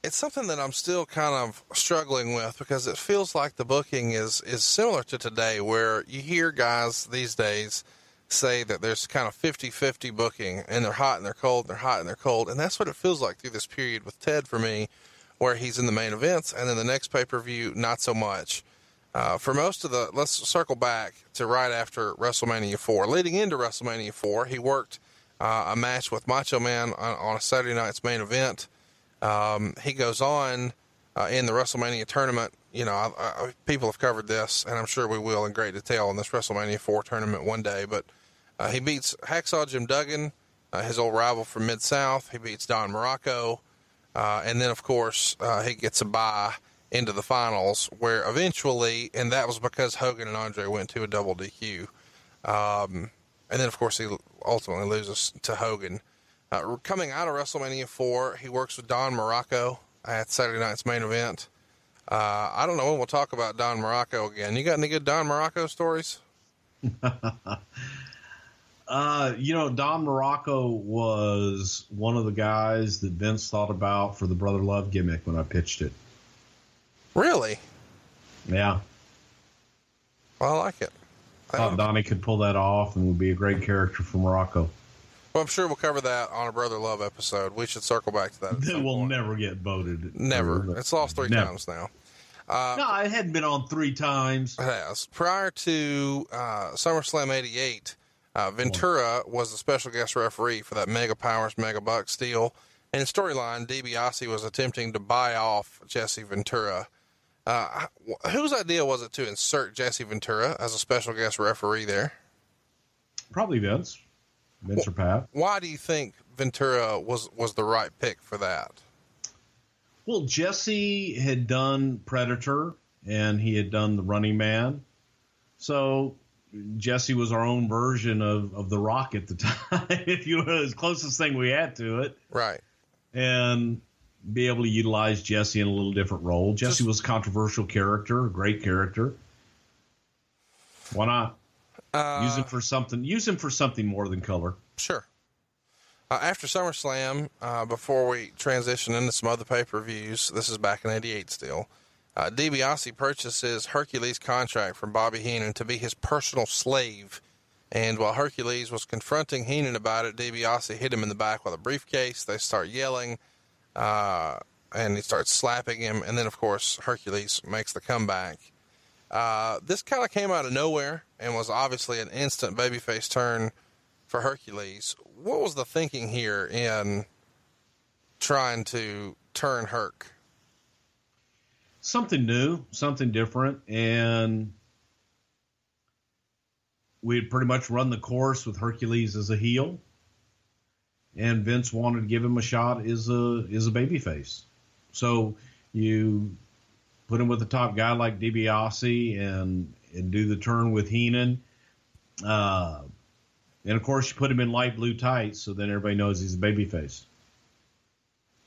it's something that I'm still kind of struggling with because it feels like the booking is is similar to today where you hear guys these days say that there's kind of 50-50 booking and they're hot and they're cold and they're hot and they're cold and that's what it feels like through this period with Ted for me where he's in the main events and then the next pay-per-view not so much. Uh, for most of the, let's circle back to right after WrestleMania 4. Leading into WrestleMania 4, he worked uh, a match with Macho Man on, on, a Saturday night's main event. Um, he goes on uh, in the WrestleMania tournament. You know, I, I, people have covered this, and I'm sure we will in great detail in this WrestleMania 4 tournament one day. But uh, he beats Hacksaw Jim Duggan, uh, his old rival from Mid South. He beats Don Muraco. Uh, and then, of course, he gets a bye into the finals, where eventually, and that was because Hogan and Andre went to a double DQ. Um, and then, of course, he ultimately loses to Hogan. Uh, coming out of WrestleMania 4, he works with Don Muraco at Saturday night's main event. Uh, I don't know when we'll talk about Don Muraco again. You got any good Don Muraco stories? [LAUGHS] uh, you know, Don Muraco was one of the guys that Vince thought about for the Brother Love gimmick when I pitched it. Really? Yeah. Well, I like it. I thought Donnie could pull that off and would be a great character for Muraco. Well, I'm sure we'll cover that on a Brother Love episode. We should circle back to that. That will point. never get voted. Never. it's lost three never. times now. Uh, no, it hadn't been on three times. It has. Prior to uh, SummerSlam 88, uh, Ventura was the special guest referee for that Mega Powers, Mega Bucks deal. In storyline, DiBiase was attempting to buy off Jesse Ventura uh, whose idea was it to insert Jesse Ventura as a special guest referee there? Probably Vince. Vince well, or Pat. Why do you think Ventura was was the right pick for that? Well, Jesse had done Predator and he had done the Running Man, so Jesse was our own version of, of the Rock at the [LAUGHS] time. if you were the closest thing we had to it, right? And be able to utilize Jesse in a little different role. Jesse was a controversial character, a great character. Why not? Uh, use him for something. Use him for something more than color. Sure. Uh, after SummerSlam, uh, before we transition into some other pay per views, this is back in '88 still. Uh, DiBiase purchases Hercules' contract from Bobby Heenan to be his personal slave. And while Hercules was confronting Heenan about it, DiBiase hit him in the back with a briefcase. They start yelling uh, and he starts slapping him. And then, of course, Hercules makes the comeback. Uh, this kind of came out of nowhere and was obviously an instant babyface turn for Hercules. What was the thinking here in trying to turn Herc? Something new, something different, and we had pretty much run the course with Hercules as a heel and Vince wanted to give him a shot as a as a babyface. So you put him with a top guy like DiBiase and and do the turn with Heenan. Uh, and of course, you put him in light blue tights, so then everybody knows he's a babyface.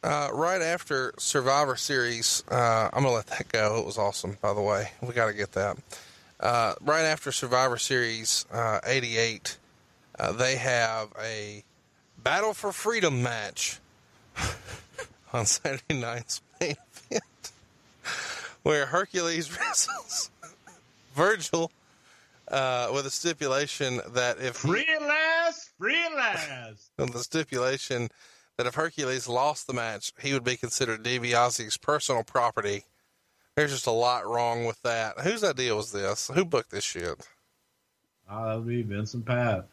Uh, right after Survivor Series, uh, I'm gonna let that go. It was awesome, by the way. We got to get that. Uh, right after Survivor Series '88, uh, uh, they have a Battle for Freedom match [LAUGHS] on Saturday night's main event, where Hercules [LAUGHS] wrestles Virgil uh, with a stipulation that if free at last, free at last, [LAUGHS] with the stipulation that if Hercules lost the match, he would be considered DiBiase's personal property There's just a lot wrong with that. Whose idea was this? Who booked this shit? Uh, that would be Vincent Pat.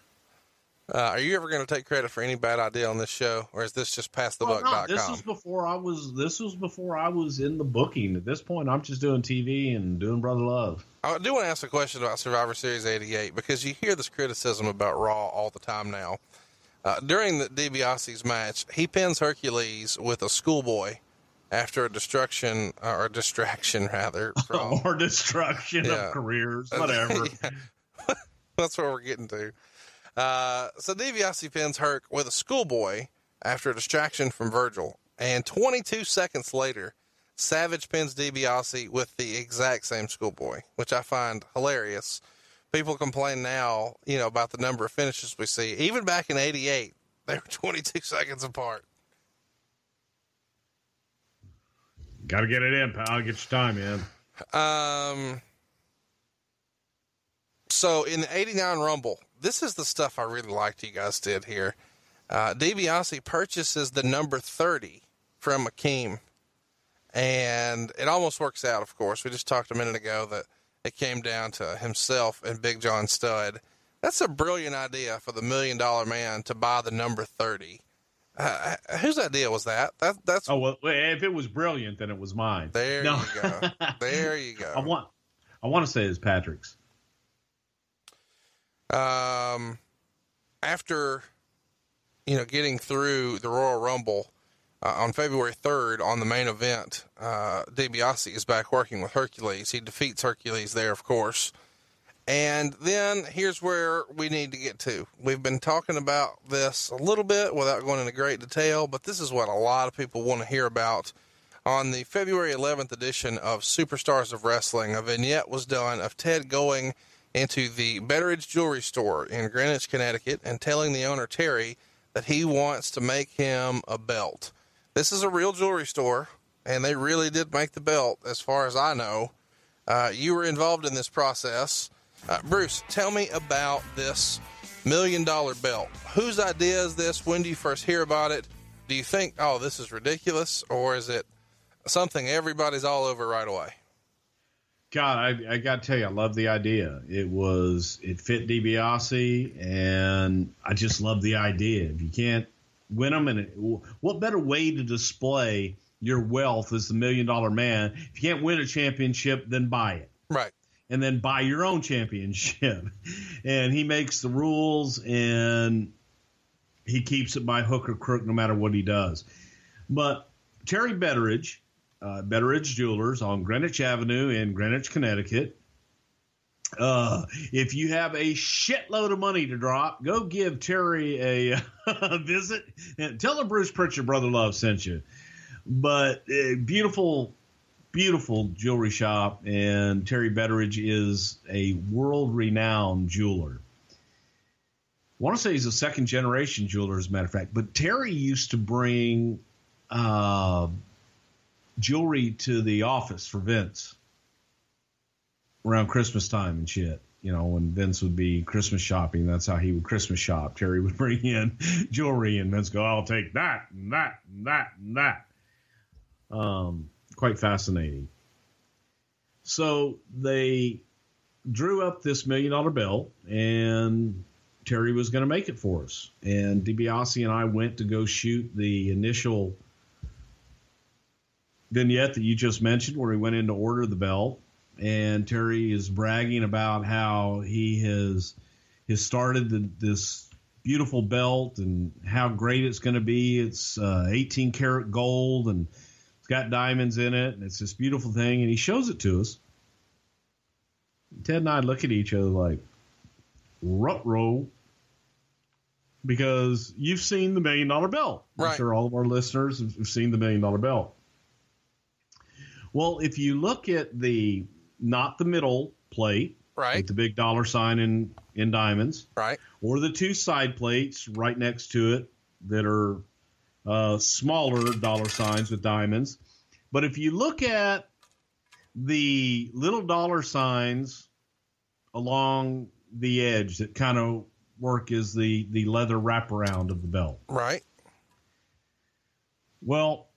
Uh, are you ever going to take credit for any bad idea on this show, or is this just past the Oh, no, this buck.com? was before I was. This was before I was in the booking. At this point, I'm just doing TV and doing Brother Love. I do want to ask a question about Survivor Series 88 because you hear this criticism about Raw all the time now. Uh, during the DiBiase's match, he pins Hercules with a schoolboy after a destruction or a distraction rather. [LAUGHS] From, [LAUGHS] or destruction Yeah. of careers, [LAUGHS] whatever. Yeah. That's what we're getting to. Uh, so DiBiase pins Herc with a schoolboy after a distraction from Virgil, and 22 seconds later, Savage pins DiBiase with the exact same schoolboy, which I find hilarious. People complain now, you know, about the number of finishes we see. Even back in '88, they were [LAUGHS] 22 seconds apart. Got to get it in, pal. Get your time in. Um, so in the 89 Rumble, this is the stuff I really liked you guys did here. Uh, DiBiase purchases the number 30 from Akeem. And it almost works out, of course. We just talked a minute ago that it came down to himself and Big John Studd. That's a brilliant idea for the million dollar man to buy the number 30. Uh, whose idea was that? That that's Oh well, if it was brilliant, then it was mine. there No. you go. [LAUGHS] There you go. I want. I want to say it's Patrick's. um, after you know getting through the Royal Rumble uh, on February 3rd on the main event, uh, DiBiase is back working with Hercules. He defeats Hercules there, of course. And then here's where we need to get to. We've been talking about this a little bit without going into great detail, but this is what a lot of people want to hear about. On the February 11th edition of Superstars of Wrestling, a vignette was done of Ted going into the Betteridge Jewelry Store in Greenwich, Connecticut, and telling the owner, Terry, that he wants to make him a belt. This is a real jewelry store, and they really did make the belt, as far as I know. Uh, you were involved in this process. Uh, Bruce, tell me about this million dollar belt. Whose idea is this? When do you first hear about it? Do you think, oh, this is ridiculous, or is it something everybody's all over right away? God, I, I got to tell you, I love the idea. It was it fit DiBiase, and I just love the idea. If you can't win them, and what better way to display your wealth as the million dollar man? If you can't win a championship, then buy it. Right. and then buy your own championship. [LAUGHS] And he makes the rules and he keeps it by hook or crook no matter what he does. But Terry Betteridge, uh, Betteridge Jewelers on Greenwich Avenue in Greenwich, Connecticut. Uh, if you have a shitload of money to drop, go give Terry [LAUGHS] a, visit and tell him Bruce Prichard, Brother Love sent you. But uh, beautiful beautiful jewelry shop, and Terry Betteridge is a world renowned jeweler. I want to say he's a second generation jeweler, as a matter of fact. But Terry used to bring uh, jewelry to the office for Vince around Christmas time and shit. You know, when Vince would be Christmas shopping, that's how he would Christmas shop. Terry would [LAUGHS] bring in jewelry, and Vince go, "I'll take that and that and that and that." Um, quite fascinating. So they drew up this million dollar bill, and Terry was going to make it for us. And DiBiase and I went to go shoot the initial vignette that you just mentioned, where he went in to order the belt. And Terry is bragging about how he has has started the, this beautiful belt and how great it's going to be. It's uh, 18 karat gold and it's got diamonds in it, and it's this beautiful thing. And he shows it to us. Ted and I look at each other like, rut roll, because you've seen the million dollar belt. I'm sure all of our listeners have have seen the million dollar belt. Well, if you look at the not the middle plate Right. with the big dollar sign in in diamonds, Right. or the two side plates right next to it that are uh, smaller dollar signs with diamonds. But if you look at the little dollar signs along the edge that kind of work as the, the leather wraparound of the belt. Right. Well,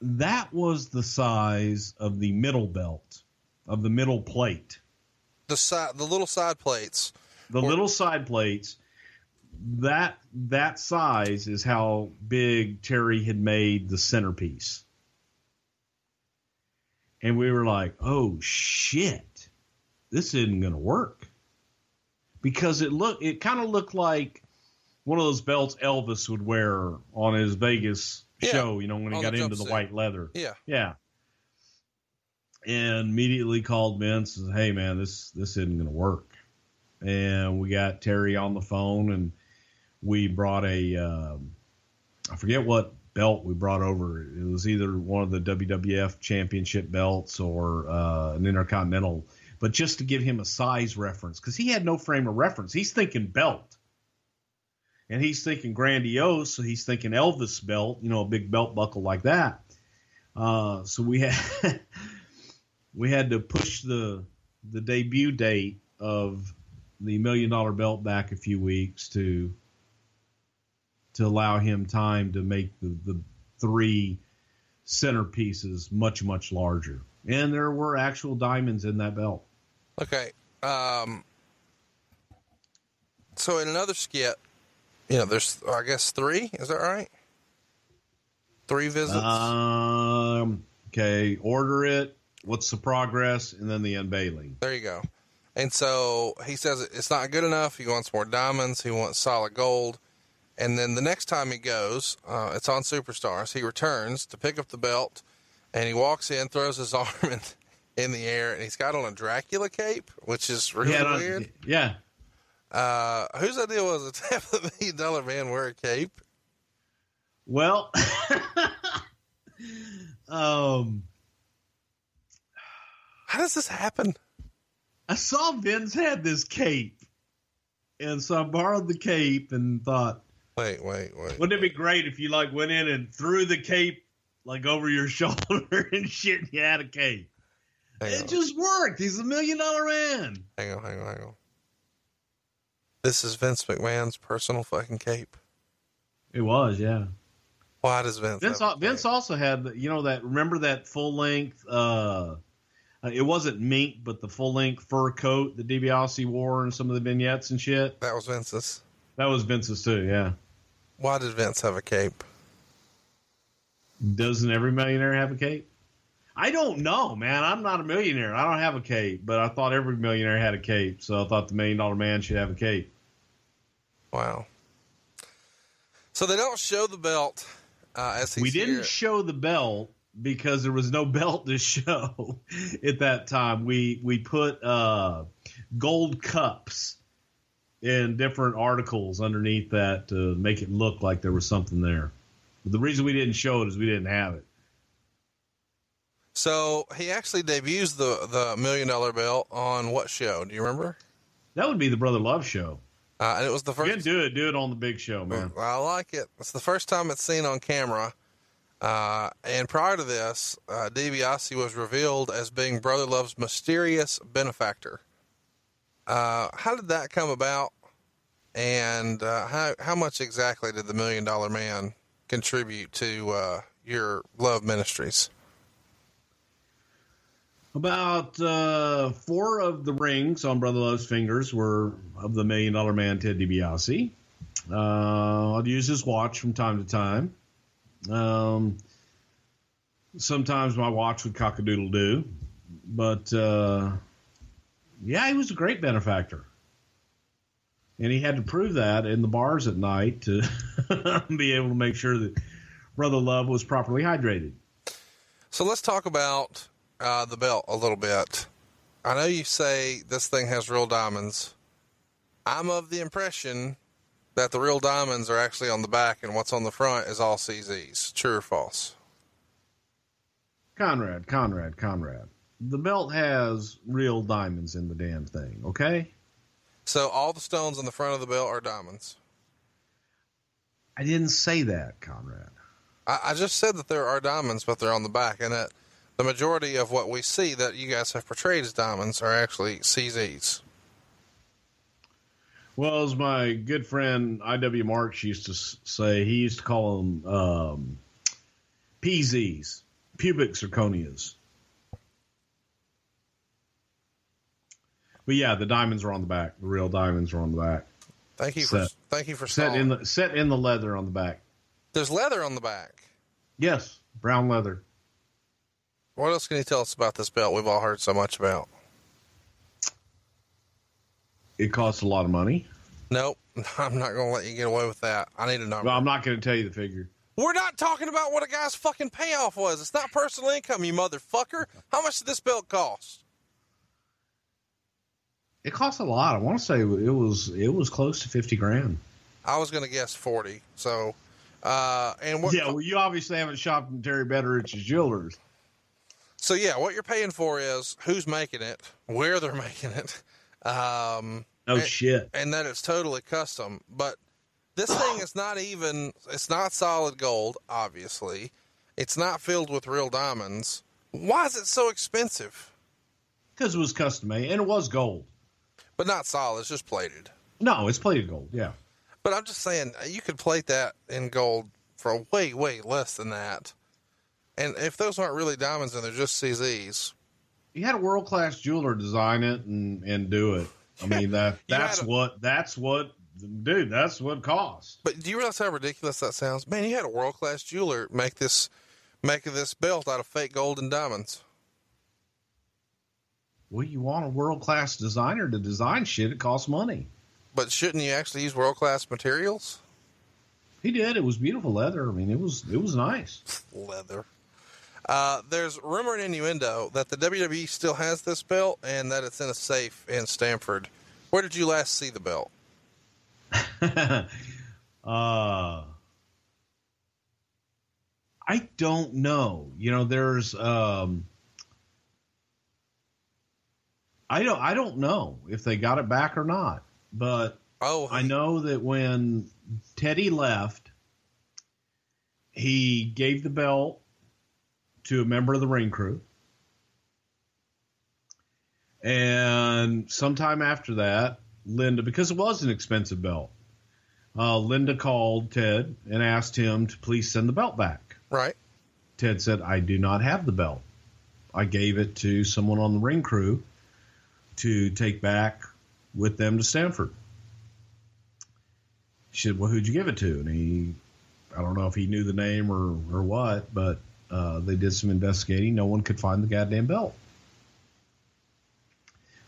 that was the size of the middle belt, of the middle plate. The side, the little side plates. The Or- little side plates. That that size is how big Terry had made the centerpiece. And we were like, "Oh shit. This isn't going to work." Because it look it kind of looked like one of those belts Elvis would wear on his Vegas Yeah, show, you know, when he got the into the jumpsuit. white leather. Yeah. Yeah. And immediately called Vince and said, Hey man, this this isn't gonna work. And we got Terry on the phone and we brought a um, I forget what belt we brought over. It was either one of the WWF championship belts or uh, an intercontinental, but just to give him a size reference, because he had no frame of reference. He's thinking belt. And he's thinking grandiose, so he's thinking Elvis belt, you know, a big belt buckle like that. Uh, so we had [LAUGHS] we had to push the the debut date of the million dollar belt back a few weeks to to allow him time to make the, the three centerpieces much much larger. And there were actual diamonds in that belt. Okay. Um, so in another skit, you know, there's I guess three. Is that right? Three visits. Um, okay, order it. What's the progress? And then the unveiling. There you go. And so he says it's not good enough. He wants more diamonds. He wants solid gold. And then the next time he goes, uh, it's on Superstars. He returns to pick up the belt, and he walks in, throws his [LAUGHS] arm in, in the air, and he's got on a Dracula cape, which is really yeah, weird. yeah. Uh, whose idea was it to have the million dollar man wear a cape? Well, [LAUGHS] um, How does this happen? I saw Vince had this cape, and so I borrowed the cape and thought, Wait, wait, wait. wouldn't it be great if you like went in and threw the cape like over your [LAUGHS] shoulder and shit, and you had a cape. Hang It on, just worked. He's a million dollar man. hang on, hang on, hang on. This is Vince McMahon's personal fucking cape. It was, yeah. Why does Vince? Vince, have a al- Vince also had, you know, that remember that full length. uh uh, It wasn't mink, but the full length fur coat that DiBiase wore in some of the vignettes and shit. That was Vince's. That was Vince's too. Yeah. Why did Vince have a cape? Doesn't every millionaire have a cape? I don't know, man. I'm not a millionaire. I don't have a cape, but I thought every millionaire had a cape, so I thought the million dollar man should have a cape. Wow. So they don't show the belt uh, as we didn't show the belt because there was no [LAUGHS] belt to show at that time. We we put uh, gold cups in different articles underneath that to make it look like there was something there. But the reason we didn't show it is we didn't have it. so he actually debuts the the million dollar belt on what show? Do you remember? That would be the Brother Love show. Uh, and it was the If you first. can do it, do it on the big show, man. I like it. It's the first time it's seen on camera. Uh, and prior to this, uh, DiBiase was revealed as being Brother Love's mysterious benefactor. Uh, how did that come about? And uh, how how much exactly did the Million Dollar Man contribute to uh, your love ministries? About uh, four of the rings on Brother Love's fingers were of the Million Dollar Man, Ted DiBiase. I'd use his watch from time to time. Um, sometimes my watch would cock a doodle doo, but uh, yeah, he was a great benefactor, and he had to prove that in the bars at night to [LAUGHS] be able to make sure that Brother Love was properly hydrated. So let's talk about uh, the belt a little bit. I know you say this thing has real diamonds. I'm of the impression that the real diamonds are actually on the back and what's on the front is all CZs. True or false? Conrad, Conrad, Conrad. The belt has real diamonds in the damn thing, okay? So all the stones on the front of the belt are diamonds. I didn't say that, Conrad. I, I just said that there are diamonds, but they're on the back, and that the majority of what we see that you guys have portrayed as diamonds are actually CZs. Well, as my good friend I.W. Marks used to say, he used to call them um, PZs. pubic zirconias. But yeah, the diamonds are on the back. The real diamonds are on the back. Thank you for Set. thank you for Set in the set in the leather on the back. There's leather on the back. Yes, brown leather. What else can you tell us about this belt we've all heard so much about? It costs a lot of money. Nope, [LAUGHS] I'm not going to let you get away with that. I need a number. Well, I'm not going to tell you the figure. We're not talking about what a guy's fucking payoff was. It's not personal income, you motherfucker. How much did this belt cost? It costs a lot. I want to say it was it was close to fifty grand. I was going to guess 40. So, uh, and what, yeah, well, you obviously haven't shopped in Terry Betteridge's Jewelers. So yeah, what you're paying for is who's making it, where they're [LAUGHS] making it, um, Oh and, shit! and that it's totally custom. But this thing is not even. It's not solid gold, obviously. It's not filled with real diamonds. Why is it so expensive? Because it was custom made and it was gold. But not solid. It's just plated. No, it's plated gold. Yeah. But I'm just saying, you could plate that in gold for way, way less than that. And if those aren't really diamonds and they're just CZs, You had a world class jeweler design it and and do it. I mean that [LAUGHS] that's a- what that's what dude. That's what it costs. But do you realize how ridiculous that sounds? Man, you had a world class jeweler make this make this belt out of fake gold and diamonds. Well, you want a world class designer to design shit. It costs money. But shouldn't you actually use world class materials? He did. It was beautiful leather. I mean, it was it was nice. [LAUGHS] Leather. Uh, there's rumor and innuendo that the WWE still has this belt and that it's in a safe in Stamford. Where did you last see the belt? [LAUGHS] uh I don't know. You know, there's um I don't I don't know if they got it back or not. But Oh, I know that when Teddy left, he gave the belt to a member of the ring crew. And sometime after that, Linda, because it was an expensive belt, uh, Linda called Ted and asked him to please send the belt back. Right. Ted said, I do not have the belt. I gave it to someone on the ring crew to take back with them to Stamford. She said, Well, who'd you give it to? And he, I don't know if he knew the name or, or what, but uh, they did some investigating. No one could find the goddamn belt.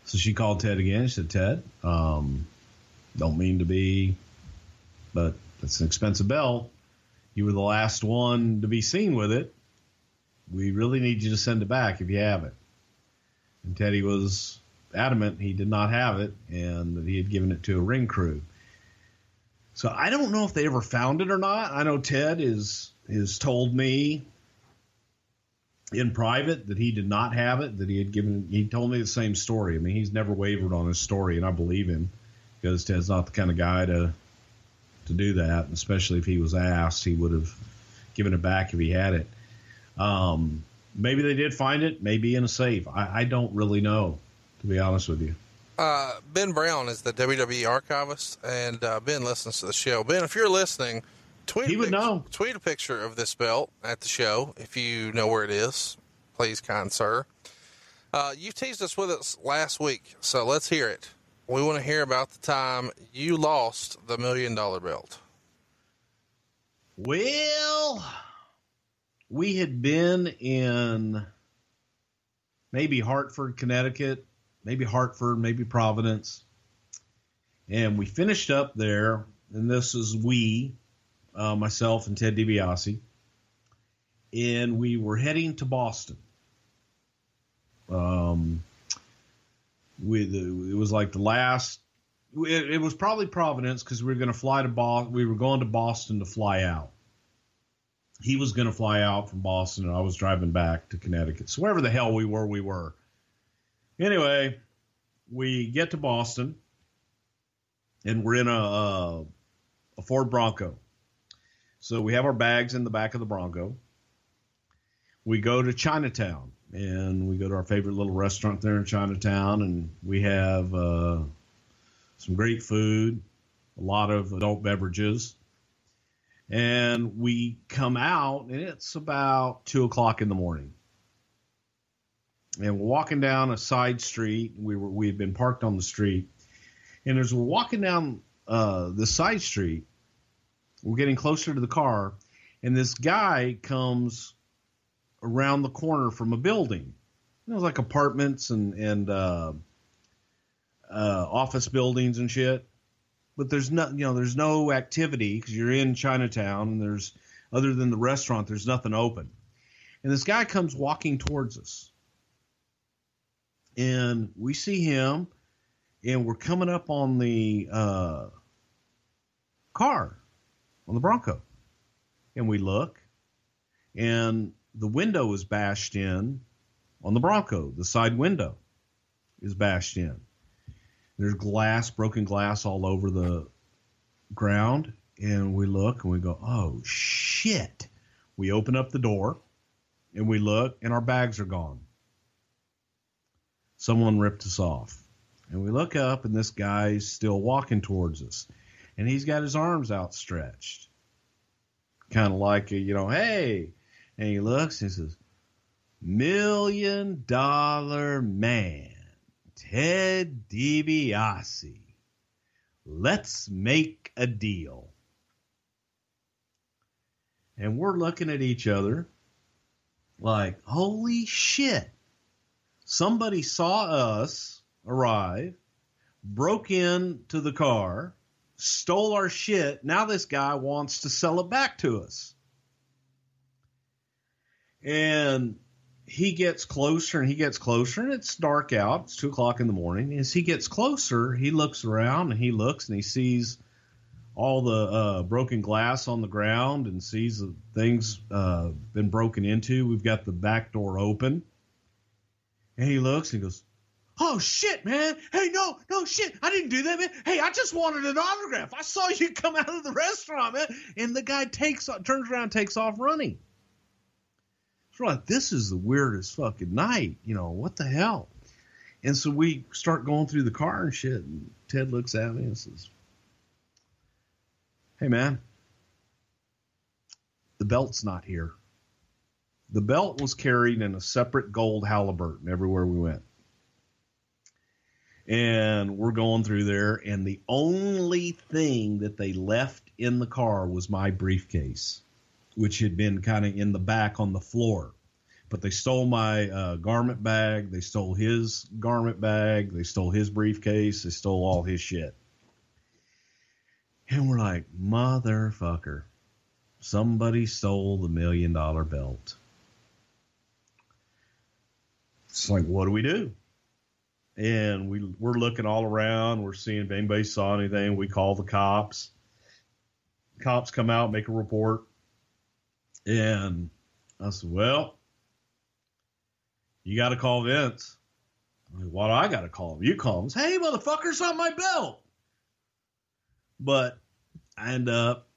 So she called Ted again. She said, Ted, um, don't mean to be, but it's an expensive belt. You were the last one to be seen with it. We really need you to send it back if you have it. And Teddy was adamant he did not have it and that he had given it to a ring crew. So I don't know if they ever found it or not. I know Ted is is told me in private that he did not have it, that he had given he told me the same story. I mean, he's never wavered on his story and I believe him because Ted's not the kind of guy to to do that, especially if he was asked, he would have given it back if he had it. Um, maybe they did find it, maybe in a safe. I, I don't really know, to be honest with you. Uh, ben Brown is the WWE archivist, and uh, Ben listens to the show. Ben, if you're listening, tweet He a would know. Tweet a picture of this belt at the show if you know where it is, please, kind sir. Uh, you teased us with it last week, so let's hear it. We want to hear about the time you lost the million dollar belt. Well, we had been in maybe Hartford, Connecticut, maybe Hartford, maybe Providence. And we finished up there, and this is we, uh, myself and Ted DiBiase, and we were heading to Boston. Um, with it was like the last. It, it was probably Providence because we were going to fly to Boston. We were going to Boston to fly out. He was going to fly out from Boston, and I was driving back to Connecticut. So wherever the hell we were, we were. Anyway, we get to Boston, and we're in a a, a Ford Bronco. So we have our bags in the back of the Bronco. We go to Chinatown and we go to our favorite little restaurant there in Chinatown, and we have uh, some great food, a lot of adult beverages, And we come out, and it's about two o'clock in the morning. And we're walking down a side street. We were we had been parked on the street, and as we're walking down uh, the side street, we're getting closer to the car, and this guy comes around the corner from a building. It was like apartments and and uh, uh, office buildings and shit. But there's no, you know, there's no activity because you're in Chinatown and there's, other than the restaurant, there's nothing open. And this guy comes walking towards us, and we see him, and we're coming up on the uh, car, on the Bronco, and we look, and the window is bashed in on the Bronco. The side window is bashed in. There's glass, broken glass all over the ground. And we look and we go, oh shit. We open up the door and we look and our bags are gone. Someone ripped us off. And we look up and this guy's still walking towards us. And he's got his arms outstretched. Kind of like, a, you know, hey. And he looks and he says, Million Dollar Man. Ted DiBiase. Let's make a deal. And we're looking at each other like, holy shit. Somebody saw us arrive, broke into the car, stole our shit. Now this guy wants to sell it back to us. And he gets closer and he gets closer and it's dark out. It's two o'clock in the morning. As he gets closer, he looks around and he looks and he sees all the uh, broken glass on the ground and sees the things uh, been broken into. We've got the back door open. And he looks and he goes, Oh shit, man. Hey, no, no shit. I didn't do that, man. Hey, I just wanted an autograph. I saw you [LAUGHS] come out of the restaurant, man. And the guy takes turns around, takes off running. It's like, this is the weirdest fucking night. You know, what the hell? And so we start going through the car and shit. And Ted looks at me and says, Hey, man, the belt's not here. The belt was carried in a separate gold Halliburton everywhere we went. And we're going through there, and the only thing that they left in the car was my briefcase which had been kind of in the back on the floor. But they stole my uh, garment bag. They stole his garment bag. They stole his briefcase. They stole all his shit. And we're like, motherfucker. Somebody stole the million dollar belt. It's like, what do we do? And we, we're looking all around. We're seeing if anybody saw anything. We call the cops. Cops come out, make a report and I said, well, you got to call Vince. I why do I got to call him? You call him. Hey, motherfucker's on my belt. But I end up,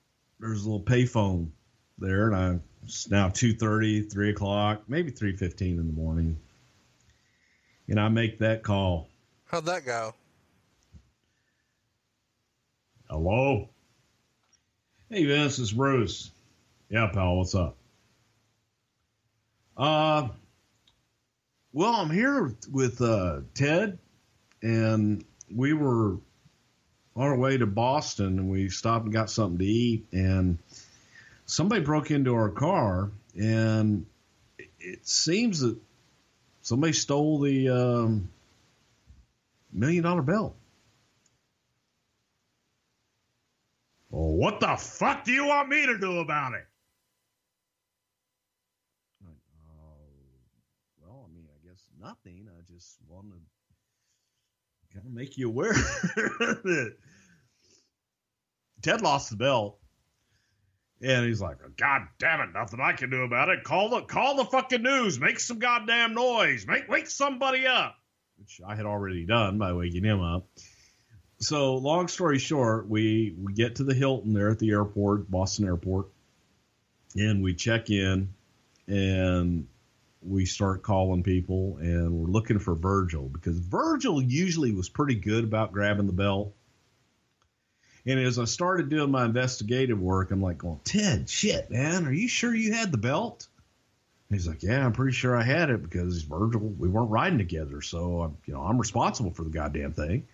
there's a little payphone there, and I, it's now 2.30, 3 o'clock, maybe 3.15 in the morning. And I make that call. How'd that go? Hello? Hey, Vince, it's Bruce. Yeah, pal, what's up? Uh, well, I'm here with uh, Ted, and we were on our way to Boston, and we stopped and got something to eat, and somebody broke into our car, and it seems that somebody stole the um, million dollar belt. Well, what the fuck do you want me to do about it? Uh, well, I mean, I guess nothing. I just want to kind of make you aware [LAUGHS] that Ted lost the belt. And he's like, God damn it, nothing I can do about it. Call the call the fucking news. Make some goddamn noise. Make wake somebody up. Which I had already done by waking him up. So long story short, we we get to the Hilton there at the airport, Boston Airport, and we check in and we start calling people and we're looking for Virgil because Virgil usually was pretty good about grabbing the belt. And as I started doing my investigative work, I'm like, well, Ted, shit, man, are you sure you had the belt? He's like, yeah, I'm pretty sure I had it because Virgil, we weren't riding together, so I'm, you know, I'm responsible for the goddamn thing.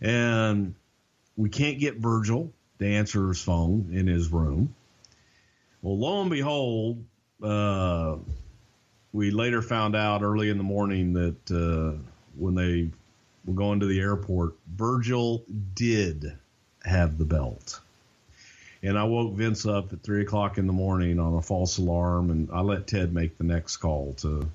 And we can't get Virgil to answer his phone in his room. Well, lo and behold, uh, we later found out early in the morning that uh, when they were going to the airport, Virgil did have the belt. And I woke Vince up at three o'clock in the morning on a false alarm, and I let Ted make the next call to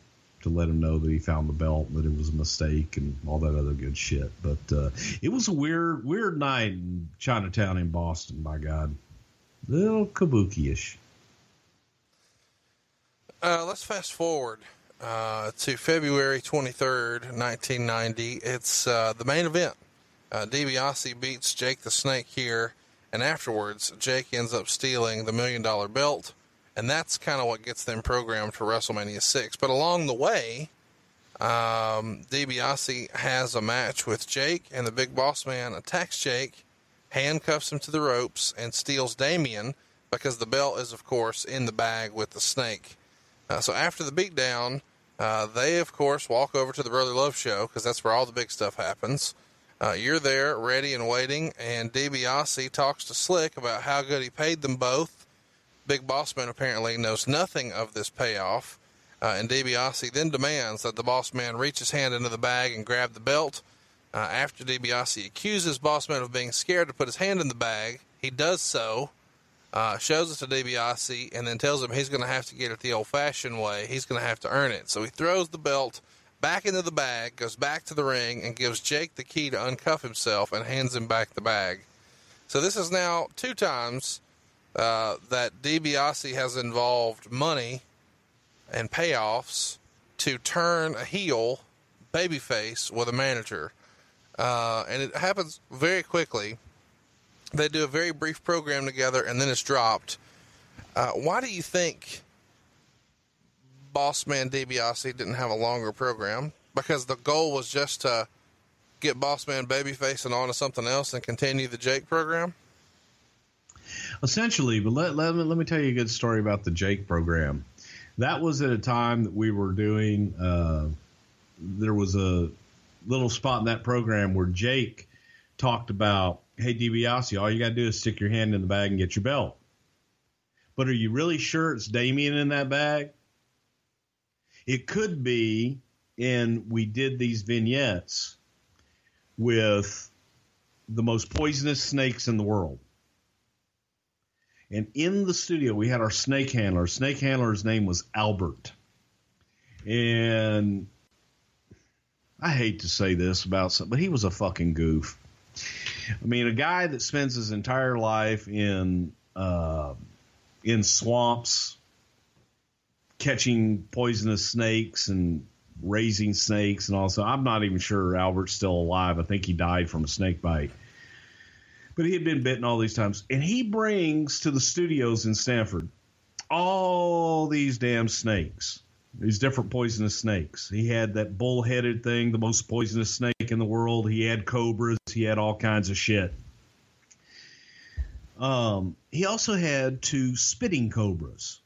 to let him know that he found the belt, that it was a mistake, and all that other good shit. But uh, it was a weird, weird night in Chinatown in Boston. My God, a little kabuki-ish. Uh, let's fast forward uh, to February 23rd, 1990. It's uh, the main event. Uh, DiBiase beats Jake the Snake here, and afterwards, Jake ends up stealing the million dollar belt, and that's kind of what gets them programmed for WrestleMania 6. But along the way, um, DiBiase has a match with Jake, and the big boss man attacks Jake, handcuffs him to the ropes, and steals Damien because the belt is, of course, in the bag with the snake. Uh, so after the beatdown, uh, they, of course, walk over to the Brother Love show because that's where all the big stuff happens. Uh, you're there, ready and waiting, and DiBiase talks to Slick about how good he paid them both. Big Bossman apparently knows nothing of this payoff, uh, and DiBiase then demands that the Boss Man reach his hand into the bag and grab the belt. Uh, after DiBiase accuses Bossman of being scared to put his hand in the bag, he does so uh, shows it to DiBiase, and then tells him he's going to have to get it the old fashioned way. He's going to have to earn it. So he throws the belt back into the bag, goes back to the ring, and gives Jake the key to uncuff himself and hands him back the bag. So this is now two times uh, that DiBiase has involved money and payoffs to turn a heel babyface with a manager. Uh, and it happens very quickly. They do a very brief program together, and then it's dropped. Uh, why do you think Boss Man DiBiase didn't have a longer program? Because the goal was just to get Boss Man Babyface and on to something else and continue the Jake program? Essentially, but let, let, me, let me tell you a good story about the Jake program. That was at a time that we were doing, uh, there was a little spot in that program where Jake talked about, hey, DiBiase, all you got to do is stick your hand in the bag and get your belt. But are you really sure it's Damien in that bag? It could be, and we did these vignettes with the most poisonous snakes in the world. And in the studio, we had our snake handler. Snake handler's name was Albert. And I hate to say this about something, but he was a fucking goof. I mean, a guy that spends his entire life in uh, in swamps, catching poisonous snakes and raising snakes, and also I'm not even sure Albert's still alive. I think he died from a snake bite. But he had been bitten all these times, and he brings to the studios in Stamford all these damn snakes these different poisonous snakes. He had that bull-headed thing, the most poisonous snake in the world. He had cobras. He had all kinds of shit. Um, he also had two spitting cobras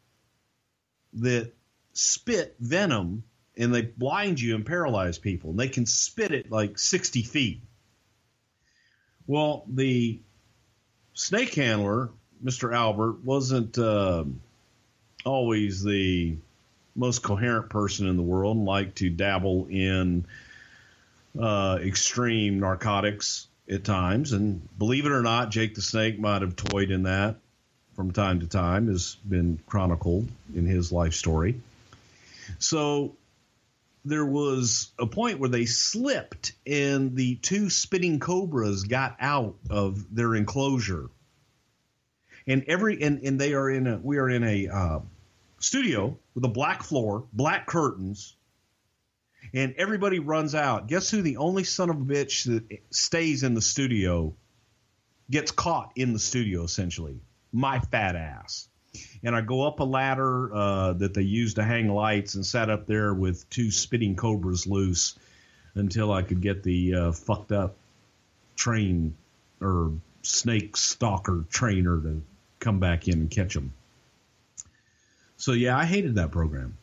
that spit venom and they blind you and paralyze people. And they can spit it like 60 feet. Well, the snake handler, Mr. Albert, wasn't uh, always the most coherent person in the world like to dabble in uh, extreme narcotics at times. And believe it or not, Jake the Snake might have toyed in that from time to time, has been chronicled in his life story. So there was a point where they slipped and the two spitting cobras got out of their enclosure. And every and, and they are in a we are in a uh, studio with a black floor, black curtains, and everybody runs out. Guess who the only son of a bitch that stays in the studio gets caught in the studio essentially? My fat ass. And I go up a ladder uh, that they use to hang lights and sat up there with two spitting cobras loose until I could get the uh, fucked up train or snake stalker trainer to come back in and catch them. So yeah, I hated that program.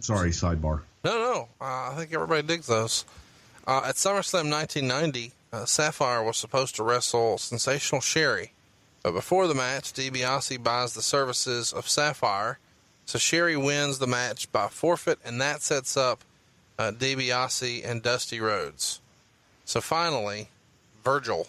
Sorry, sidebar. No, no, uh, I think everybody digs those. Uh, at SummerSlam 1990, uh, Sapphire was supposed to wrestle Sensational Sherri. but before the match, DiBiase buys the services of Sapphire, so Sherri wins the match by forfeit, and that sets up uh, DiBiase and Dusty Rhodes. So finally, Virgil.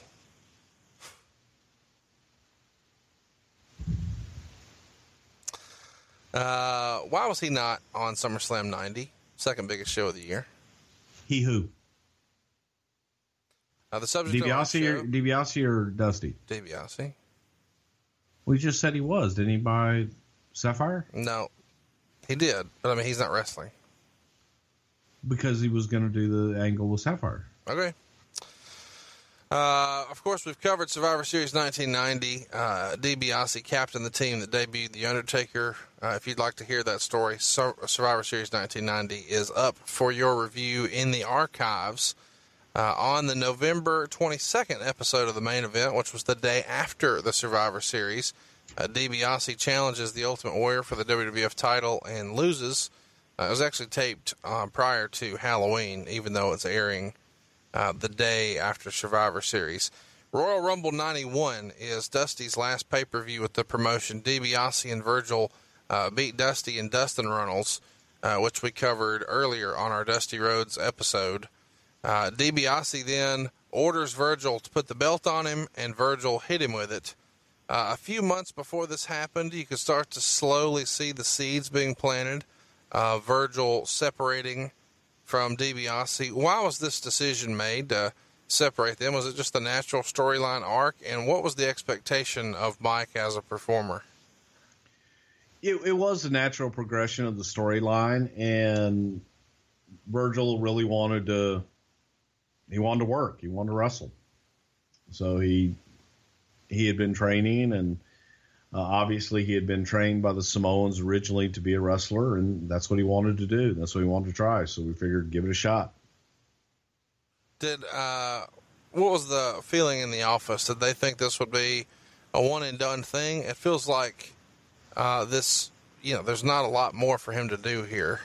Uh, why was he not on SummerSlam 90, second biggest show of the year? He who? Uh, the subject DiBiase show, or, DiBiase or Dusty? DiBiase. We just said he was, didn't he? buy Sapphire No, he did, but I mean he's not wrestling. because he was going to do the angle with Sapphire. Okay. Uh, of course, we've covered Survivor Series 1990. Uh, DiBiase captained the team that debuted The Undertaker. Uh, if you'd like to hear that story, Sur- Survivor Series 1990 is up for your review in the archives uh, on the November 22nd episode of the main event, which was the day after the Survivor Series. Uh, DiBiase challenges the Ultimate Warrior for the WWF title and loses. Uh, it was actually taped uh, prior to Halloween, even though it's airing uh, the day after Survivor Series. Royal Rumble 91 is Dusty's last pay per view with the promotion. DiBiase and Virgil uh, beat Dusty and Dustin Runnels, uh, which we covered earlier on our Dusty Rhodes episode. Uh, DiBiase then orders Virgil to put the belt on him, and Virgil hit him with it. Uh, a few months before this happened, you could start to slowly see the seeds being planted. Uh, Virgil separating from DiBiase. Why was this decision made to separate them? Was it just the natural storyline arc? And what was the expectation of Mike as a performer? It, it was a natural progression of the storyline, and Virgil really wanted to. He wanted to work. He wanted to wrestle. So he he had been training, and uh, obviously he had been trained by the Samoans originally to be a wrestler, and that's what he wanted to do. That's what he wanted to try. So we figured give it a shot. Did uh, what was the feeling in the office? Did they think this would be a one and done thing? It feels like uh, this. You know, there's not a lot more for him to do here.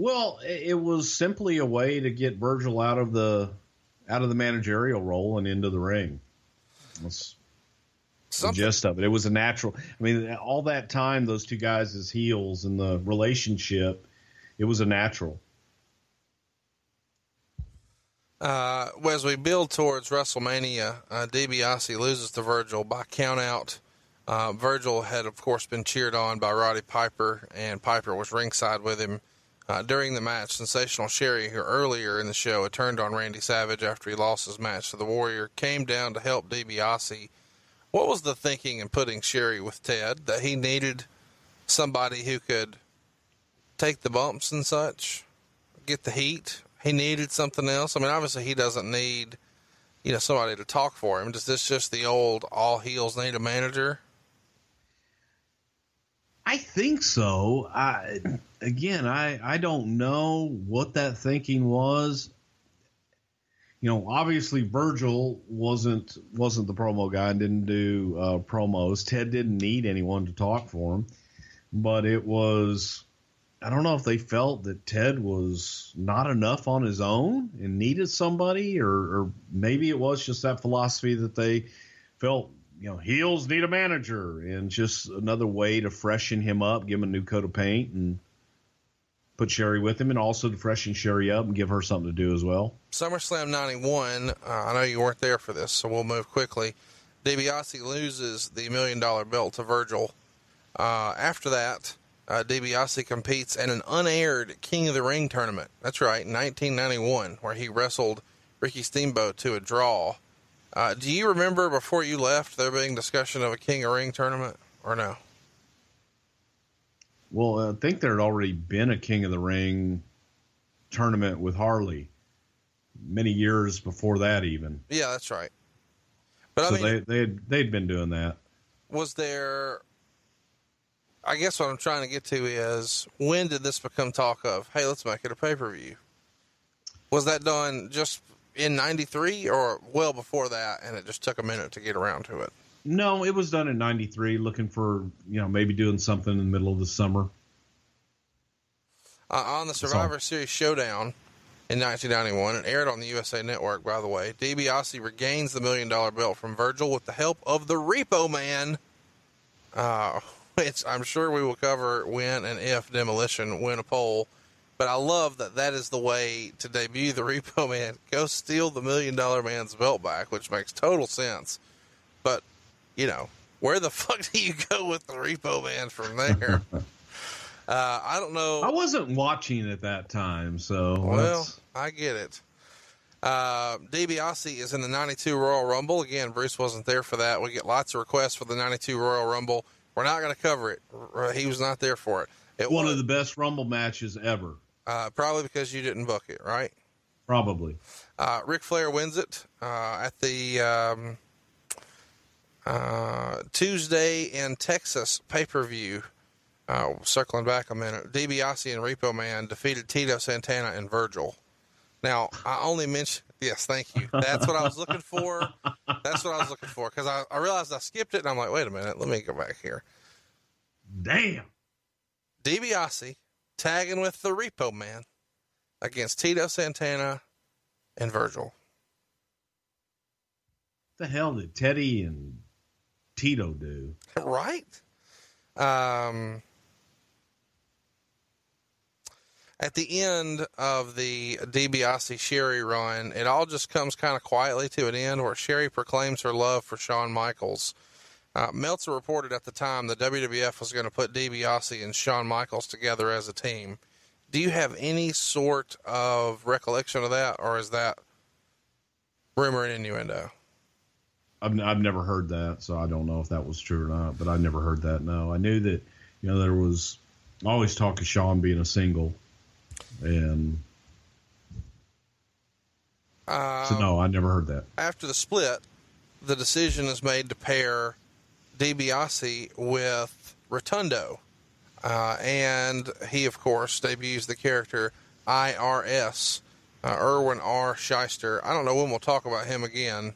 Well, it was simply a way to get Virgil out of the out of the managerial role and into the ring. That's the gist of it. It was a natural. I mean, all that time, those two guys as heels and the relationship, it was a natural. Uh, as we build towards WrestleMania, uh, DiBiase loses to Virgil by countout. Uh, Virgil had, of course, been cheered on by Roddy Piper, and Piper was ringside with him uh, during the match. Sensational Sherri, who earlier in the show had turned on Randy Savage after he lost his match to the Warrior, came down to help DiBiase. What was the thinking in putting Sherri with Ted? That he needed somebody who could take the bumps and such, get the heat. He needed something else. I mean, obviously he doesn't need, you know, somebody to talk for him. Does this just the old all heels need a manager? I think so. I again, I I don't know what that thinking was. You know, obviously Virgil wasn't wasn't the promo guy and didn't do uh, promos. Ted didn't need anyone to talk for him, but it was. I don't know if they felt that Ted was not enough on his own and needed somebody, or, or maybe it was just that philosophy that they felt you know, heels need a manager and just another way to freshen him up, give him a new coat of paint and put Sherri with him and also to freshen Sherri up and give her something to do as well. SummerSlam 91, uh, I know you weren't there for this, so we'll move quickly. DiBiase loses the million dollar belt to Virgil. Uh, after that, uh, DiBiase competes in an unaired King of the Ring tournament. That's right, 1991, where he wrestled Ricky Steamboat to a draw. Uh, do you remember before you left there being discussion of a King of the Ring tournament or no? Well, I think there had already been a King of the Ring tournament with Harley many years before that, even. Yeah, that's right. But so I mean, they they had, they'd been doing that. was there I guess what I'm trying to get to is when did this become talk of, hey, let's make it a pay per view? Was that done just in 93 or well before that and it just took a minute to get around to it? No, it was done in '93. Looking for you know maybe doing something in the middle of the summer. Uh, on the Survivor Series Showdown in 1991, and aired on the USA Network, by the way, DiBiase regains the million dollar belt from Virgil with the help of the Repo Man, uh, [LAUGHS] which I'm sure we will cover when and if Demolition win a poll. But I love that that is the way to debut the [LAUGHS] Repo Man. Go steal the Million Dollar Man's belt back, which makes total sense. But, you know, where the [LAUGHS] fuck do you go with the Repo Man from there? [LAUGHS] uh, I don't know. I wasn't watching at that time, so Well, that's- I get it. Uh, DiBiase is in the 92 Royal Rumble. Again, Bruce wasn't there for that. We get lots of requests for the 92 Royal Rumble. We're not going to cover it. He was not there for it. It one was, of the best Rumble matches ever, uh, probably because you didn't book it, right? probably. Uh, Ric Flair wins it uh, at the um, uh, Tuesday in Texas pay per view. Uh, circling back a minute, DiBiase and Repo Man defeated Tito Santana and Virgil. Now, I only mentioned, yes, thank you. That's what I was looking for. That's what I was looking for because I, I realized I skipped it and I'm like, wait a minute, let me go back here. Damn. DiBiase tagging with the Repo Man against Tito Santana and Virgil. the hell did Teddy and Tito do? [LAUGHS] right? Um, at the end of the DiBiase Sherri run, it all just comes kind of quietly to an end where Sherri proclaims her love for Shawn Michaels. Uh, Meltzer reported at the time the WWF was going to put DiBiase and Shawn Michaels together as a team. Do you have any sort of recollection of that, or is that rumor and innuendo? I've, I've never heard that, so I don't know if that was true or not. But I never heard that. No, I knew that you know there was always talk of Shawn being a single, and so no, I never heard that. after the split, the decision is made to pair DiBiase with Rotunda. Uh, and he, of course, debuts the character IRS, uh, Irwin R. Schyster. I don't know when we'll talk about him again.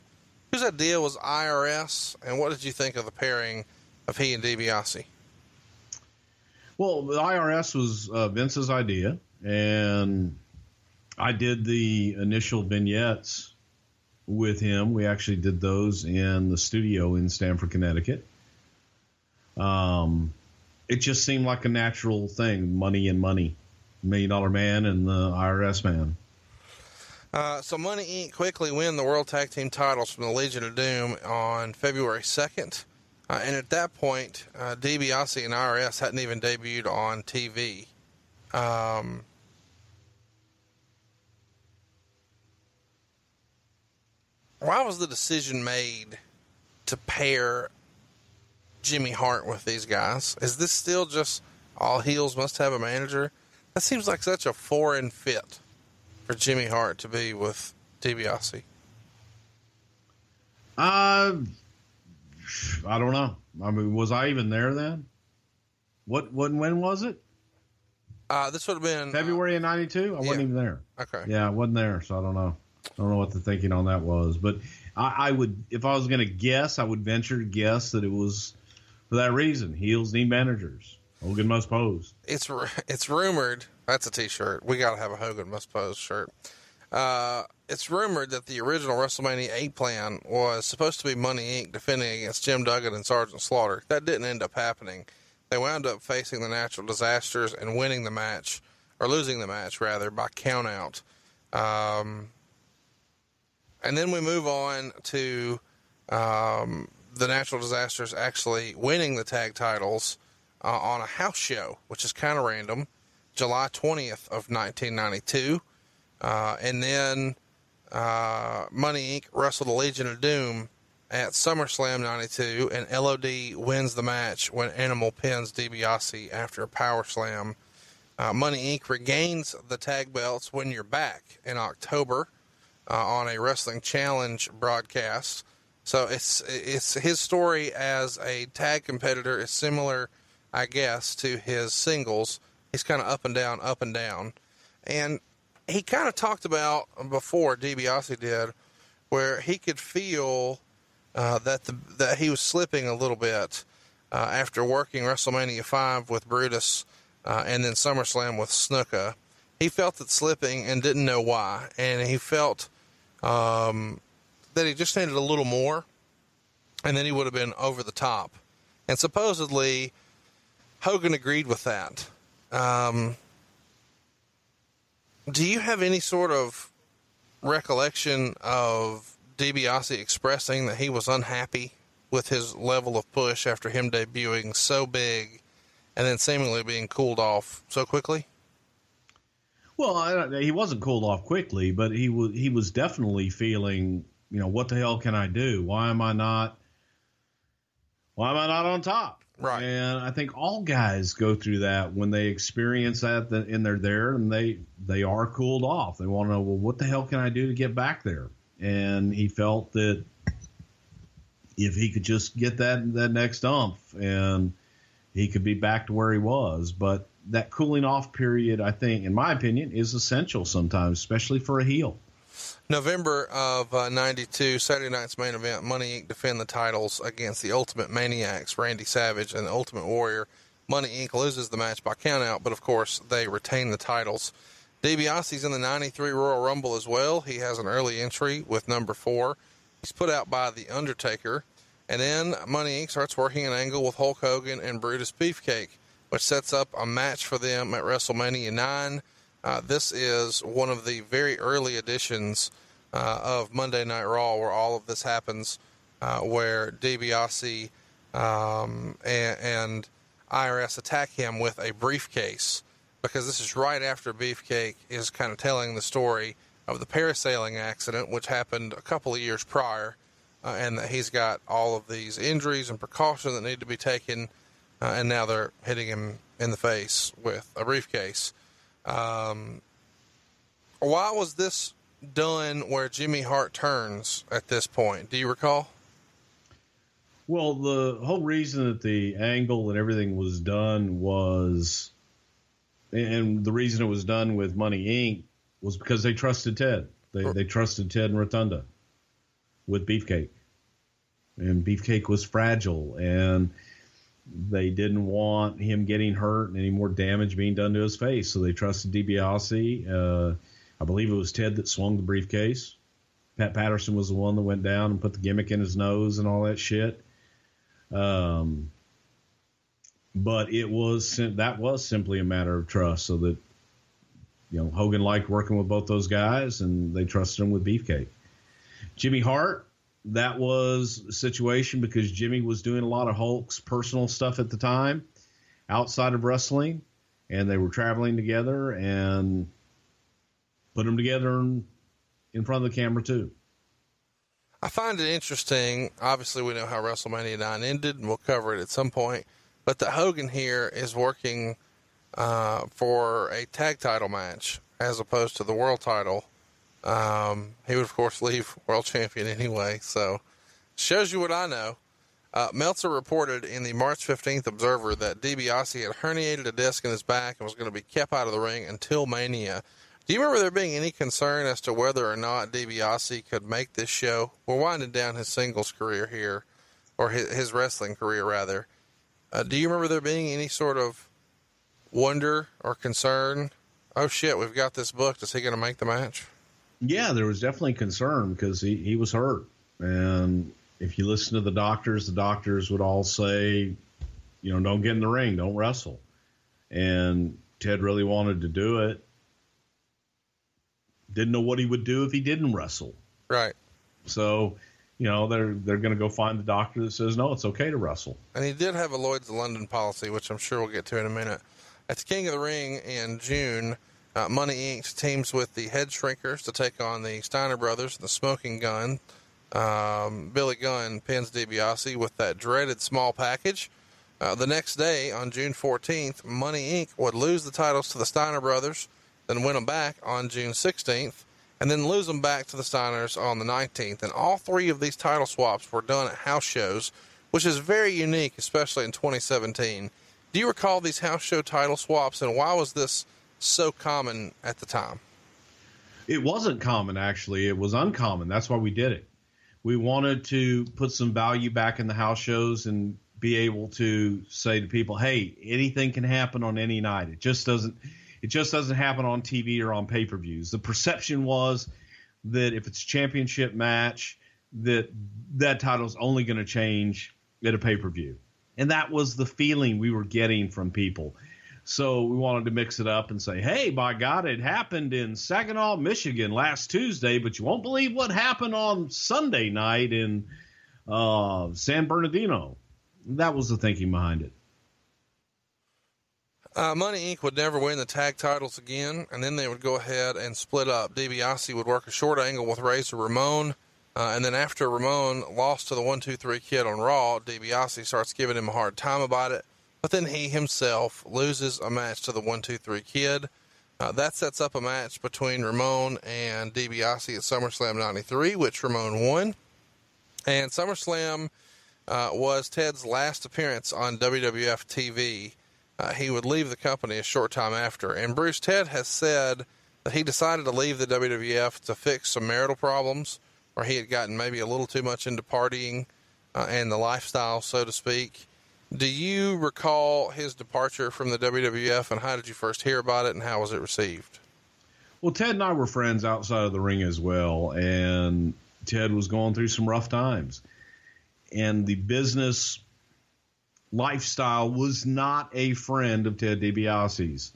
Whose idea was IRS, and what did you think of the pairing of he and DiBiase? Well, the IRS was uh, Vince's idea, and I did the initial vignettes with him. We actually did those in the studio in Stamford, Connecticut. Um, it just seemed like a natural thing money and money. Million Dollar Man and the IRS Man. Uh, so Money Inc. quickly win the World Tag Team titles from the Legion of Doom on February 2nd. Uh, and at that point, uh, DiBiase and IRS hadn't even debuted on TV. Um, why was the decision made to pair Jimmy Hart with these guys? Is this still just all heels must have a manager? That seems like such a foreign fit for Jimmy Hart to be with DiBiase. Uh, I don't know. I mean, was I even there then? What? What? When was it? Uh, this would have been February of '92. I wasn't even there. Okay. Yeah, I wasn't there, so I don't know. I don't know what the thinking on that was, but I, I would, if I was going to guess, I would venture to guess that it was for that reason. Heels need managers. Hogan must pose. It's it's rumored that's a T-shirt. We got to have a Hogan must pose shirt. Uh, it's rumored that the original WrestleMania 8 plan was supposed to be Money Inc. defending against Jim Duggan and Sergeant Slaughter. That didn't end up happening. They wound up facing the natural disasters and winning the match, or losing the match rather, by countout. Um, and then we move on to um, the natural disasters actually winning the tag titles uh, on a house show, which is kind of random, July 20th of 1992. Uh, and then uh, Money Inc. wrestled the Legion of Doom at SummerSlam 92, and LOD wins the match when Animal pins DiBiase after a power slam. Uh, Money Inc. regains the tag belts when you're back in October uh, on a Wrestling Challenge broadcast. So it's it's his story as a tag competitor is similar, I guess, to his singles. He's kind of up and down, up and down, and he kind of talked about before DiBiase did, where he could feel uh, that the that he was slipping a little bit uh, after working WrestleMania five with Brutus uh, and then SummerSlam with Snuka. He felt it slipping and didn't know why, and he felt um, that he just needed a little more, and then he would have been over the top. And supposedly, Hogan agreed with that. Um, do you have any sort of recollection of DiBiase expressing that he was unhappy with his level of push after him debuting so big and then seemingly being cooled off so quickly? Well, he wasn't cooled off quickly, but he was he was definitely feeling, you know, what the hell can I do? Why am I not? Why am I not on top? Right. And I think all guys go through that when they experience that, and they're there, and they they are cooled off. They want to know, well, what the hell can I do to get back there? And he felt that if he could just get that that next umph, and he could be back to where he was. But that cooling off period, I think, in my opinion, is essential sometimes, especially for a heel. November of uh, 92, Saturday night's main event, Money Inc. defend the titles against the Ultimate Maniacs, Randy Savage and the Ultimate Warrior. Money Inc. loses the match by countout, but of course they retain the titles. DiBiase's in the 93 Royal Rumble as well. He has an early entry with number four. He's put out by The Undertaker. And then Money Inc. starts working an angle with Hulk Hogan and Brutus Beefcake, which sets up a match for them at WrestleMania 9. Uh, this is one of the very early editions uh, of Monday Night Raw where all of this happens, uh, where DiBiase um, and, and, IRS attack him with a briefcase, because this is right after Beefcake is kind of telling the story of the parasailing accident, which happened a couple of years prior, uh, and that he's got all of these injuries and precautions that need to be taken, uh, and now they're hitting him in the face with a briefcase. Um, why was this done where Jimmy Hart turns at this point? Do you recall? Well, the whole reason that the angle and everything was done was, and the reason it was done with Money Inc. was because they trusted Ted. They, they trusted Ted and Rotunda with Beefcake. And Beefcake was fragile, and they didn't want him getting hurt and any more damage being done to his face. So they trusted DiBiase. Uh, I believe it was Ted that swung the briefcase. Pat Patterson was the one that went down and put the gimmick in his nose and all that shit. Um, but it was that was simply a matter of trust, so that you know Hogan liked working with both those guys, and they trusted him with Beefcake. Jimmy Hart, that was a situation because Jimmy was doing a lot of Hulk's personal stuff at the time outside of wrestling, and they were traveling together and put them together in, in front of the camera too. I find it interesting. Obviously, we know how WrestleMania 9 ended, and we'll cover it at some point. But the Hogan here is working uh, for a tag title match as opposed to the world title. Um, he would, of course, leave world champion anyway. So, shows you what I know. Uh, Meltzer reported in the March 15th Observer that DiBiase had herniated a disc in his back and was going to be kept out of the ring until Mania. Do you remember there being any concern as to whether or not DiBiase could make this show? We're winding down his singles career here, or his, his wrestling career rather. Uh, do you remember there being any sort of wonder or concern? Oh shit, we've got this booked. Is he going to make the match? Yeah, there was definitely concern because he, he was hurt. And if you listen to the doctors, the doctors would all say, you know, don't get in the ring, don't wrestle. And Ted really wanted to do it didn't know what he would do if he didn't wrestle. Right. So, you know, they're they're going to go find the doctor that says no, it's okay to wrestle. And he did have a Lloyd's of London policy, which I'm sure we'll get to in a minute. At the King of the Ring in June, uh, Money Inc. teams with the Head Shrinkers to take on the Steiner Brothers, and the Smoking Gun. Um, Billy Gunn pins DiBiase with that dreaded small package. Uh, the next day, on June 14th, Money Inc. would lose the titles to the Steiner Brothers then win them back on June 16th, and then lose them back to the Steiners on the 19th. And all three of these title swaps were done at house shows, which is very unique, especially in 2017. Do you recall these house show title swaps, and why was this so common at the time? It wasn't common, actually. It was uncommon. That's why we did it. We wanted to put some value back in the house shows and be able to say to people, "Hey, anything can happen on any night. It just doesn't. It just doesn't happen on TV or on pay-per-views." The perception was that if it's a championship match, that that title's only going to change at a pay-per-view, and that was the feeling we were getting from people. So we wanted to mix it up and say, hey, by God, it happened in Saginaw, Michigan last Tuesday, but you won't believe what happened on Sunday night in uh, San Bernardino. That was the thinking behind it. Uh, Money Inc. would never win the tag titles again, and then they would go ahead and split up. DiBiase would work a short angle with Razor Ramon, uh, and then after Ramon lost to the 1 2 3 kid on Raw, DiBiase starts giving him a hard time about it but then he himself loses a match to the one two three kid. Uh, that sets up a match between Ramon and DiBiase at SummerSlam '93, which Ramon won. And SummerSlam uh, was Ted's last appearance on WWF TV. Uh, he would leave the company a short time after. And Bruce Ted has said that he decided to leave the WWF to fix some marital problems, where he had gotten maybe a little too much into partying uh, and the lifestyle, so to speak. Do you recall his departure from the WWF and how did you first hear about it and how was it received? Well, Ted and I were friends outside of the ring as well, and Ted was going through some rough times. And the business lifestyle was not a friend of Ted DiBiase's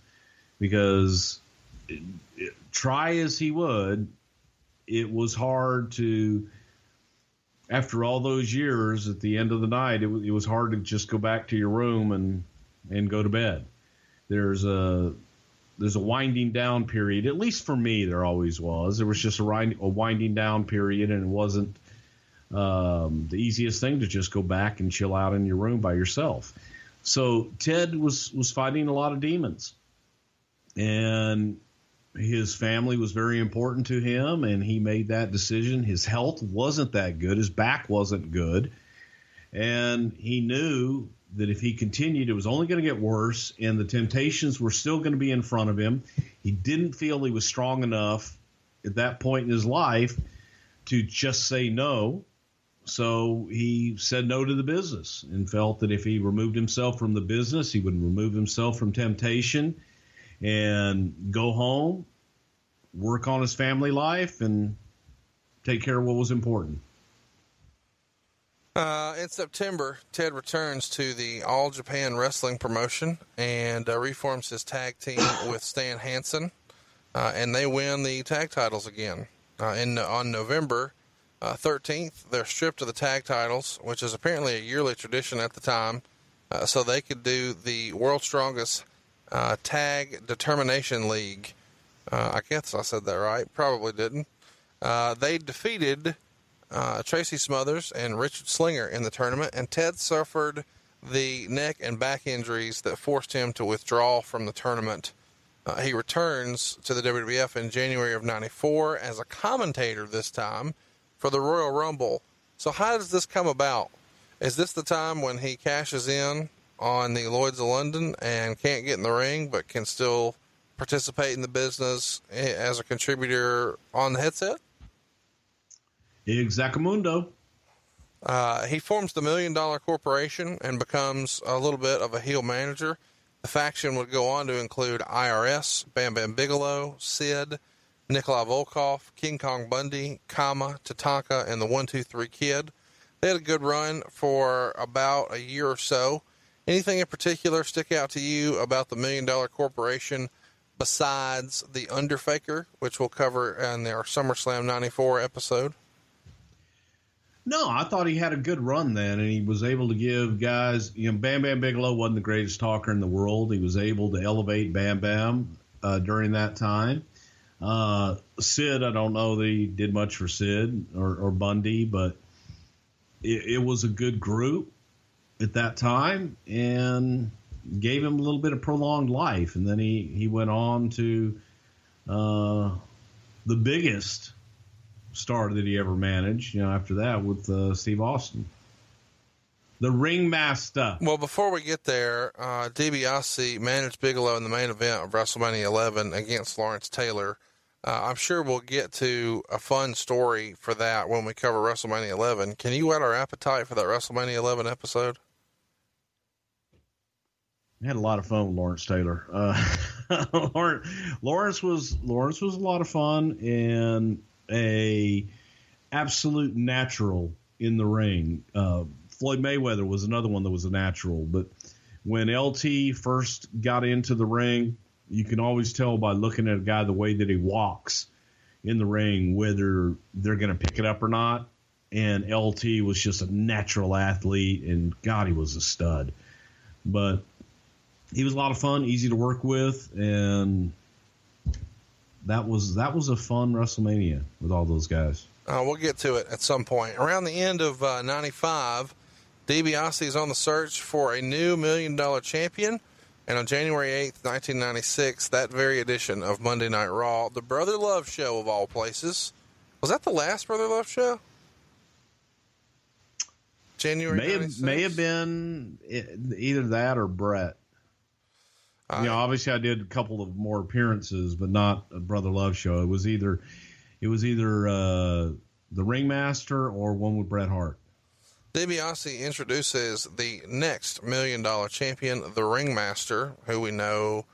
because it, it, try as he would, it was hard to after all those years, at the end of the night, it, it was hard to just go back to your room and and go to bed. There's a there's a winding down period. At least for me, there always was. There was just a, a winding down period, and it wasn't um, the easiest thing to just go back and chill out in your room by yourself. So Ted was was fighting a lot of demons, and his family was very important to him and he made that decision. His health wasn't that good, his back wasn't good. And he knew that if he continued, it was only going to get worse, and the temptations were still going to be in front of him. He didn't feel he was strong enough at that point in his life to just say no. So he said no to the business and felt that if he removed himself from the business, he would remove himself from temptation and go home, work on his family life, and take care of what was important. Uh, in September, Ted returns to the All Japan Wrestling promotion and uh, reforms his tag team [COUGHS] with Stan Hansen, uh, and they win the tag titles again. Uh, in on November uh, thirteenth, they're stripped of the tag titles, which is apparently a yearly tradition at the time, uh, so they could do the World's Strongest uh, Tag Determination League. Uh, I guess I said that right. Probably didn't. Uh, they defeated uh, Tracy Smothers and Richard Slinger in the tournament, and Ted suffered the neck and back injuries that forced him to withdraw from the tournament. Uh, he returns to the WWF in January of '94 as a commentator this time for the Royal Rumble. So, how does this come about? Is this the time when he cashes in on the Lloyd's of London and can't get in the ring, but can still participate in the business as a contributor on the headset? Exactamundo. Uh, he forms the Million Dollar Corporation and becomes a little bit of a heel manager. The faction would go on to include IRS, Bam Bam Bigelow, Sid, Nikolai Volkov, King Kong Bundy, Kama, Tatanka, and the 123 Kid. They had a good run for about a year or so. Anything in particular stick out to you about the Million Dollar Corporation besides the Underfaker, which we'll cover in our SummerSlam 94 episode? No, I thought he had a good run then, and he was able to give guys. You know, Bam Bam Bigelow wasn't the greatest talker in the world. He was able to elevate Bam Bam uh, during that time. Uh, Sid, I don't know that he did much for Sid or, or Bundy, but it, it was a good group at that time and gave him a little bit of prolonged life. And then he, he went on to uh, the biggest star that he ever managed, you know, after that with uh, Steve Austin. The ringmaster. Well, before we get there, uh, DiBiase managed Bigelow in the main event of WrestleMania 11 against Lawrence Taylor. Uh, I'm sure we'll get to a fun story for that when we cover WrestleMania 11. Can you whet our appetite for that WrestleMania 11 episode? I had a lot of fun with Lawrence Taylor. Uh, [LAUGHS] Lawrence, was Lawrence was a lot of fun and a absolute natural in the ring. Uh, Floyd Mayweather was another one that was a natural, but when LT first got into the ring, you can always tell by looking at a guy the way that he walks in the ring whether they're going to pick it up or not. And LT was just a natural athlete, and God, he was a stud. But he was a lot of fun, easy to work with, and that was that was a fun WrestleMania with all those guys. Uh, we'll get to it at some point. Around the end of uh, 95, DiBiase is on the search for a new million dollar champion. And on January 8th, 1996, that very edition of Monday Night Raw, the Brother Love show of all places. Was that the last Brother Love show? January may have, may have been either that or Bret. Uh, you know, obviously I did a couple of more appearances, but not a Brother Love show. It was either it was either uh, the Ringmaster or one with Bret Hart. DiBiase introduces the next million dollar champion, the Ringmaster, who we know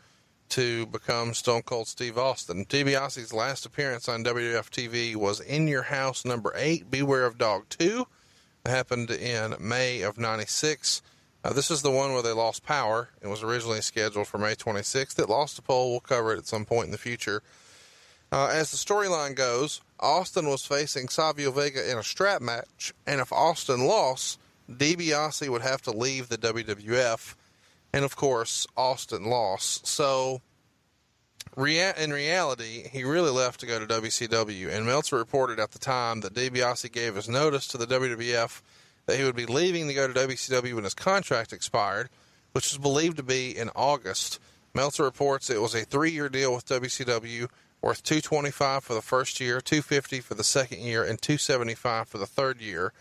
to become Stone Cold Steve Austin. DiBiase's last appearance on WWF TV was In Your House number eight, Beware of Dog 2. It happened in May of 96. Uh, this is the one where they lost power. It was originally scheduled for May 26th. It lost a poll. We'll cover it at some point in the future. Uh, as the storyline goes, Austin was facing Savio Vega in a strap match, and if Austin lost, DiBiase would have to leave the WWF, and of course, Austin lost. So, rea- in reality, he really left to go to WCW, and Meltzer reported at the time that DiBiase gave his notice to the WWF that he would be leaving to go to WCW when his contract expired, which was believed to be in August. Meltzer reports it was a three-year deal with WCW worth 225 for the first year, 250 for the second year, and 275 for the third year.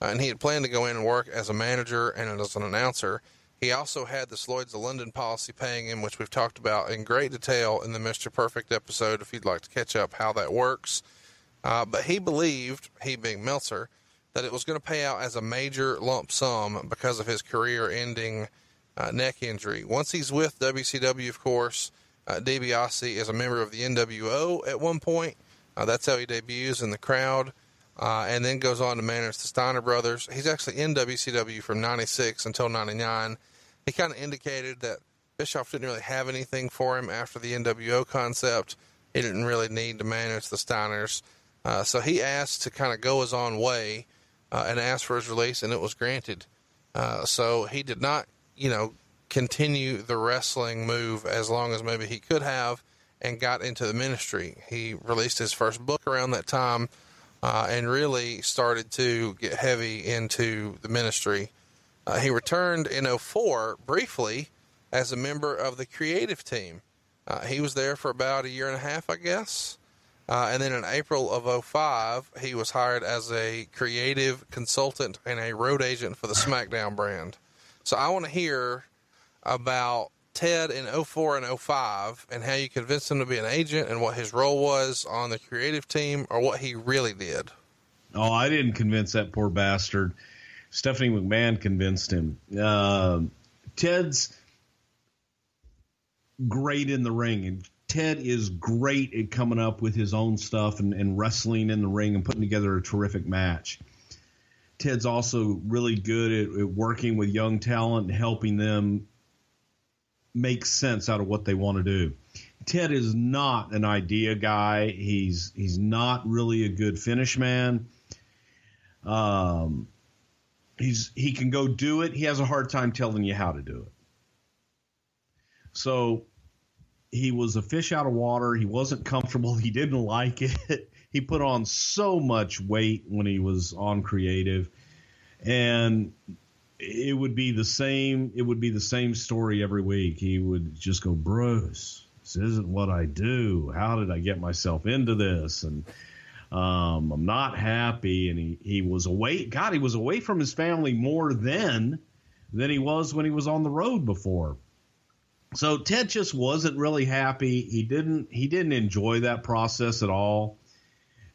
Uh, and he had planned to go in and work as a manager and as an announcer. He also had this Lloyd's of London policy paying him, which we've talked about in great detail in the Mr. Perfect episode if you'd like to catch up how that works. Uh, but he believed, he being Meltzer, that it was going to pay out as a major lump sum because of his career ending uh, neck injury. Once he's with WCW, of course, uh, DiBiase is a member of the NWO at one point. Uh, that's how he debuts in the crowd, uh, and then goes on to manage the Steiner brothers. He's actually in WCW from '96 until '99. He kind of indicated that Bischoff didn't really have anything for him after the NWO concept. He didn't really need to manage the Steiners, uh, so he asked to kind of go his own way uh, and asked for his release, and it was granted. Uh, so he did not, you know, continue the wrestling move as long as maybe he could have and got into the ministry. He released his first book around that time uh, and really started to get heavy into the ministry. Uh, he returned in 04 briefly as a member of the creative team. Uh, he was there for about a year and a half, I guess. Uh, and then in April of 05, he was hired as a creative consultant and a road agent for the SmackDown brand. So I want to hear about Ted in 04 and 05 and how you convinced him to be an agent and what his role was on the creative team or what he really did. Oh, I didn't convince that poor bastard. Stephanie McMahon convinced him. Uh, Ted's great in the ring, and Ted is great at coming up with his own stuff and, and wrestling in the ring and putting together a terrific match. Ted's also really good at, at working with young talent and helping them make sense out of what they want to do. Ted is not an idea guy. He's he's not really a good finish man. Um, he's he can go do it. He has a hard time telling you how to do it. So he was a fish out of water. He wasn't comfortable. He didn't [LAUGHS] like it. he put on so much weight when he was on creative, and it would be the same. It would be the same story every week. He would just go, Bruce, this isn't what I do. How did I get myself into this? And um, I'm not happy. And he, he was away. God, he was away from his family more then than he was when he was on the road before. So Ted just wasn't really happy. He didn't he didn't enjoy that process at all.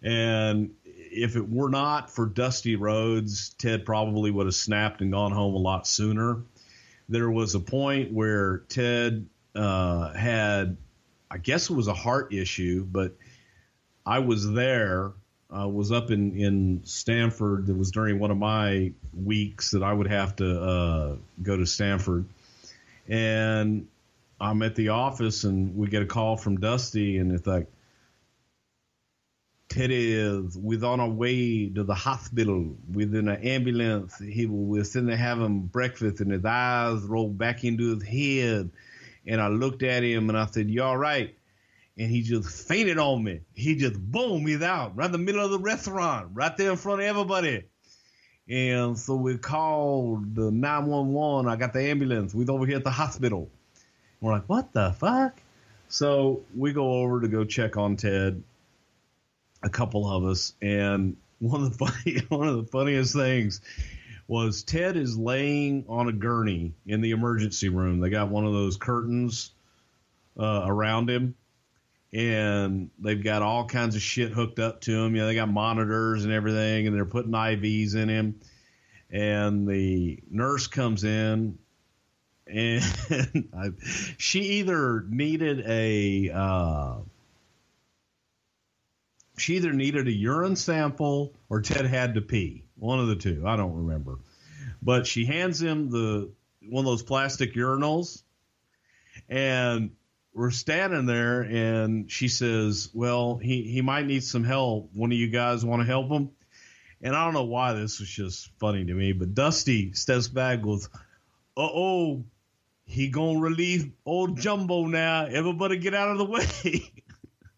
And if it were not for Dusty Rhodes, Ted probably would have snapped and gone home a lot sooner. There was a point where Ted uh, had, I guess it was a heart issue, but I was there. I was up in, in Stamford. It was during one of my weeks that I would have to uh, go to Stamford, And I'm at the office and we get a call from Dusty and it's like, Teddy is with on our way to the hospital within an ambulance. He was sitting there having breakfast and his eyes rolled back into his head. And I looked at him and I said, You all right? And he just fainted on me. He just boom, he's out right in the middle of the restaurant, right there in front of everybody. And so we called the 911. I got the ambulance. We're over here at the hospital. We're like, what the fuck? So we go over to go check on Ted, a couple of us, and one of the funny, [LAUGHS] one of the funniest things was Ted is laying on a gurney in the emergency room. They got one of those curtains uh, around him, and they've got all kinds of shit hooked up to him. You know, they got monitors and everything, and they're putting IVs in him. And the nurse comes in, and [LAUGHS] I, she either needed a uh, she either needed a urine sample or Ted had to pee. One of the two. I don't remember. But she hands him the one of those plastic urinals, and we're standing there, and she says, "Well, he he might need some help. One of you guys want to help him?" And I don't know why this was just funny to me, but Dusty steps back with, "Uh oh, he gonna relieve old Jumbo now. Everybody get out of the way."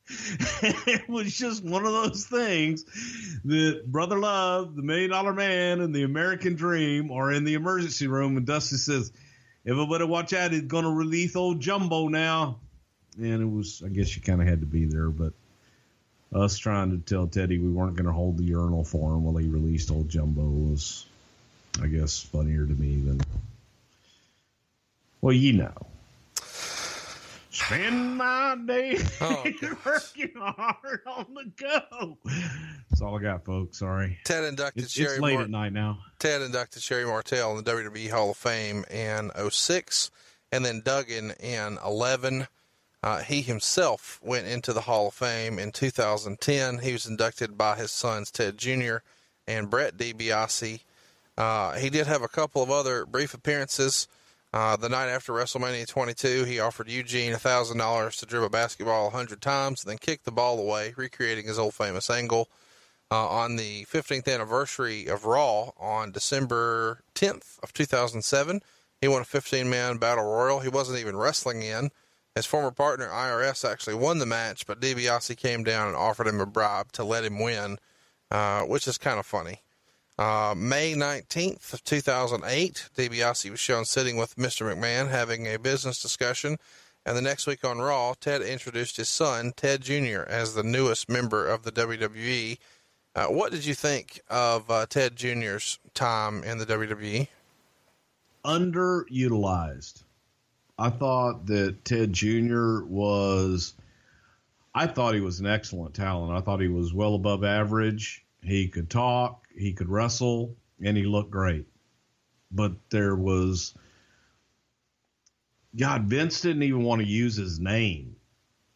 [LAUGHS] it was just one of those things that Brother Love, the Million Dollar Man, and the American Dream are in the emergency room, and Dusty says, "Everybody, watch out! He's to release old Jumbo now." And it was, I guess, you kind of had to be there, but us trying to tell Teddy we weren't to hold the urinal for him while he released old Jumbo was, I guess, funnier to me than, well, you know. Spend my day [LAUGHS] Oh, [LAUGHS] working hard on the go. That's all I got, folks. Sorry. Ted inducted It's, Sherri it's late Mar- at night now. Ted inducted Sherri Martel in the WWE Hall of Fame in 06 and then Duggan in 11. Uh, he himself went into the Hall of Fame in 2010. He was inducted by his sons Ted Jr. and Brett DiBiase. Uh, he did have a couple of other brief appearances. Uh, the night after WrestleMania 22, he offered Eugene $1,000 to dribble a basketball 100 times and then kick the ball away, recreating his old famous angle. Uh, on the 15th anniversary of Raw on December 10th of 2007, he won a 15-man battle royal. He wasn't even wrestling in. His former partner IRS actually won the match, but DiBiase came down and offered him a bribe to let him win, uh, which is kind of funny. Uh, May 19th of 2008, DiBiase was shown sitting with Mr. McMahon having a business discussion. And the next week on Raw, Ted introduced his son, Ted Jr., as the newest member of the WWE. Uh, what did you think of uh, Ted Jr.'s time in the WWE? Underutilized. I thought that Ted Jr. was, I thought he was an excellent talent. I thought he was well above average. He could talk, he could wrestle, and he looked great. But there was, God, Vince didn't even want to use his name,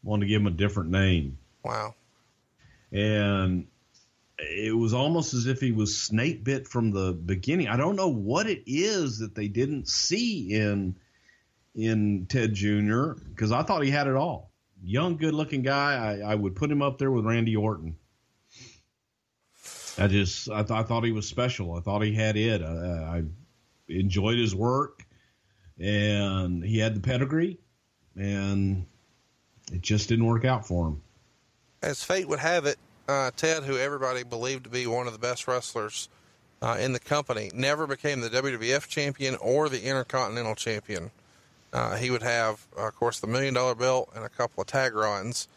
wanted to give him a different name. Wow. And it was almost as if he was snake bit from the beginning. I don't know what it is that they didn't see in in Ted Jr. because I thought he had it all. Young, good looking guy. I, I would put him up there with Randy Orton. I just I, th- I thought he was special. I thought he had it. I, I enjoyed his work, and he had the pedigree, and it just didn't work out for him. As fate would have it, uh, Ted, who everybody believed to be one of the best wrestlers uh, in the company, never became the WWF champion or the Intercontinental champion. Uh, he would have, of course, the million dollar belt and a couple of tag runs.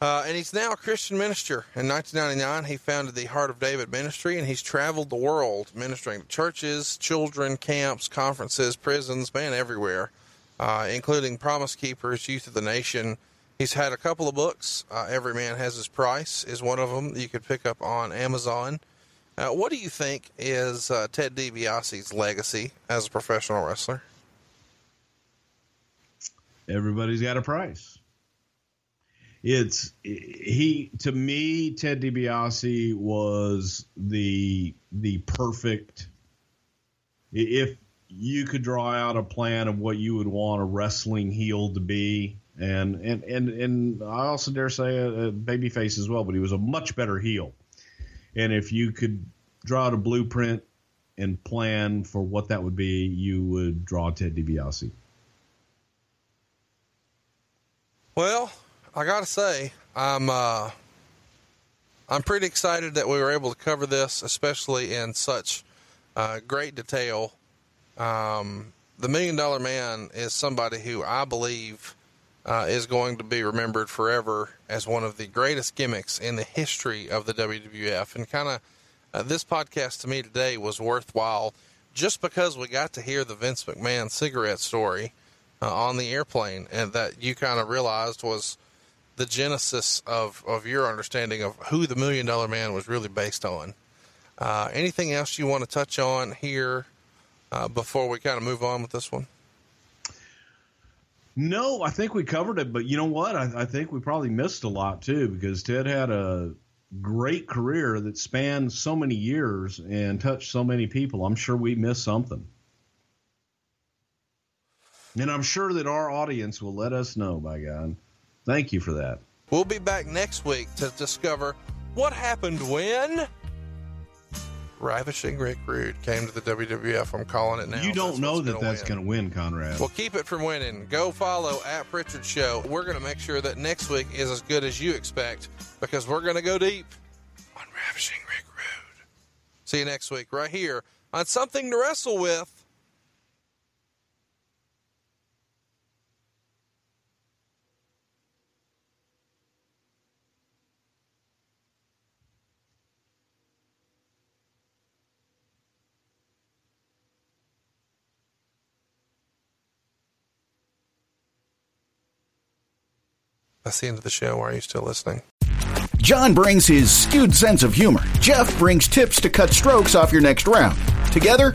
Uh, and he's now a Christian minister. In 1999, he founded the Heart of David Ministry, and he's traveled the world ministering to churches, children, camps, conferences, prisons, man, everywhere. uh, including Promise Keepers, Youth of the Nation. He's had a couple of books. Uh, Every Man Has His Price is one of them you could pick up on Amazon. Uh, what do you think is uh, Ted DiBiase's legacy as a professional wrestler? Everybody's got a price. It's he to me. Ted DiBiase was the the perfect. If you could draw out a plan of what you would want a wrestling heel to be, and and and and I also dare say a, a babyface as well, but he was a much better heel. And if you could draw out a blueprint and plan for what that would be, you would draw Ted DiBiase. Well, I gotta say, I'm uh, I'm pretty excited that we were able to cover this, especially in such uh, great detail. Um, the Million Dollar Man is somebody who I believe uh, is going to be remembered forever as one of the greatest gimmicks in the history of the WWF, and kind of uh, this podcast to me today was worthwhile just because we got to hear the Vince McMahon cigarette story uh, on the airplane, and that you kind of realized was the genesis of, of your understanding of who the Million Dollar Man was really based on. Uh, anything else you want to touch on here uh, before we kind of move on with this one? No, I think we covered it, but you know what? I, I think we probably missed a lot too because Ted had a great career that spanned so many years and touched so many people. I'm sure we missed something. And I'm sure that our audience will let us know, by God. Thank you for that. We'll be back next week to discover what happened when Ravishing Rick Rude came to the WWF. I'm calling it now. You don't That's know that gonna that's going to win, Conrad. Well, keep it from winning. Go follow at Prichard Show. We're going to make sure that next week is as good as you expect because we're going to go deep on Ravishing Rick Rude. See you next week right here on Something to Wrestle With. That's the end of the show. Why are you still listening? John brings his skewed sense of humor. Jeff brings tips to cut strokes off your next round. Together,